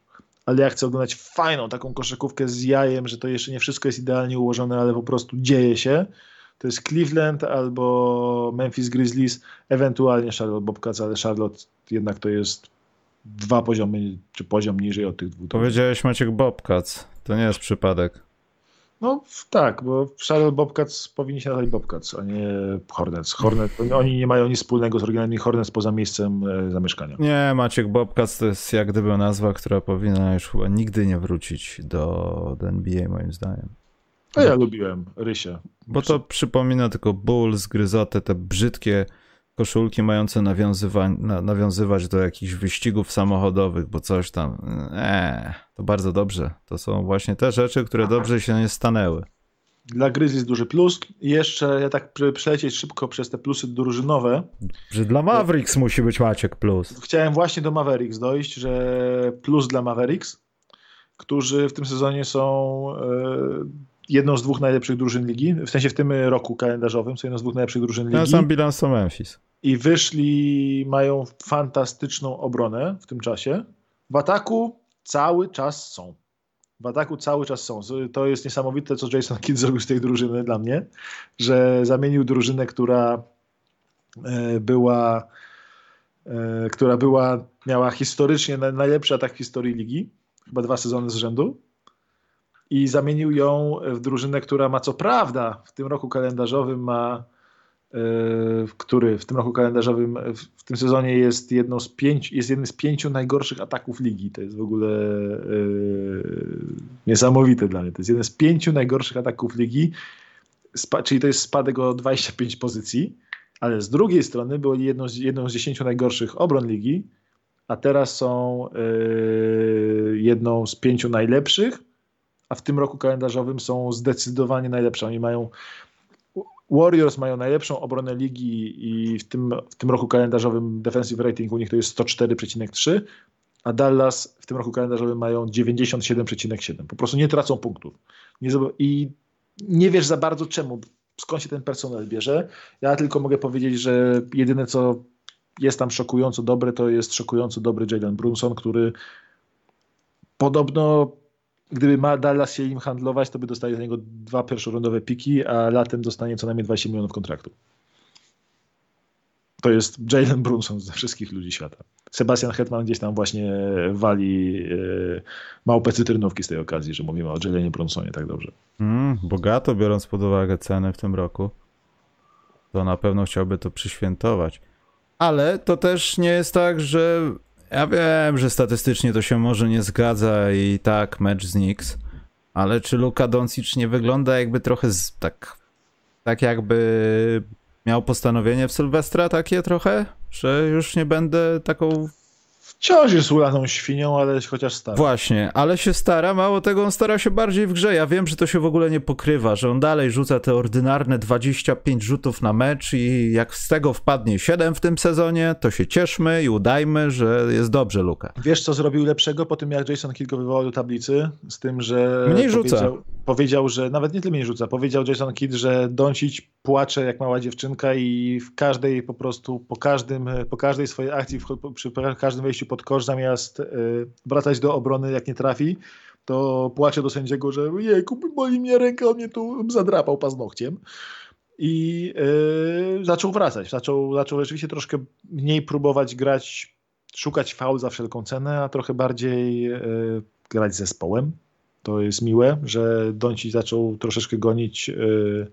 Ale jak chcę oglądać fajną taką koszykówkę z jajem, że to jeszcze nie wszystko jest idealnie ułożone, ale po prostu dzieje się, to jest Cleveland albo Memphis Grizzlies, ewentualnie Charlotte Bobcats, ale Charlotte jednak to jest dwa poziomy, czy poziom niżej od tych dwóch. Powiedziałeś Maciek Bobcats, to nie jest przypadek. No tak, bo Charlotte Bobcats powinni się nazywać Bobcats, a nie Hornets. Hornet, oni nie mają nic wspólnego z oryginalnymi Hornets poza miejscem e, zamieszkania. Nie, Maciek Bobcats to jest jak gdyby nazwa, która powinna już chyba nigdy nie wrócić do, do NBA moim zdaniem. A ja lubiłem Rysia. Bo to przypomina tylko ból, zgryzoty, te brzydkie koszulki mające nawiązywa, na, nawiązywać do jakichś wyścigów samochodowych, bo coś tam. Eee, to bardzo dobrze. To są właśnie te rzeczy, które dobrze się nie stanęły. Dla Gryz jest duży plus. I jeszcze ja tak przelecieć szybko przez te plusy drużynowe. Że dla Mavericks musi być Maciek plus. Chciałem właśnie do Mavericks dojść, że plus dla Mavericks, którzy w tym sezonie są jedną z dwóch najlepszych drużyn ligi, w sensie w tym roku kalendarzowym są jedną z dwóch najlepszych drużyn ligi. Na sam bilans to Memphis. I wyszli, mają fantastyczną obronę w tym czasie. W ataku cały czas są. W ataku cały czas są. To jest niesamowite, co Jason Kidd zrobił z tej drużyny dla mnie, że zamienił drużynę, która e, była, e, która była, miała historycznie najlepszy atak w historii ligi, chyba dwa sezony z rzędu, i zamienił ją w drużynę, która ma co prawda w tym roku kalendarzowym ma e, który w tym roku kalendarzowym, w tym sezonie jest jedną z pięć, jest jednym z pięciu najgorszych ataków ligi. To jest w ogóle yy, niesamowite dla mnie. To jest jeden z pięciu najgorszych ataków ligi, czyli to jest spadek o 25 pozycji, ale z drugiej strony byli jedną z, jedną z dziesięciu najgorszych obron ligi, a teraz są yy, jedną z pięciu najlepszych, a w tym roku kalendarzowym są zdecydowanie najlepsze. Oni mają Warriors mają najlepszą obronę ligi i w tym, w tym roku kalendarzowym defensive rating u nich to jest 104,3, a Dallas w tym roku kalendarzowym mają 97,7. Po prostu nie tracą punktów. Nie, I nie wiesz za bardzo czemu, skąd się ten personel bierze. Ja tylko mogę powiedzieć, że jedyne co jest tam szokująco dobre, to jest szokująco dobry Jalen Brunson, który podobno gdyby ma Dallas się im handlować, to by dostali za niego dwa pierwszorundowe piki, a latem dostanie co najmniej 20 milionów kontraktu. To jest Jalen Brunson ze wszystkich ludzi świata. Sebastian Hetman gdzieś tam właśnie wali e, małpe cytrynówki z tej okazji, że mówimy o Jalenie Brunsonie tak dobrze. Mm, bogato biorąc pod uwagę ceny w tym roku, to na pewno chciałby to przyświętować. Ale to też nie jest tak, że ja wiem, że statystycznie to się może nie zgadza i tak mecz z Knicks, ale czy Luka Doncic nie wygląda jakby trochę z, tak, tak jakby miał postanowienie w Sylwestra takie trochę, że już nie będę taką Wciąż jest ulaną świnią, ale chociaż stara. Właśnie, ale się stara, mało tego, on stara się bardziej w grze. Ja wiem, że to się w ogóle nie pokrywa, że on dalej rzuca te ordynarne 25 rzutów na mecz i jak z tego wpadnie 7 w tym sezonie, to się cieszmy i udajmy, że jest dobrze, Luka. Wiesz, co zrobił lepszego po tym, jak Jason Kidd go wywołał do tablicy? Z tym, że... Mniej rzuca. Powiedział, powiedział, że nawet nie tyle mniej rzuca, powiedział Jason Kidd, że Doncic płacze jak mała dziewczynka i w każdej po prostu, po każdym, po każdej swojej akcji, przy każdym wejściu pod kosz, zamiast y, wracać do obrony, jak nie trafi, to płacze do sędziego, że jejku, boli mnie ręka, on mnie tu zadrapał paznokciem. I yy, zaczął wracać. Zaczął, zaczął rzeczywiście troszkę mniej próbować grać, szukać faul za wszelką cenę, a trochę bardziej yy, grać zespołem. To jest miłe, że Donci zaczął troszeczkę gonić, yy,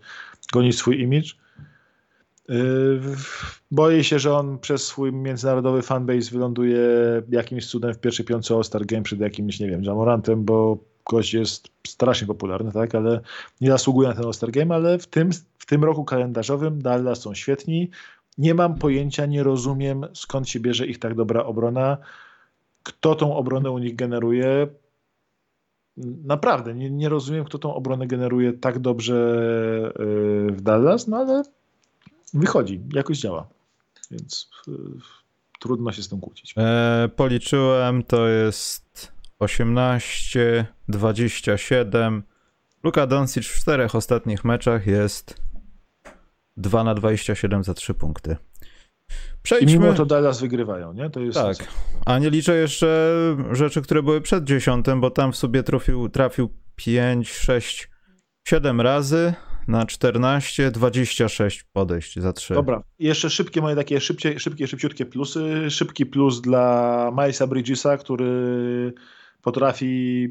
gonić swój image. Yy, boję się, że on przez swój międzynarodowy fanbase wyląduje jakimś cudem w pierwszej piątce All-Star Game przed jakimś, nie wiem, Jamorantem, bo gość jest strasznie popularny, tak, ale nie zasługuje na ten All-Star Game, ale w tym, w tym roku kalendarzowym Dallas są świetni. Nie mam pojęcia, nie rozumiem skąd się bierze ich tak dobra obrona, kto tą obronę u nich generuje. Naprawdę, nie, nie rozumiem, kto tą obronę generuje tak dobrze yy, w Dallas, no ale wychodzi, jakoś działa. Więc trudno się z tym kłócić. E, policzyłem, to jest 18, 27. Luka Doncic w czterech ostatnich meczach jest 2 na 27 za 3 punkty. Przejdźmy. I mimo to Dallas wygrywają, nie? To jest tak. A nie liczę jeszcze rzeczy, które były przed dziesiątym, bo tam w sobie trafił, trafił 5, 6, 7 razy na 14, 26 podejść za 3. Dobra, jeszcze szybkie moje takie szybkie, szybkie, szybciutkie plusy. Szybki plus dla Milesa Bridgesa, który potrafi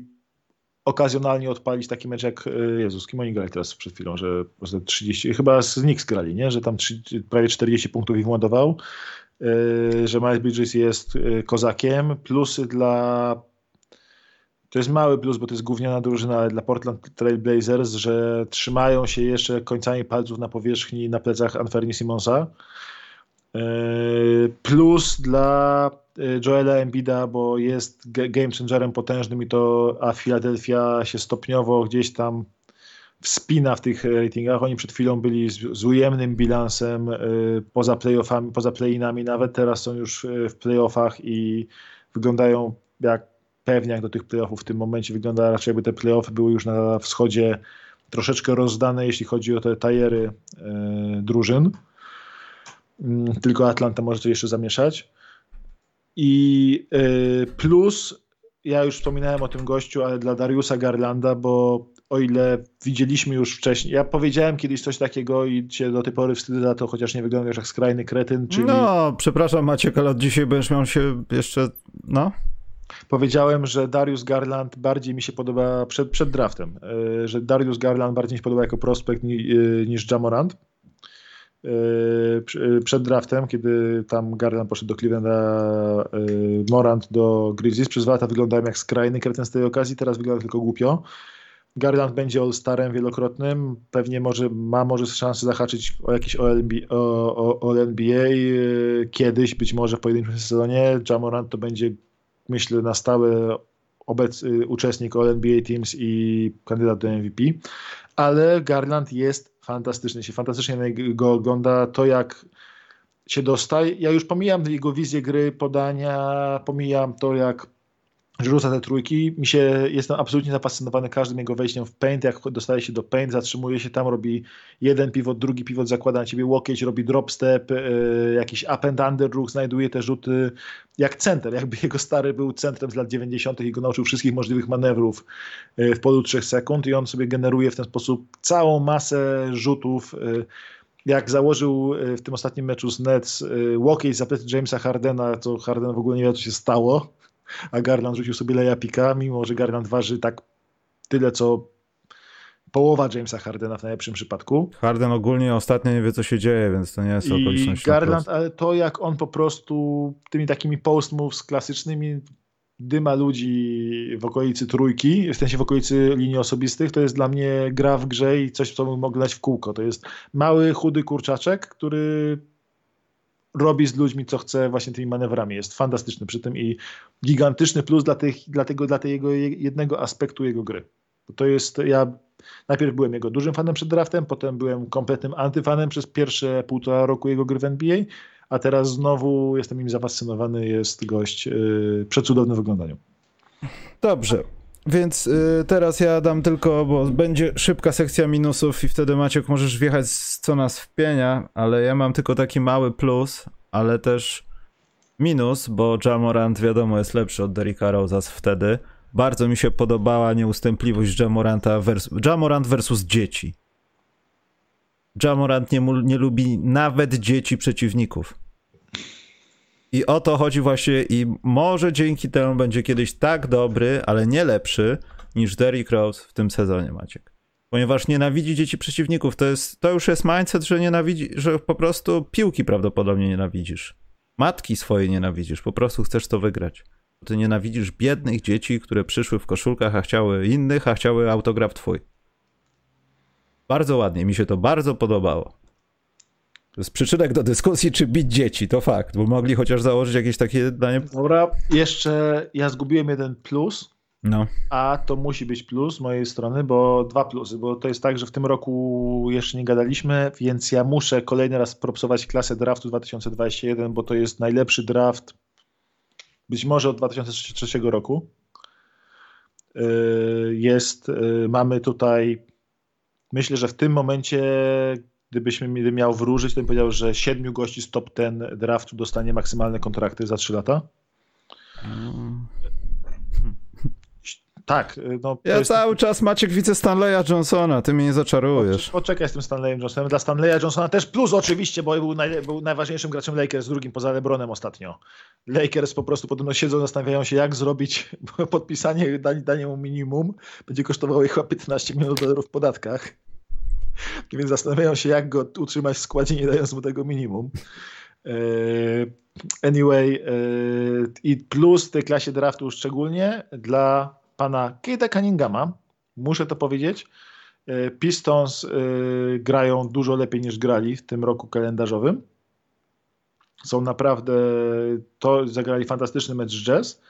okazjonalnie odpalić taki mecz jak, e, Jezus, kim oni grali teraz przed chwilą, że 30, chyba z Knicks grali, nie? że tam 30, prawie 40 punktów ich ładował, e, że Miles Bridges jest e, kozakiem, plusy dla to jest mały plus, bo to jest gówniana drużyna, ale dla Portland Trail Blazers, że trzymają się jeszcze końcami palców na powierzchni na plecach Anferni Simonsa. Plus dla Y, Joela Embida, bo jest game changerem potężnym i to, a Philadelphia się stopniowo gdzieś tam wspina w tych ratingach. Oni przed chwilą byli z, z ujemnym bilansem y, poza playoffami, poza playinami nawet, teraz są już w playoffach i wyglądają jak pewniak do tych playoffów. W tym momencie wygląda raczej jakby te playoffy były już na wschodzie troszeczkę rozdane, jeśli chodzi o te tajery drużyn. Mm, tylko Atlanta może to jeszcze zamieszać. I y, plus, ja już wspominałem o tym gościu, ale dla Dariusa Garlanda, bo o ile widzieliśmy już wcześniej, ja powiedziałem kiedyś coś takiego i cię do tej pory wstydzę za to, chociaż nie wyglądasz jak skrajny kretyn, czyli... No, przepraszam Maciek, ale od dzisiaj będziesz miał się jeszcze, no... Powiedziałem, że Darius Garland bardziej mi się podoba przed, przed draftem, y, że Darius Garland bardziej mi się podoba jako prospekt y, niż Jamorant Yy, przed draftem, kiedy tam Garland poszedł do Clevelanda, Morant do Grizzlies. Przez lata wyglądałem jak skrajny kreten z tej okazji, teraz wygląda tylko głupio. Garland będzie All-Starem wielokrotnym, pewnie może, ma może szansę zahaczyć o jakiś All-NBA kiedyś, być może w pojedynczym sezonie. Jamorant to będzie, myślę, na stałe obec, uczestnik All-NBA Teams i kandydat do MVP, ale Garland jest fantastyczny, się fantastycznie go ogląda, to jak się dostaje, ja już pomijam jego wizję gry, podania, pomijam to jak rzuca te trójki, mi się, jestem absolutnie zafascynowany każdym jego wejściem w paint, jak dostaje się do paint, zatrzymuje się tam, robi jeden pivot, drugi pivot, zakłada na ciebie łokieć, robi drop step, yy, jakiś up and under ruch, znajduje te rzuty jak center, jakby jego stary był centrem z lat 90. i go nauczył wszystkich możliwych manewrów yy, w polu 3 sekund i on sobie generuje w ten sposób całą masę rzutów, yy, jak założył w tym ostatnim meczu z Nets łokieć za Jamesa Hardena, to Harden w ogóle nie wie, co się stało a Garland rzucił sobie lejapika, mimo że Garland waży tak tyle, co połowa Jamesa Hardena w najlepszym przypadku. Harden ogólnie ostatnio nie wie, co się dzieje, więc to nie jest okoliczność. I Garland, ale to jak on po prostu tymi takimi post moves klasycznymi dyma ludzi w okolicy trójki, w sensie w okolicy linii osobistych, to jest dla mnie gra w grze i coś, co bym mógł grać w kółko. To jest mały, chudy kurczaczek, który robi z ludźmi, co chce właśnie tymi manewrami. Jest fantastyczny przy tym i gigantyczny plus dla, tych, dla, tego, dla jednego aspektu jego gry. To jest, ja najpierw byłem jego dużym fanem przed draftem, potem byłem kompletnym antyfanem przez pierwsze półtora roku jego gry w NBA, a teraz znowu jestem im zafascynowany, jest gość yy, przecudowny w wyglądaniu. Dobrze. Więc y, teraz ja dam tylko, bo będzie szybka sekcja minusów i wtedy Maciek możesz wjechać co nas wpienia, ale ja mam tylko taki mały plus, ale też minus, bo Jamorant wiadomo jest lepszy od Derricka Rose'a wtedy. Bardzo mi się podobała nieustępliwość Jamoranta vers Jamorant versus dzieci. Jamorant nie, nie lubi nawet dzieci przeciwników. I o to chodzi właśnie i może dzięki temu będzie kiedyś tak dobry, ale nie lepszy niż Derrick Rose w tym sezonie, Maciek. Ponieważ nienawidzi dzieci przeciwników. To, jest, to już jest mindset, że nienawidzi, że po prostu piłki prawdopodobnie nienawidzisz. Matki swoje nienawidzisz, po prostu chcesz to wygrać. Ty nienawidzisz biednych dzieci, które przyszły w koszulkach, a chciały innych, a chciały autograf twój. Bardzo ładnie, mi się to bardzo podobało. Jest przyczynek do dyskusji, czy bić dzieci, to fakt, bo mogli chociaż założyć jakieś takie danie. Dobra, jeszcze ja zgubiłem jeden plus, No. A to musi być plus z mojej strony, bo dwa plusy, bo to jest tak, że w tym roku jeszcze nie gadaliśmy, więc ja muszę kolejny raz propsować klasę draftu 2021, bo to jest najlepszy draft być może od 2003 roku. Yy, jest, yy, mamy tutaj, myślę, że w tym momencie, gdybyśmy miał wróżyć, to bym powiedział, że siedmiu gości z top ten draftu dostanie maksymalne kontrakty za 3 lata. Hmm. Tak. No, ja jest... cały czas Maciek widzę Stanleya Johnsona, ty mnie nie zaczarujesz. Poczekaj z tym Stanleyem Johnsonem. Dla Stanleya Johnsona też plus oczywiście, bo był, naj, był najważniejszym graczem Lakers, drugim poza LeBronem ostatnio. Lakers po prostu podobno siedzą, zastanawiają się jak zrobić podpisanie, danie, danie mu minimum. Będzie kosztowało ich chyba 15 milionów dolarów w podatkach. Więc zastanawiają się jak go utrzymać w składzie, nie dając mu tego minimum. E, anyway, e, i plus w tej klasie draftu szczególnie dla pana Kate'a Cunninghama, muszę to powiedzieć, e, Pistons grają dużo lepiej niż grali w tym roku kalendarzowym. Są naprawdę, to zagrali fantastyczny mecz z Jazz,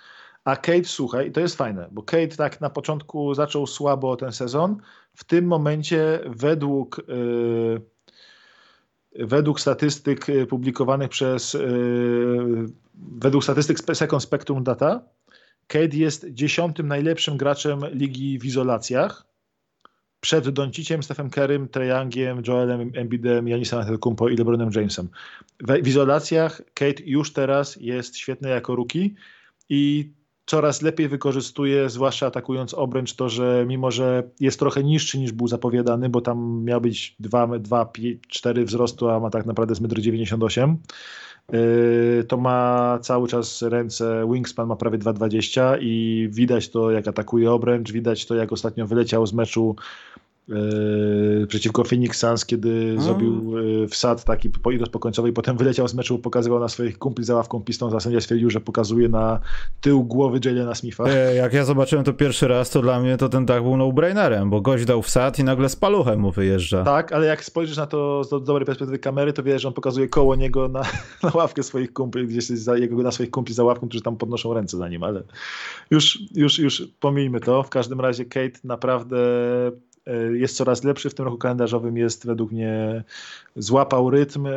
a Kate, słuchaj, to jest fajne, bo Kate tak na początku zaczął słabo ten sezon. W tym momencie według yy, według statystyk publikowanych przez yy, według statystyk Second Spectrum Data Kate jest dziesiątym najlepszym graczem ligi w izolacjach. Przed Donciciem, Stephen Kerrym, Treyangiem, Joelem Embidem, Janisem Antetokounmpo i LeBronem Jamesem. W, izolacjach Kate już teraz jest świetny jako rookie i coraz lepiej wykorzystuje, zwłaszcza atakując obręcz, to, że mimo, że jest trochę niższy niż był zapowiadany, bo tam miał być 2-4 wzrostu, a ma tak naprawdę z 1,98 m, Yy, to ma cały czas ręce, wingspan ma prawie 2,20 i widać to jak atakuje obręcz, widać to jak ostatnio wyleciał z meczu Yy, przeciwko Phoenix Suns, kiedy zrobił yy, wsad taki po, po końcowej, potem wyleciał z meczu, pokazywał na swoich kumpli za ławką pistą, a sędzia stwierdził, że pokazuje na tył głowy Jalena Smitha. E, jak ja zobaczyłem to pierwszy raz, to dla mnie to ten dach był no-brainerem, bo gość dał wsad i nagle z paluchem mu wyjeżdża. Tak, ale jak spojrzysz na to z dobrej perspektywy kamery, to wiesz, że on pokazuje koło niego na, na ławkę swoich kumpli, gdzieś za, jego, na swoich kumpli za ławką, którzy tam podnoszą ręce za nim, ale już, już, już pomijmy to. W każdym razie Kate naprawdę jest coraz lepszy. W tym roku kalendarzowym jest według mnie złapał rytm. E,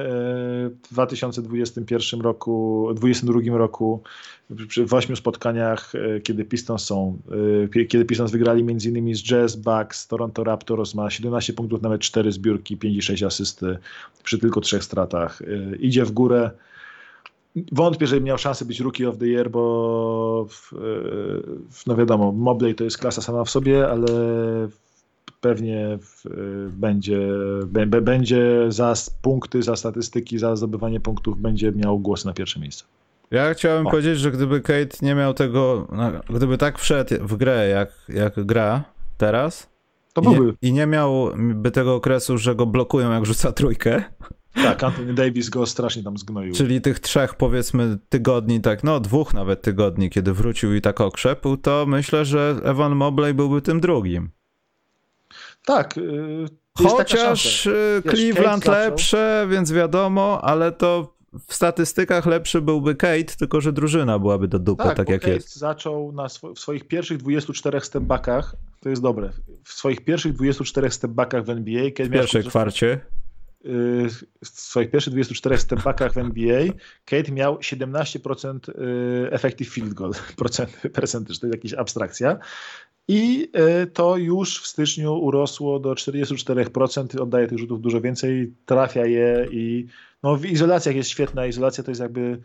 w 2021 roku, 2022 roku w ośmiu spotkaniach, e, kiedy Pistons są, kiedy Pistons wygrali między innymi z Jazz, Bucks, Toronto Raptors, ma 17 punktów, nawet 4 zbiórki, 5 i 6 asysty przy tylko trzech stratach. Idzie w górę. Wątpię, że miał szansę być Rookie of the Year, bo no wiadomo, Mobley to jest klasa sama w sobie, ale pewnie w, będzie, b, będzie za punkty, za statystyki, za zdobywanie punktów będzie miał głos na pierwsze miejsce. Ja chciałem o. powiedzieć, że gdyby Kate nie miał tego, gdyby tak wszedł w grę, jak, jak gra teraz, to byłby. I nie, I nie miałby tego okresu, że go blokują, jak rzuca trójkę. Tak, Anthony Davis go strasznie tam zgnoił. Czyli tych trzech, powiedzmy, tygodni, tak, no dwóch nawet tygodni, kiedy wrócił i tak okrzepł, to myślę, że Evan Mobley byłby tym drugim. Tak. Y, Chociaż y, Cleveland lepsze, więc wiadomo, ale to w statystykach lepszy byłby Kate, tylko że drużyna byłaby do dupy, tak, tak jak Kate jest. zaczął na sw w swoich pierwszych 24 stepbackach, to jest dobre, w swoich pierwszych 24 stepbackach w NBA... Kate w pierwszej kwarcie? W swoich pierwszych 24 stepbackach w NBA Kate miał 17% effective field goal, percentage, to jest jakaś abstrakcja. I e, to już w styczniu urosło do 44%, oddaje tych rzutów dużo więcej, trafia je i no w izolacjach jest świetna. Izolacja to jest jakby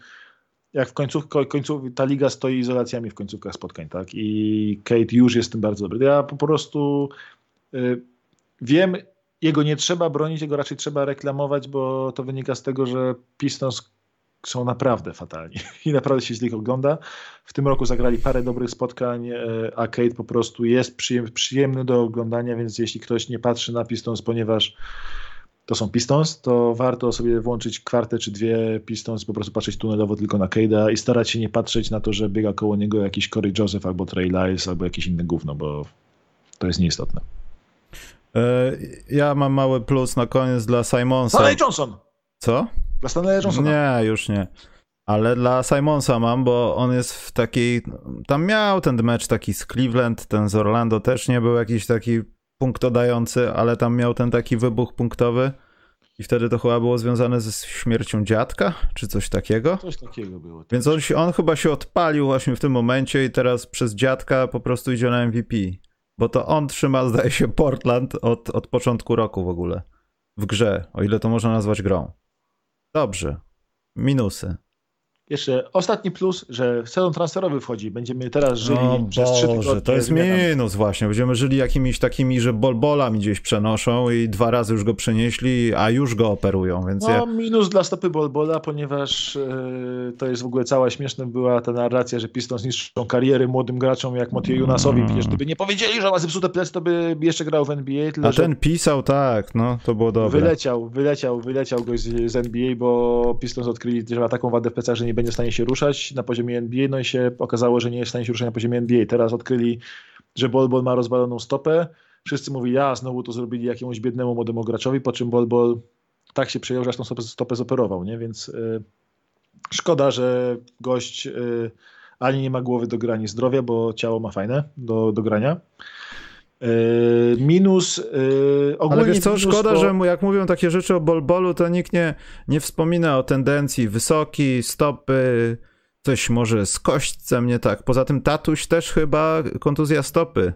jak w końcu, końcu ta liga stoi izolacjami w końcówkach spotkań, tak? I Kate już jest tym bardzo dobry. Ja po prostu y, wiem, jego nie trzeba bronić, jego raczej trzeba reklamować, bo to wynika z tego, że Pistons są naprawdę fatalni i naprawdę się źle ich ogląda. W tym roku zagrali parę dobrych spotkań, e, a Kate po prostu jest przyjemny do oglądania, więc jeśli ktoś nie patrzy na Pistons, ponieważ to są Pistons, to warto sobie włączyć kwartę czy dwie Pistons, po prostu patrzeć tunelowo tylko na Cade'a i starać się nie patrzeć na to, że biega koło niego jakiś Corey Joseph albo Trey Lyles albo jakiś inny gówno, bo to jest nieistotne. E, ja mam mały plus na koniec dla Simonsa. Stanley Johnson! Co? Dla Stanleya Johnsona. Nie, już nie. Ale dla Simonsa mam, bo on jest w takiej. Tam miał ten mecz taki z Cleveland, ten z Orlando też nie był jakiś taki punktodający, ale tam miał ten taki wybuch punktowy. I wtedy to chyba było związane ze śmiercią dziadka, czy coś takiego. Coś takiego było. Więc on, on chyba się odpalił właśnie w tym momencie i teraz przez dziadka po prostu idzie na MVP. Bo to on trzyma, zdaje się, Portland od, od początku roku w ogóle. W grze, o ile to można nazwać grą. Dobrze. Minusy. Jeszcze ostatni plus, że sezon transferowy wchodzi. Będziemy teraz żyli o przez trzy tygodnie. to jest minus właśnie. Będziemy żyli jakimiś takimi, że bolbolami gdzieś przenoszą i dwa razy już go przenieśli, a już go operują, więc ja... No, minus dla stopy Bolbola, ponieważ e, to jest w ogóle cała śmieszna była ta narracja, że Pistons niszczą kariery młodym graczom jak Junasowi. Mm. Przecież gdyby nie powiedzieli, że ma zepsute plecy, to by jeszcze grał w NBA. Tyle, A ten pisał tak, no to było dobre. Wyleciał, wyleciał, wyleciał goś z, z NBA, bo Pistons odkryli, że ma taką wadę w plecach, że nie będzie w stanie się ruszać na poziomie NBA, no i się okazało, że nie jest w stanie się ruszać na poziomie NBA. Teraz odkryli, że Bolbol ma rozwaloną stopę. Wszyscy mówili, ja znowu to zrobili jakiemuś biednemu młodemu graczowi, po czym Bolbol tak się przejął, że aż tą stopę, stopę zoperował, nie? Więc y, szkoda, że gość y, ani nie ma głowy do grania zdrowia, bo ciało ma fajne do, do grania. Y, minus y, ogólnie Ale wiesz co, szkoda, to... że mu- jak mówią takie rzeczy o Bolbolu, to nikt nie, nie wspomina o tendencji wysoki, stopy, coś może z kośćcem nie tak. Poza tym tatuś też chyba kontuzja stopy.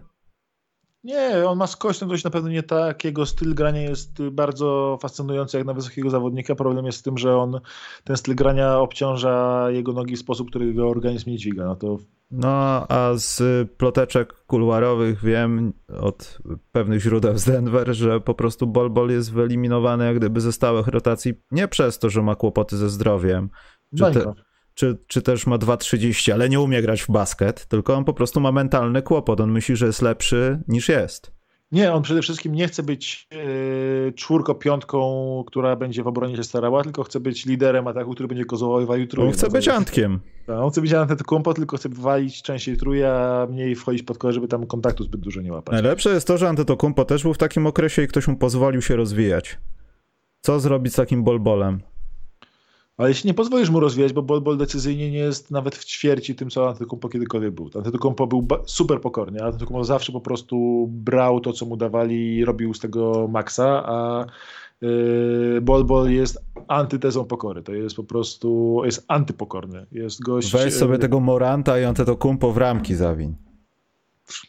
Nie, on ma skośną dość na pewno nie tak. Jego styl grania jest bardzo fascynujący jak na wysokiego zawodnika. Problem jest w tym, że on ten styl grania obciąża jego nogi w sposób, który jego organizm nie dźwiga. No to No, a z ploteczek kuluarowych wiem od pewnych źródeł z Denver, że po prostu Bolbol jest wyeliminowany jak gdyby ze stałych rotacji nie przez to, że ma kłopoty ze zdrowiem, czy, te. Czy, czy też ma 2,30, ale nie umie grać w basket, tylko on po prostu ma mentalny kłopot. On myśli, że jest lepszy niż jest. Nie, on przede wszystkim nie chce być yy, czwórko, piątką, która będzie w obronie się starała, tylko chce być liderem ataku, który będzie kozował i truje. On chce być Antkiem. Tak, On chce być Antetokounmpo, tylko chce walić częściej truje, a mniej wchodzić pod koło, żeby tam kontaktu zbyt dużo nie łapać. Najlepsze jest to, że Antetokounmpo też był w takim okresie i ktoś mu pozwolił się rozwijać. Co zrobić z takim bolbolem? Ale jeśli nie pozwolisz mu rozwijać, bo Bol Bol decyzyjnie nie jest nawet w ćwierci tym, co Antetokounmpo kiedykolwiek był. Antetokounmpo był super pokorny, a Antetokounmpo zawsze po prostu brał to, co mu dawali i robił z tego maksa, a yy, Bol Bol jest antytezą pokory. To jest po prostu, jest antypokorny. Jest gość... Weź sobie yy, tego Moranta i Antetokounmpo w ramki zawiń.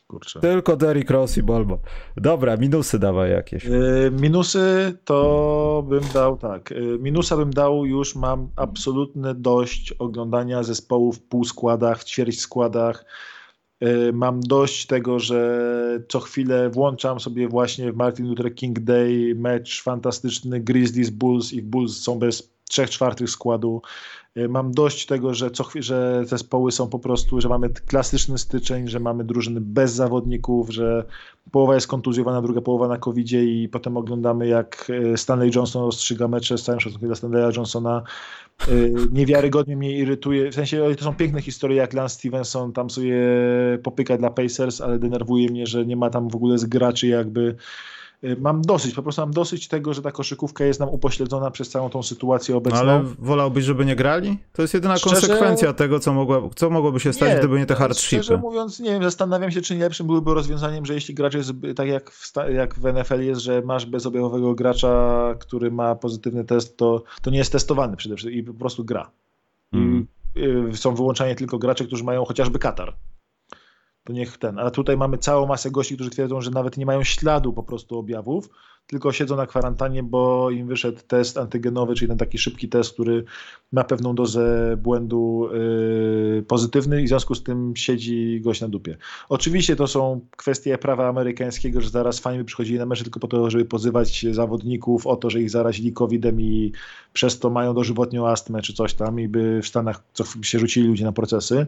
Kurczę. Tylko Derrick Rose i Bolbo. Dobra, minusy dawaj jakieś. Yy, Minusy to bym dał tak. Yy, Minusa bym dał już mam absolutne dość oglądania zespołów w półskładach, w ćwierć składach. Yy, Mam dość tego, że co chwilę włączam sobie właśnie w Martin Luther King Day mecz fantastyczny Grizzlies Bulls i Bulls są bez trzech czwartych składu. Yy, Mam dość tego, że, co że zespoły są po prostu, że mamy klasyczny styczeń, że mamy drużyny bez zawodników, że połowa jest kontuzjowana, druga połowa na covid i potem oglądamy jak e, Stanley Johnson rozstrzyga mecze z całym szacunkiem dla Stanleya Johnsona. E, Niewiarygodnie mnie irytuje, w sensie to są piękne historie jak Lance Stevenson tam sobie popyka dla Pacers, ale denerwuje mnie, że nie ma tam w ogóle z graczy jakby Mam dosyć, po prostu mam dosyć tego, że ta koszykówka jest nam upośledzona przez całą tą sytuację No, obecną. ale wolałbyś, żeby nie grali? To jest jedyna Szczerze- konsekwencja tego, co, mogła, co mogłoby się stać, gdyby nie te Szczerze hardshipy. mówiąc, nie wiem, zastanawiam się, czy nie lepszym byłyby rozwiązaniem, że jeśli gracz jest y, tak jak w, jak w NFL jest, że masz bezobjawowego gracza, który ma pozytywny test, to, to nie jest testowany przede wszystkim i po prostu gra. Mm. Y, Są wyłączani tylko gracze, którzy mają chociażby Katar. To niech ten. A tutaj mamy całą masę gości, którzy twierdzą, że nawet nie mają śladu po prostu objawów, tylko siedzą na kwarantannie, bo im wyszedł test antygenowy, czyli ten taki szybki test, który ma pewną dozę błędu yy, pozytywny i w związku z tym siedzi gość na dupie. Oczywiście to są kwestie prawa amerykańskiego, że zaraz fani by przychodzili na mecze tylko po to, żeby pozywać zawodników o to, że ich zarazili COVID-em i przez to mają dożywotnią astmę czy coś tam i by w Stanach co się rzucili ludzie na procesy.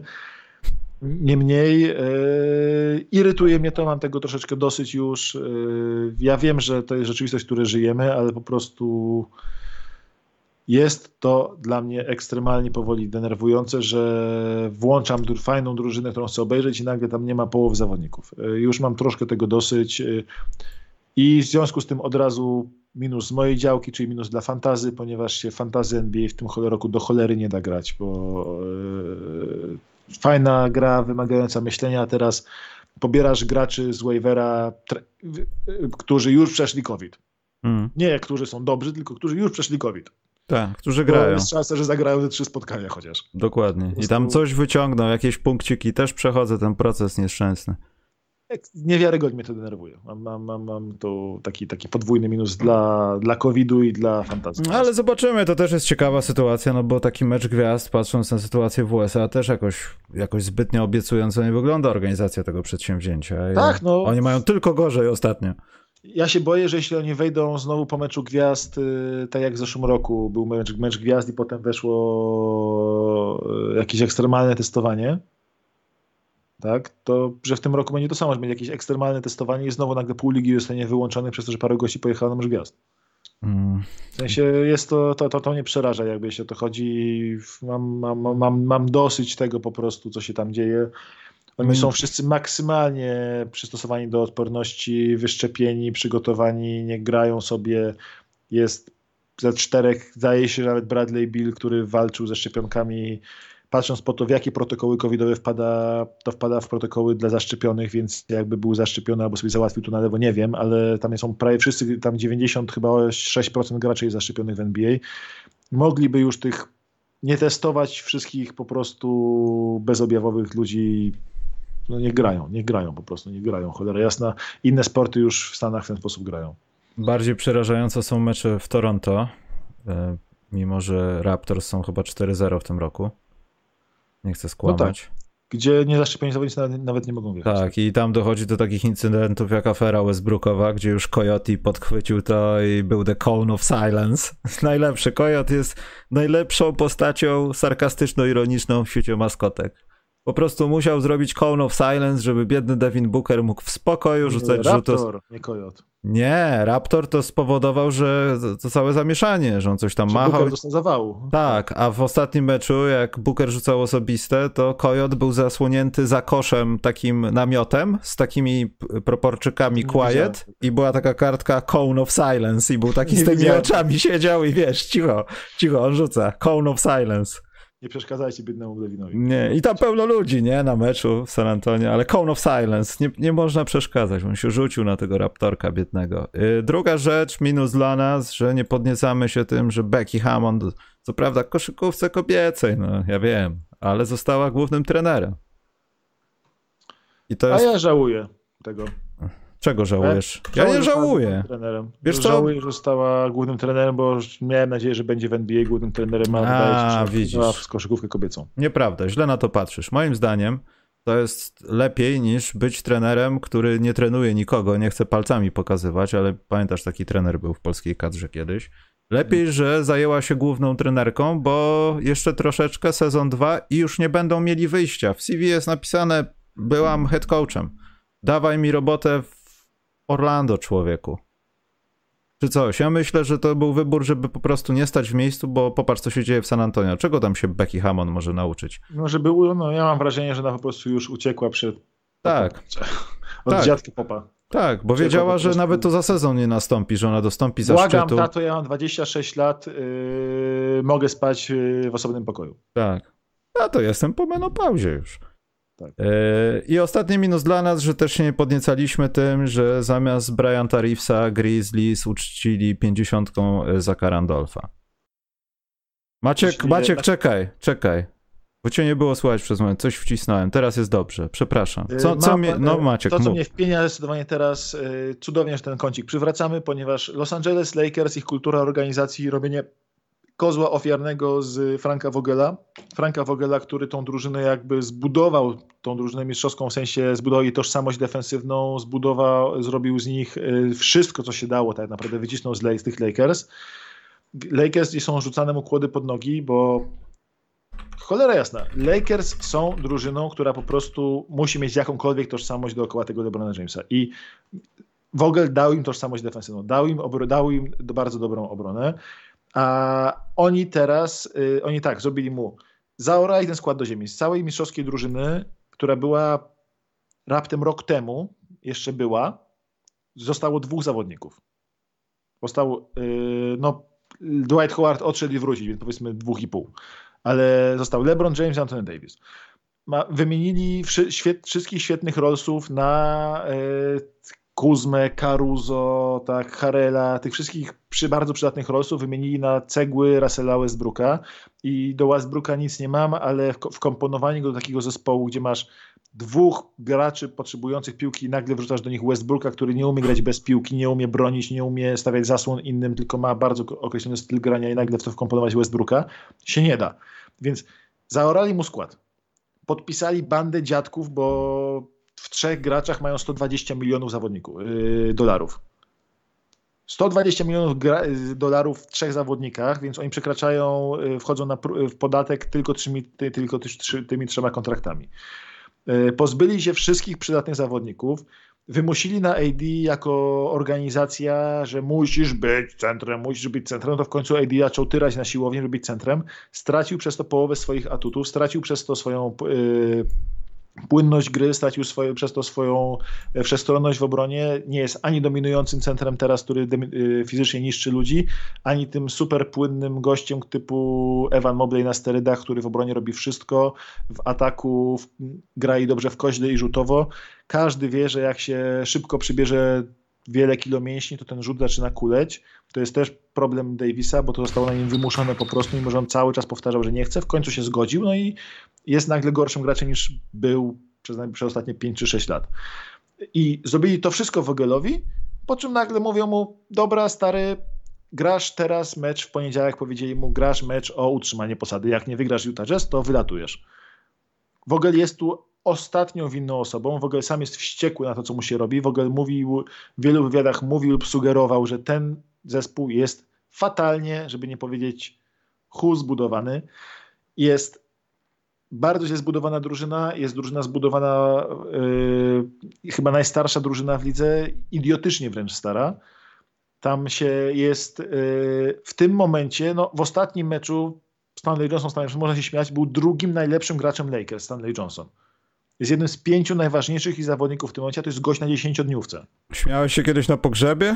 Niemniej yy, irytuje mnie to, mam tego troszeczkę dosyć już. Yy, ja wiem, że to jest rzeczywistość, w której żyjemy, ale po prostu jest to dla mnie ekstremalnie powoli denerwujące, że włączam dru- fajną drużynę, którą chcę obejrzeć i nagle tam nie ma połowy zawodników. Yy, Już mam troszkę tego dosyć i w związku z tym od razu minus z mojej działki, czyli minus dla fantazy, ponieważ się fantazy NBA w tym roku do cholery nie da grać, bo fajna gra wymagająca myślenia, a teraz pobierasz graczy z waivera, którzy już przeszli COVID. Hmm. Nie, którzy są dobrzy, tylko którzy już przeszli COVID. Tak, którzy grają. Bo jest szansa, że zagrają te trzy spotkania chociaż. Dokładnie. I tam coś wyciągną, jakieś punkciki, też przechodzę ten proces nieszczęsny. Niewiarygodnie mnie to denerwuje. Mam, mam, mam, mam to taki, taki podwójny minus dla, dla COVID-u i dla fantazji. No, ale zobaczymy, to też jest ciekawa sytuacja, no bo taki mecz gwiazd, patrząc na sytuację w USA, też jakoś, jakoś zbytnio obiecująco nie wygląda organizacja tego przedsięwzięcia. tak, no. Oni mają tylko gorzej ostatnio. Ja się boję, że jeśli oni wejdą znowu po meczu gwiazd, y, tak jak w zeszłym roku był mecz, mecz gwiazd i potem weszło y, jakieś ekstremalne testowanie, tak, to że w tym roku będzie to samo, że będzie jakieś ekstremalne testowanie i znowu nagle pół ligi zostanie wyłączony przez to, że parę gości pojechało na mecz gwiazd. Mm. W sensie jest to, to, to, to mnie przeraża, jakby o to chodzi. Mam, mam, mam, mam dosyć tego po prostu, co się tam dzieje. Oni są wszyscy maksymalnie przystosowani do odporności, wyszczepieni, przygotowani, nie grają sobie. Jest ze czterech, zdaje się, że nawet Bradley Bill, który walczył ze szczepionkami, patrząc po to, w jakie protokoły covidowe wpada, to wpada w protokoły dla zaszczepionych, więc jakby był zaszczepiony albo sobie załatwił to na lewo, nie wiem, ale tam są prawie wszyscy, tam 90 chyba 6% graczy jest zaszczepionych w NBA. Mogliby już tych nie testować wszystkich po prostu bezobjawowych ludzi no nie grają, nie grają po prostu, nie grają, cholera jasna. Inne sporty już w Stanach w ten sposób grają. Bardziej przerażające są mecze w Toronto, e, mimo że Raptors są chyba 4-0 w tym roku. Nie chcę skłamać. No tak. Gdzie niezaszczepieni zawodnicy nawet, nawet nie mogą wjechać. Tak, i tam dochodzi do takich incydentów jak afera Westbrookowa, gdzie już Coyote podchwycił to i był The Cone of Silence. Najlepszy. Coyote jest najlepszą postacią sarkastyczno-ironiczną w świecie maskotek. Po prostu musiał zrobić Cone of Silence, żeby biedny Devin Booker mógł w spokoju rzucać Raptor, rzutów. nie Coyote. Nie, Raptor to spowodował, że to całe zamieszanie, że on coś tam że machał. Booker dostał zawału. Tak, a w ostatnim meczu, jak Booker rzucał osobiste, to Coyote był zasłonięty za koszem takim namiotem z takimi proporczykami quiet i była taka kartka Cone of Silence i był taki z tymi oczami siedział i wiesz, cicho, cicho, on rzuca. Cone of Silence. Nie przeszkadzajcie biednemu Lewinowi. Nie, i tam pełno ludzi, nie, na meczu w San Antonio, ale Cone of Silence, nie, nie można przeszkadzać, on się rzucił na tego Raptorka biednego. Yy, druga rzecz, minus dla nas, że nie podniecamy się tym, że Becky Hammond, co prawda koszykówce kobiecej, no ja wiem, ale została głównym trenerem. I to jest... A ja żałuję tego. Czego żałujesz? Ja, ja nie żałuję. Trenerem. Wiesz co? Żałuję, że została głównym trenerem, bo miałem nadzieję, że będzie w NBA głównym trenerem, a, a wydaje się, że w koszykówkę kobiecą. Nieprawda, źle na to patrzysz. Moim zdaniem to jest lepiej niż być trenerem, który nie trenuje nikogo, nie chce palcami pokazywać, ale pamiętasz, taki trener był w polskiej kadrze kiedyś. Lepiej, że zajęła się główną trenerką, bo jeszcze troszeczkę sezon 2 i już nie będą mieli wyjścia. W CV jest napisane, byłam head coachem. Dawaj mi robotę w Orlando, człowieku. Czy coś? Ja myślę, że to był wybór, żeby po prostu nie stać w miejscu, bo popatrz, co się dzieje w San Antonio. Czego tam się Becky Hammond może nauczyć? No, żeby, no ja mam wrażenie, że ona po prostu już uciekła przed... Tak. Od tak. dziadka popa. Tak, bo wiedziała, że nawet to za sezon nie nastąpi, że ona dostąpi za Błagam, szczytu. tato, ja mam 26 lat, yy, mogę spać yy, w osobnym pokoju. Tak. A to jestem po menopauzie już. Tak. E, I ostatni minus dla nas, że też się nie podniecaliśmy tym, że zamiast Bryanta Reevesa Grizzlies uczcili 50 za Karandolfa. Maciek, Maciek, czekaj, czekaj. Bo cię nie było słychać przez moment, coś wcisnąłem, teraz jest dobrze, przepraszam. Co, co mnie, no Maciek, To, co mów. mnie wpienia zdecydowanie teraz, e, cudownie, że ten kącik przywracamy, ponieważ Los Angeles Lakers, ich kultura organizacji, robienie kozła ofiarnego z Franka Vogela. Franka Vogela, który tą drużynę jakby zbudował, tą drużynę mistrzowską, w sensie zbudował jej tożsamość defensywną, zbudował, zrobił z nich y, wszystko, co się dało tak naprawdę, wycisnął z, z tych Lakers. Lakers gdzie są rzucane mu kłody pod nogi, bo cholera jasna, Lakers są drużyną, która po prostu musi mieć jakąkolwiek tożsamość dookoła tego LeBrona Jamesa i Vogel dał im tożsamość defensywną, dał im, dał im bardzo dobrą obronę. A oni teraz, y, oni tak, zrobili mu, zaorali ten skład do ziemi. Z całej mistrzowskiej drużyny, która była raptem rok temu, jeszcze była, zostało dwóch zawodników. Został, no, Dwight Howard odszedł i wrócił, więc powiedzmy dwóch i pół. Ale został LeBron James i Anthony Davis. Ma, wymienili wszy, świet, wszystkich świetnych rollsów na Kuzmę, Caruso, tak, Harela, tych wszystkich przy bardzo przydatnych rollsów wymienili na cegły Russella Westbrooka i do Westbrooka nic nie mam, ale wkomponowanie go do takiego zespołu, gdzie masz dwóch graczy potrzebujących piłki i nagle wrzucasz do nich Westbrooka, który nie umie grać bez piłki, nie umie bronić, nie umie stawiać zasłon innym, tylko ma bardzo określony styl grania i nagle w to wkomponować Westbrooka, się nie da. Więc zaorali mu skład. Podpisali bandę dziadków, bo w trzech graczach mają 120 milionów zawodników, yy, dolarów. 120 milionów dolarów w trzech zawodnikach, więc oni przekraczają, yy, wchodzą na w podatek tylko, tymi, tylko tymi trzema kontraktami. Yy, pozbyli się wszystkich przydatnych zawodników, wymusili na AD jako organizacja, że musisz być centrem, musisz być centrem, no to w końcu AD zaczął tyrać na siłownię, żeby być centrem, stracił przez to połowę swoich atutów, stracił przez to swoją yy, płynność gry, stracił swoje, przez to swoją e, wszechstronność w obronie, nie jest ani dominującym centrem teraz, który e, fizycznie niszczy ludzi, ani tym super płynnym gościem typu Evan Mobley na sterydach, który w obronie robi wszystko, w ataku gra i dobrze w koźle i rzutowo. Każdy wie, że jak się szybko przybierze wiele kilo mięśni, to ten rzut zaczyna kuleć. To jest też problem Davisa, bo to zostało na nim wymuszone po prostu, mimo że on cały czas powtarzał, że nie chce. W końcu się zgodził, no i jest nagle gorszym graczem niż był przez, przez ostatnie 5 czy 6 lat. I zrobili to wszystko Wogelowi, po czym nagle mówią mu, dobra stary, grasz teraz mecz w poniedziałek, powiedzieli mu, grasz mecz o utrzymanie posady, jak nie wygrasz Utah Jazz, to wylatujesz. Wogel jest tu ostatnią winną osobą. Wogel sam jest wściekły na to, co mu się robi. Wogel mówił, w wielu wywiadach mówił lub sugerował, że ten zespół jest fatalnie, żeby nie powiedzieć hu zbudowany. Jest bardzo źle zbudowana drużyna, jest drużyna zbudowana, yy, chyba najstarsza drużyna w lidze, idiotycznie wręcz stara. Tam się jest yy, w tym momencie, no, w ostatnim meczu Stanley Johnson, Stanley, można się śmiać, był drugim najlepszym graczem Lakers, Stanley Johnson. Jest jednym z pięciu najważniejszych i zawodników w tym momencie, a to jest gość na dziesięciodniówce. Śmiałeś się kiedyś na pogrzebie?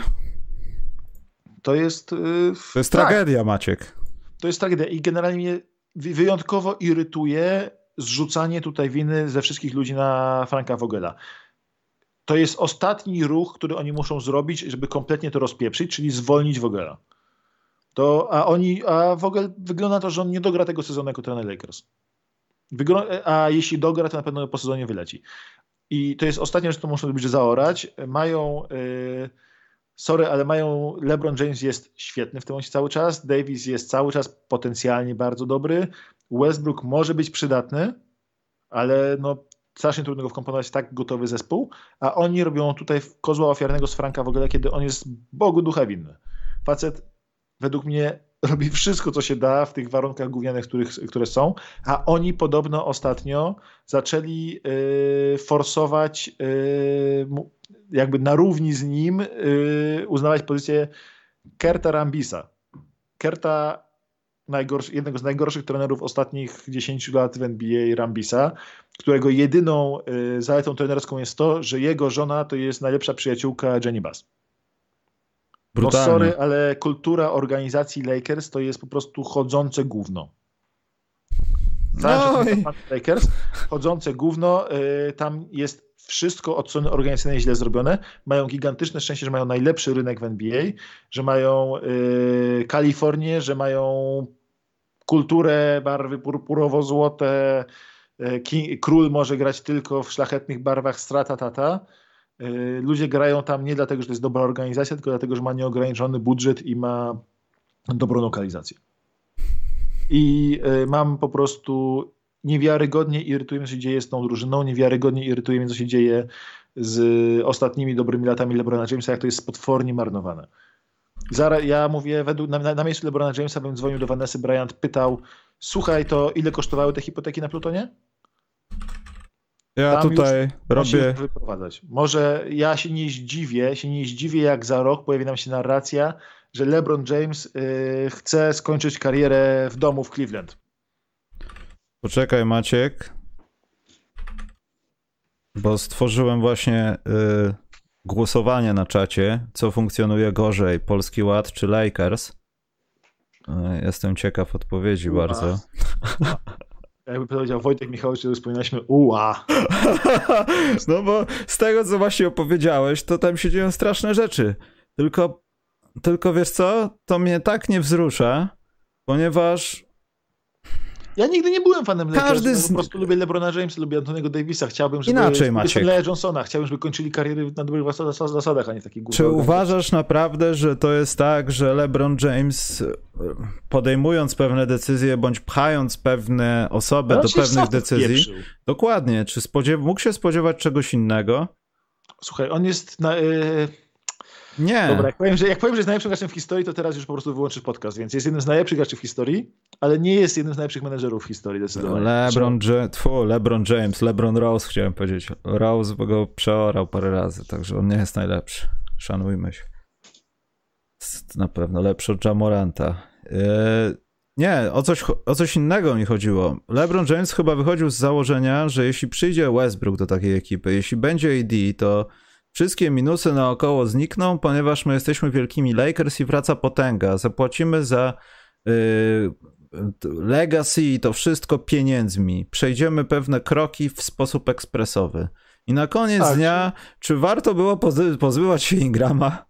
To jest... Yy, to jest tak. tragedia, Maciek. To jest tragedia i generalnie mnie wyjątkowo irytuje zrzucanie tutaj winy ze wszystkich ludzi na Franka Vogela. To jest ostatni ruch, który oni muszą zrobić, żeby kompletnie to rozpieprzyć, czyli zwolnić Vogela. To, a oni, a Vogel wygląda to, że on nie dogra tego sezonu jako trener Lakers. a jeśli dogra, to na pewno po sezonie wyleci. I to jest ostatnia rzecz, którą muszą zrobić, że zaorać. Mają, yy, sorry, ale mają, LeBron James jest świetny w tym momencie cały czas, Davis jest cały czas potencjalnie bardzo dobry, Westbrook może być przydatny, ale no strasznie trudno go wkomponować w tak gotowy zespół, a oni robią tutaj kozła ofiarnego z Franka w ogóle, kiedy on jest Bogu ducha winny. Facet według mnie robi wszystko, co się da w tych warunkach gównianych, których, które są, a oni podobno ostatnio zaczęli yy, forsować yy, jakby na równi z nim yy, uznawać pozycję Kerta Rambisa. Kerta jednego z najgorszych trenerów ostatnich 10 lat w NBA, Rambisa, którego jedyną y, zaletą trenerską jest to, że jego żona to jest najlepsza przyjaciółka Jenny Bass. No sorry, ale kultura organizacji Lakers to jest po prostu chodzące gówno. no i... Lakers, chodzące gówno, y, tam jest wszystko od strony organizacyjnej źle zrobione. Mają gigantyczne szczęście, że mają najlepszy rynek w NBA, że mają y, Kalifornię, że mają kulturę, barwy purpurowo-złote. Y, król może grać tylko w szlachetnych barwach strata tata. Y, ludzie grają tam nie dlatego, że to jest dobra organizacja, tylko dlatego, że ma nieograniczony budżet i ma dobrą lokalizację. I mam po prostu niewiarygodnie irytuje mnie, co się dzieje z tą drużyną, niewiarygodnie irytuje mnie, co się dzieje z ostatnimi dobrymi latami LeBrona Jamesa, jak to jest potwornie marnowane. Zaraz, ja mówię, według, na, na miejscu LeBrona Jamesa bym dzwonił do Vanessa Bryant, pytał, słuchaj, to ile kosztowały te hipoteki na Plutonie? Ja Tam tutaj robię. Wyprowadzać. Może ja się nie zdziwię, się nie zdziwię, jak za rok pojawi nam się narracja, że LeBron James yy, chce skończyć karierę w domu w Cleveland. Poczekaj, Maciek. Bo stworzyłem właśnie y, głosowanie na czacie, co funkcjonuje gorzej, Polski Ład czy Lakers. E, jestem ciekaw odpowiedzi Ua. bardzo. Jakby powiedział Wojtek Michałowicz, to wspominaliśmy uła. No bo z tego, co właśnie opowiedziałeś, to tam się dzieją straszne rzeczy. Tylko, tylko wiesz co? To mnie tak nie wzrusza, ponieważ Ja nigdy nie byłem fanem Każdy Lakersów, z- po prostu lubię LeBrona Jamesa, lubię Antoniego Davisa. Chciałbym, żeby... Inaczej, Maciek. Johnsona. Chciałbym, żeby kończyli kariery na dobrych zasad- zasadach, a nie takich Czy głupich. uważasz naprawdę, że to jest tak, że LeBron James e, podejmując pewne decyzje bądź pchając pewne osoby Ale do pewnych decyzji, wpieprzył. dokładnie, czy spodziew- mógł się spodziewać czegoś innego? Słuchaj, on jest na... Yy... Nie. Dobra, jak powiem, że, jak powiem, że jest najlepszym graczem w historii, to teraz już po prostu wyłączysz podcast, więc jest jednym z najlepszych graczy w historii, ale nie jest jednym z najlepszych menedżerów w historii, zdecydowanie. LeBron, Ja- tfu, LeBron James, LeBron Rose chciałem powiedzieć. Rose bo go przeorał parę razy, także on nie jest najlepszy. Szanujmy się. Jest na pewno lepszy od Jamoranta. Yy, nie, o coś, o coś innego mi chodziło. LeBron James chyba wychodził z założenia, że jeśli przyjdzie Westbrook do takiej ekipy, jeśli będzie AD, to wszystkie minusy naokoło znikną, ponieważ my jesteśmy wielkimi Lakers i wraca potęga. Zapłacimy za yy, legacy i to wszystko pieniędzmi. Przejdziemy pewne kroki w sposób ekspresowy. I na koniec Tak. dnia, czy warto było pozy- pozbywać się Ingrama?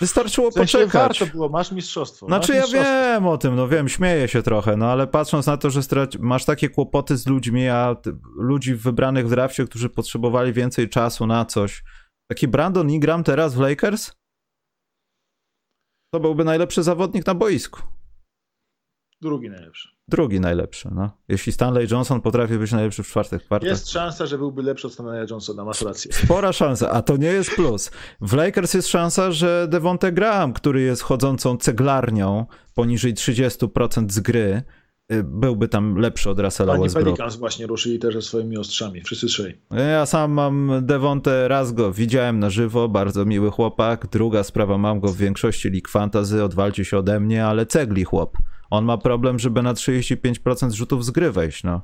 Wystarczyło W sensie poczekać. warto było, masz mistrzostwo. Znaczy masz ja mistrzostwo. wiem o tym, no wiem, śmieję się trochę, no ale patrząc na to, że straci- masz takie kłopoty z ludźmi, a ludzi wybranych w drafcie, którzy potrzebowali więcej czasu na coś. Taki Brandon Ingram teraz w Lakers? To byłby najlepszy zawodnik na boisku. Drugi najlepszy. Drugi najlepszy, no. Jeśli Stanley Johnson potrafi być najlepszy w czwartych kwartach. Jest szansa, że byłby lepszy od Stanleya Johnsona, masz rację. Spora szansa, a to nie jest plus. W Lakers jest szansa, że Devonte Graham, który jest chodzącą ceglarnią poniżej 30% z gry, y, byłby tam lepszy od Russella Pani Westbrook. Pelicans właśnie ruszyli też ze swoimi ostrzami, wszyscy trzej. Ja sam mam Devonte raz go widziałem na żywo, bardzo miły chłopak. Druga sprawa, mam go w większości League Fantasy, odwalcie się ode mnie, ale cegli chłop. On ma problem, żeby na 35% rzutów z gry wejść, no.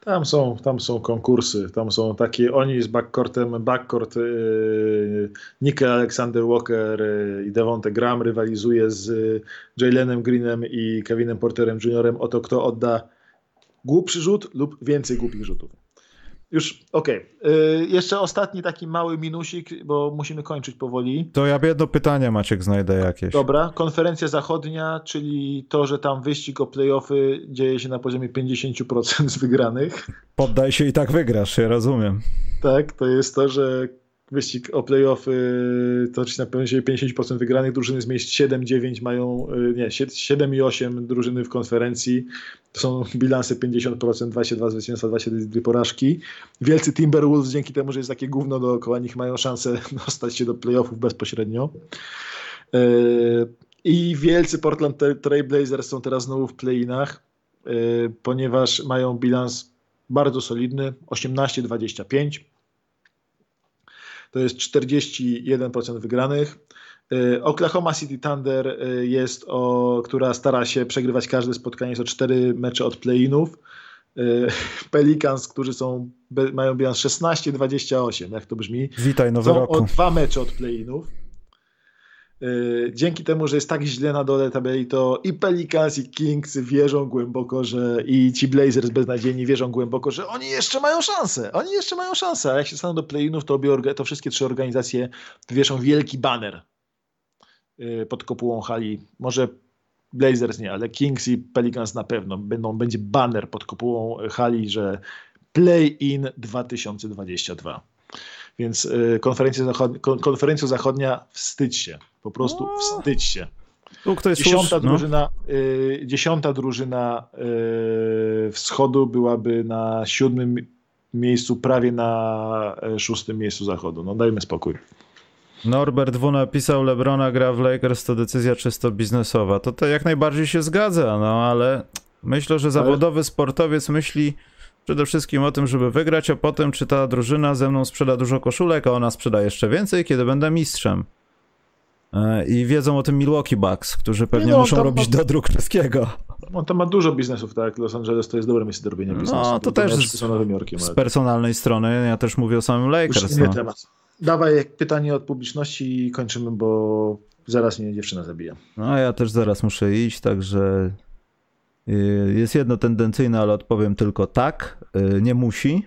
Tam są, tam są konkursy, tam są takie, oni z backcourtem, backcourt yy, Nickel Alexander Walker yy, i Devonte Graham rywalizuje z yy, Jalenem Greenem i Kevinem Porterem Jr. o to, kto odda głupszy rzut lub więcej głupich rzutów. Już, okej. Yy, jeszcze ostatni taki mały minusik, bo musimy kończyć powoli. To ja jedno pytanie, Maciek, znajdę jakieś. Dobra, konferencja zachodnia, czyli to, że tam wyścig o playoffy dzieje się na poziomie 50% z wygranych. Poddaj się i tak wygrasz, ja rozumiem. Tak, to jest to, że wyścig o playoffy toczy się na poziomie 50% wygranych. Drużyny z miejsc 7-9 mają, y, nie, 7 i 8 drużyny w konferencji. To są bilanse 50%, 22 zwycięstwa, 22 porażki. Wielcy Timberwolves dzięki temu, że jest takie gówno dookoła nich, mają szansę dostać się do playoffów bezpośrednio. Y, I wielcy Portland Trail Blazers są teraz znowu w play-inach, y, ponieważ mają bilans bardzo solidny, 18-25. To jest 41% wygranych. Y, Oklahoma City Thunder y, jest o, która stara się przegrywać każde spotkanie, jest o 4 mecze od play-inów. Y, Pelicans, którzy są, mają bilans 16-28, jak to brzmi, Witaj, nowy są o roku. dwa mecze od play-inów. Yy, Dzięki temu, że jest tak źle na dole tabeli, to i Pelicans, i Kings wierzą głęboko, że i ci Blazers beznadziejni wierzą głęboko, że oni jeszcze mają szansę. Oni jeszcze mają szansę. A jak się staną do play-inów, to, obie to wszystkie trzy organizacje wieszą wielki banner yy, pod kopułą hali. Może Blazers nie, ale Kings i Pelicans na pewno. Będą, będzie banner pod kopułą hali, że Play-in 2022. Więc y, konferencja, zachod... kon- konferencja zachodnia, wstydź się. Po prostu O. wstydź się. Tu ktoś Dziesiąta no. drużyna, y, dziesiąta drużyna y, wschodu byłaby na siódmym miejscu, prawie na e, szóstym miejscu zachodu. No dajmy spokój. Norbert W. napisał, Lebrona gra w Lakers, to decyzja czysto biznesowa. To to jak najbardziej się zgadza, no ale myślę, że zawodowy sportowiec myśli przede wszystkim o tym, żeby wygrać, a potem czy ta drużyna ze mną sprzeda dużo koszulek, a ona sprzeda jeszcze więcej, kiedy będę mistrzem. E, I wiedzą o tym Milwaukee Bucks, którzy pewnie no, muszą robić dodruk wszystkiego. On tam ma dużo biznesów, tak? Los Angeles to jest dobre miejsce do robienia biznesu. No, to też z, Jorkiem, z ale... personalnej strony, ja też mówię o samym Lakers. Już no. temat. Dawaj pytanie od publiczności i kończymy, bo zaraz mnie dziewczyna zabija. No, ja też zaraz muszę iść, także y, jest jedno tendencyjne, ale odpowiem tylko tak. Y, nie musi.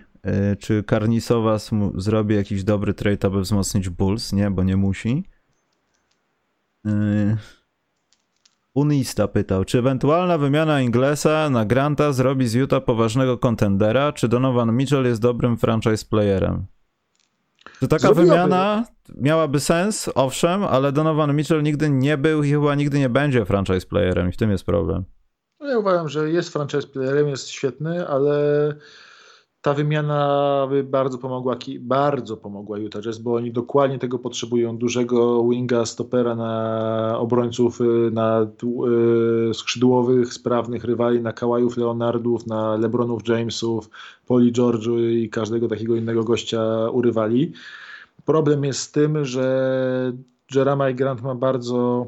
Y, czy Karnisowas zrobi jakiś dobry trade, aby wzmocnić Bulls? Nie, bo nie musi. Unista pytał, czy ewentualna wymiana Inglesa na Granta zrobi z Utah poważnego kontendera, czy Donovan Mitchell jest dobrym franchise playerem? Czy taka Zrobiłaby. wymiana miałaby sens? Owszem, ale Donovan Mitchell nigdy nie był i chyba nigdy nie będzie franchise playerem i w tym jest problem. No ja uważam, że jest franchise playerem, jest świetny, ale ta wymiana by bardzo pomogła, bardzo pomogła Utah Jazz, bo oni dokładnie tego potrzebują. Dużego winga, stopera na obrońców, y, na y, skrzydłowych, sprawnych rywali, na Kałajów Leonardów, na Lebronów Jamesów, Poli George'u i każdego takiego innego gościa urywali. Problem jest z tym, że Jeremiah Grant ma bardzo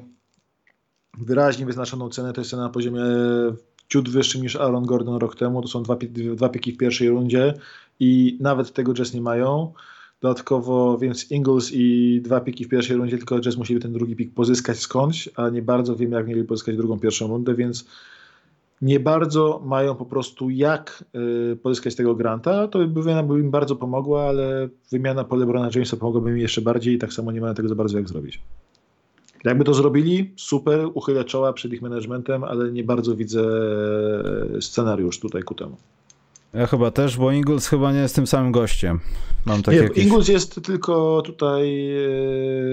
wyraźnie wyznaczoną cenę, to jest cena na poziomie ciut wyższym niż Aaron Gordon rok temu. To są dwa, dwa piki w pierwszej rundzie i nawet tego Jazz nie mają. Dodatkowo, więc Ingles i dwa piki w pierwszej rundzie, tylko Jazz musieli ten drugi pik pozyskać skądś, a nie bardzo wiem, jak mieli pozyskać drugą, pierwszą rundę, więc nie bardzo mają po prostu jak y, pozyskać tego granta. To wymiana by im bardzo pomogła, ale wymiana po LeBrona Jamesa pomogłaby mi jeszcze bardziej i tak samo nie mają tego za bardzo jak zrobić. Jakby to zrobili, super, uchylę czoła przed ich managementem, ale nie bardzo widzę scenariusz tutaj ku temu. Ja chyba też, bo Ingles chyba nie jest tym samym gościem. Mam takie nie, jakieś... Ingles jest tylko tutaj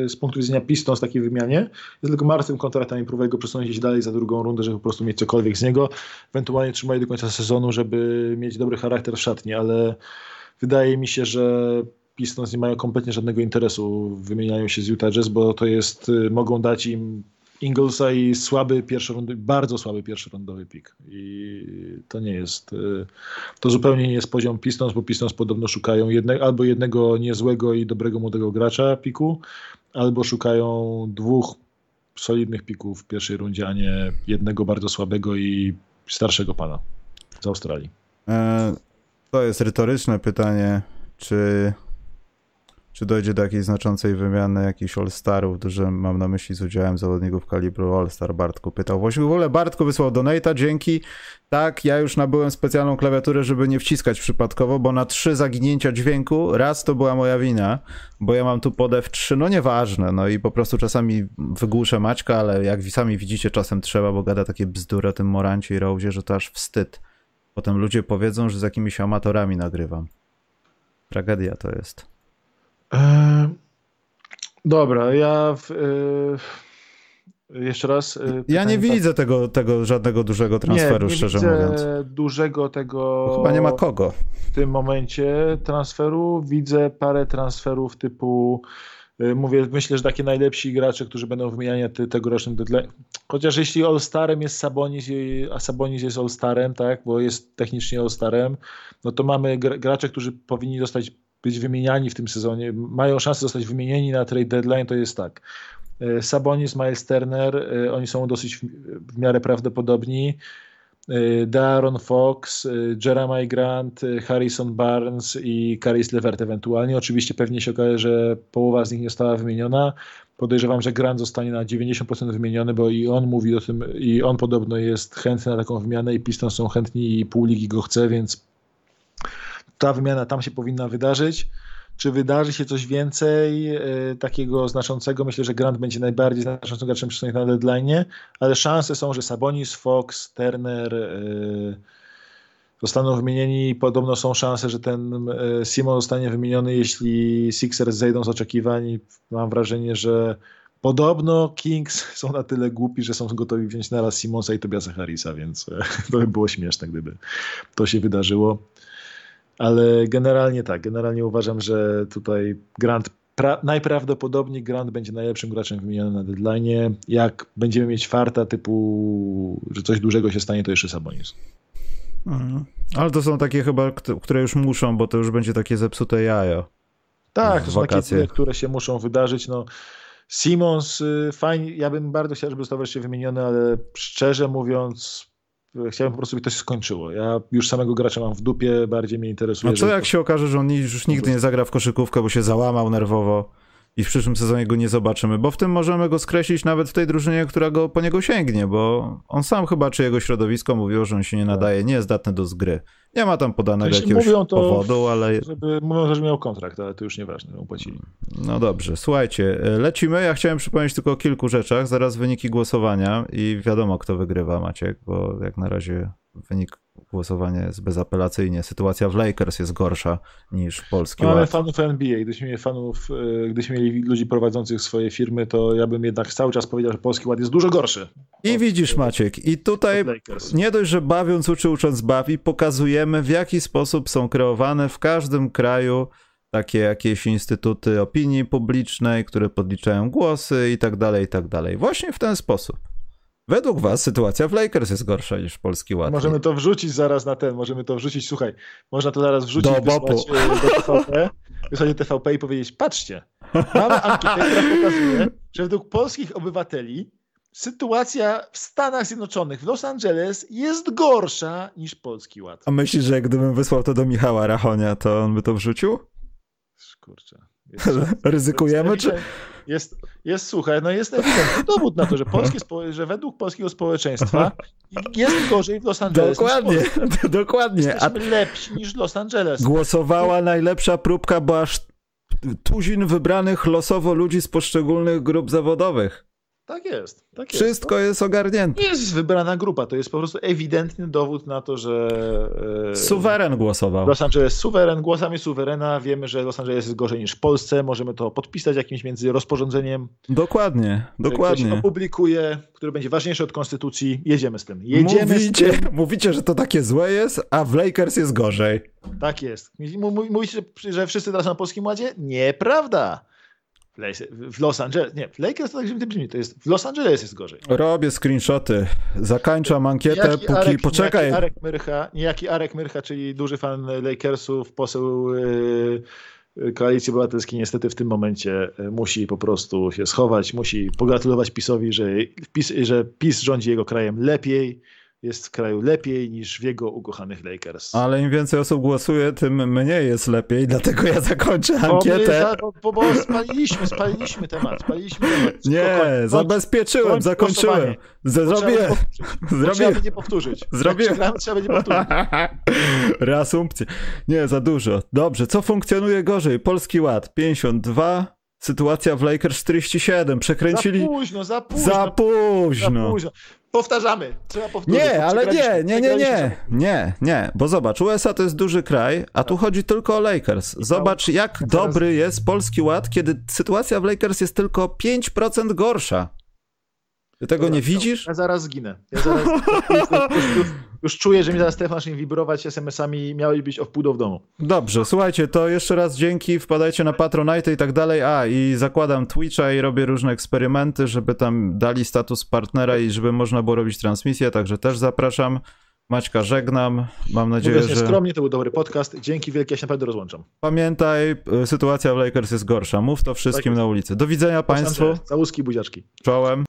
e, z punktu widzenia Pistons w takiej wymianie. Jest tylko martwym kontraktem i próbuję go przesunąć dalej za drugą rundę, żeby po prostu mieć cokolwiek z niego. Ewentualnie trzymać do końca sezonu, żeby mieć dobry charakter w szatni, ale wydaje mi się, że Pistons nie mają kompletnie żadnego interesu w wymienianiu się z Utah Jazz, bo to jest, y, mogą dać im Inglesa i słaby pierwszorundowy, bardzo słaby pierwszorundowy pik. I to nie jest, y, to zupełnie nie jest poziom Pistons, bo Pistons podobno szukają jedne, albo jednego niezłego i dobrego młodego gracza piku, albo szukają dwóch solidnych pików w pierwszej rundzie, a nie jednego bardzo słabego i starszego pana z Australii. E, to jest retoryczne pytanie, czy czy dojdzie do jakiejś znaczącej wymiany jakichś All-Starów, duże mam na myśli z udziałem zawodników kalibru All-Star, Bartku pytał. Właściwie w ogóle Bartku wysłał donata, dzięki. Tak, ja już nabyłem specjalną klawiaturę, żeby nie wciskać przypadkowo, bo na trzy zaginięcia dźwięku, raz to była moja wina, bo ja mam tu pod F3, no nieważne, no i po prostu czasami wygłuszę Maćka, ale jak sami widzicie, czasem trzeba, bo gada takie bzdury o tym Morancie i Rosie, że to aż wstyd. Potem ludzie powiedzą, że z jakimiś amatorami nagrywam. Tragedia to jest. E, dobra, ja w, e, jeszcze raz. E, ja nie widzę tego, tego żadnego dużego transferu, nie, nie szczerze widzę mówiąc. dużego tego. Chyba nie ma kogo. W tym momencie transferu widzę parę transferów typu. Mówię, myślę, że takie najlepsi gracze, którzy będą wymieniani te, tegorocznym deadline. Chociaż jeśli All-Starem jest Sabonis, a Sabonis jest All-Starem, tak, bo jest technicznie All-Starem, no to mamy gracze, którzy powinni dostać być wymieniani w tym sezonie, mają szansę zostać wymienieni na trade deadline, to jest tak. E, Sabonis, Miles Turner, e, oni są dosyć w miarę prawdopodobni. E, Darren Fox, Jeremiah Grant, Harrison Barnes i Caris Levert ewentualnie. Oczywiście pewnie się okaże, że połowa z nich nie została wymieniona. Podejrzewam, że Grant zostanie na 90% wymieniony, bo i on mówi o tym, i on podobno jest chętny na taką wymianę i Pistons są chętni i pół ligi go chce, więc ta wymiana tam się powinna wydarzyć. Czy wydarzy się coś więcej y, takiego znaczącego? Myślę, że Grant będzie najbardziej znaczącym graczem przy na deadline, ale szanse są, że Sabonis, Fox, Turner y, zostaną wymienieni. Podobno są szanse, że ten y, Simon zostanie wymieniony, jeśli Sixers zejdą z oczekiwań. Mam wrażenie, że Podobno Kings są na tyle głupi, że są gotowi wziąć naraz Simonsa i Tobiasa Harrisa, więc to by było śmieszne, gdyby to się wydarzyło. Ale generalnie tak, generalnie uważam, że tutaj Grant najprawdopodobniej Grant będzie najlepszym graczem wymienionym na deadline. Jak będziemy mieć farta typu, że coś dużego się stanie, to jeszcze Sabonis. Mhm. Ale to są takie chyba, które już muszą, bo to już będzie takie zepsute jajo. Tak, to są wakacje. takie, które się muszą wydarzyć. No, Simons, y, fajnie, ja bym bardzo chciał, żeby został wreszcie wymieniony, ale szczerze mówiąc, chciałem po prostu, by to się skończyło. Ja już samego gracza mam w dupie, bardziej mnie interesuje. No co jak się okaże, że on już nigdy nie zagra w koszykówkę, bo się załamał nerwowo i w przyszłym sezonie go nie zobaczymy, bo w tym możemy go skreślić nawet w tej drużynie, która go po niego sięgnie, bo on sam chyba, czy jego środowisko mówiło, że on się nie nadaje, nie jest zdatny do zgry. Nie ma tam podanego Jeśli jakiegoś mówią to, powodu, ale... Żeby, mówią, że miał kontrakt, ale to już nieważne, mu płacili. No dobrze, słuchajcie, lecimy. Ja chciałem przypomnieć tylko o kilku rzeczach. Zaraz wyniki głosowania i wiadomo, kto wygrywa, Maciek, bo jak na razie wynik głosowania jest bezapelacyjnie. Sytuacja w Lakers jest gorsza niż polski Mamy ład. fanów NBA. Gdybyśmy mieli fanów, e, gdybyśmy mieli ludzi prowadzących swoje firmy, to ja bym jednak cały czas powiedział, że polski ład jest dużo gorszy. I widzisz, Maciek, i tutaj od nie dość, że bawiąc uczy, ucząc bawi, pokazujemy w jaki sposób są kreowane w każdym kraju takie jakieś instytuty opinii publicznej, które podliczają głosy i tak dalej, i tak dalej. Właśnie w ten sposób. Według was sytuacja w Lakers jest gorsza niż polski ład. Możemy to wrzucić zaraz na ten, możemy to wrzucić, słuchaj, można to zaraz wrzucić Do wysłać, bopu. e, do TVP, wysłać do TVP i powiedzieć, patrzcie, mamy ankietę, która pokazuje, że według polskich obywateli sytuacja w Stanach Zjednoczonych, w Los Angeles jest gorsza niż polski ład. A myślisz, że gdybym wysłał to do Michała Rachonia, to on by to wrzucił? Kurczę. Ryzykujemy, czy... jest, jest, słuchaj, no jest ewidentny dowód na to, że, polskie, że według polskiego społeczeństwa jest gorzej w Los Angeles Dokładnie, niż w Polsce. dokładnie. A Jesteśmy lepsi niż Los Angeles. głosowała najlepsza próbka, bo aż tuzin wybranych losowo ludzi z poszczególnych grup zawodowych. Tak jest. Tak jest. Wszystko jest ogarnięte. Jest wybrana grupa, to jest po prostu ewidentny dowód na to, że e, Suweren głosował. Los Angeles suweren, głosami suwerena wiemy, że Los Angeles jest gorzej niż w Polsce, możemy to podpisać jakimś między rozporządzeniem, Dokładnie, dokładnie. opublikuje, które będzie ważniejsze od konstytucji. Jedziemy z tym. Jedziemy Mówicie, z tym. mówicie, że to takie złe jest, a w Lakers jest gorzej. Tak jest. Mówicie, że wszyscy teraz na Polskim Ładzie? Nieprawda. W Los Angeles, nie, w Lakers to tak źle brzmi, to jest, w Los Angeles jest gorzej. Robię screenshoty. Zakończam ankietę, Niejaki póki... Arek, Poczekaj. Niejaki Arek, Myrcha, niejaki Arek Myrcha, czyli duży fan Lakersów, poseł yy, Koalicji Obywatelskiej niestety w tym momencie yy, musi po prostu się schować, musi pogratulować PiSowi, że PiS, że PiS rządzi jego krajem lepiej, jest w kraju lepiej niż w jego ukochanych Lakers. Ale im więcej osób głosuje, tym mniej jest lepiej, dlatego ja zakończę Bo ankietę. za- Bo, bo, spaliliśmy, spaliliśmy temat, spaliliśmy temat. Nie, Kończ- zabezpieczyłem, kończ zakończyłem. głosowanie. Z- Trzeba będzie powtórzyć. Przegramy, trzeba będzie powtórzyć. Reasumpcję. Nie, za dużo. Dobrze, co funkcjonuje gorzej? Polski Ład 52, sytuacja w Lakers 47. Przekręcili Za późno, za późno. za Za późno. Powtarzamy. Trzeba powtórzyć. Nie, ale nie, nie, nie, nie, nie, nie, bo zobacz, USA to jest duży kraj, a tu chodzi tylko o Lakers. Zobacz, jak dobry jest Polski Ład, kiedy sytuacja w Lakers jest tylko 5% gorsza. Ty tego Dobra, nie widzisz? Ja zaraz zginę. Ja zaraz już, czuję, że mi zaraz telefon zacznie wibrować SMS-ami. Miałeś być o wpół do w domu. Dobrze, słuchajcie, to jeszcze raz dzięki, wpadajcie na Patronite i tak dalej. A, i zakładam Twitcha i robię różne eksperymenty, żeby tam dali status partnera i żeby można było robić transmisję, także też zapraszam. Maćka żegnam, mam nadzieję, Mówiąc że... nieskromnie, to był dobry podcast. Dzięki wielkie, ja się naprawdę rozłączam. Pamiętaj, y, sytuacja w Lakers jest gorsza. Mów to wszystkim Tak na ulicy. Do widzenia Państwu. Całuski, buziaczki. Czołem.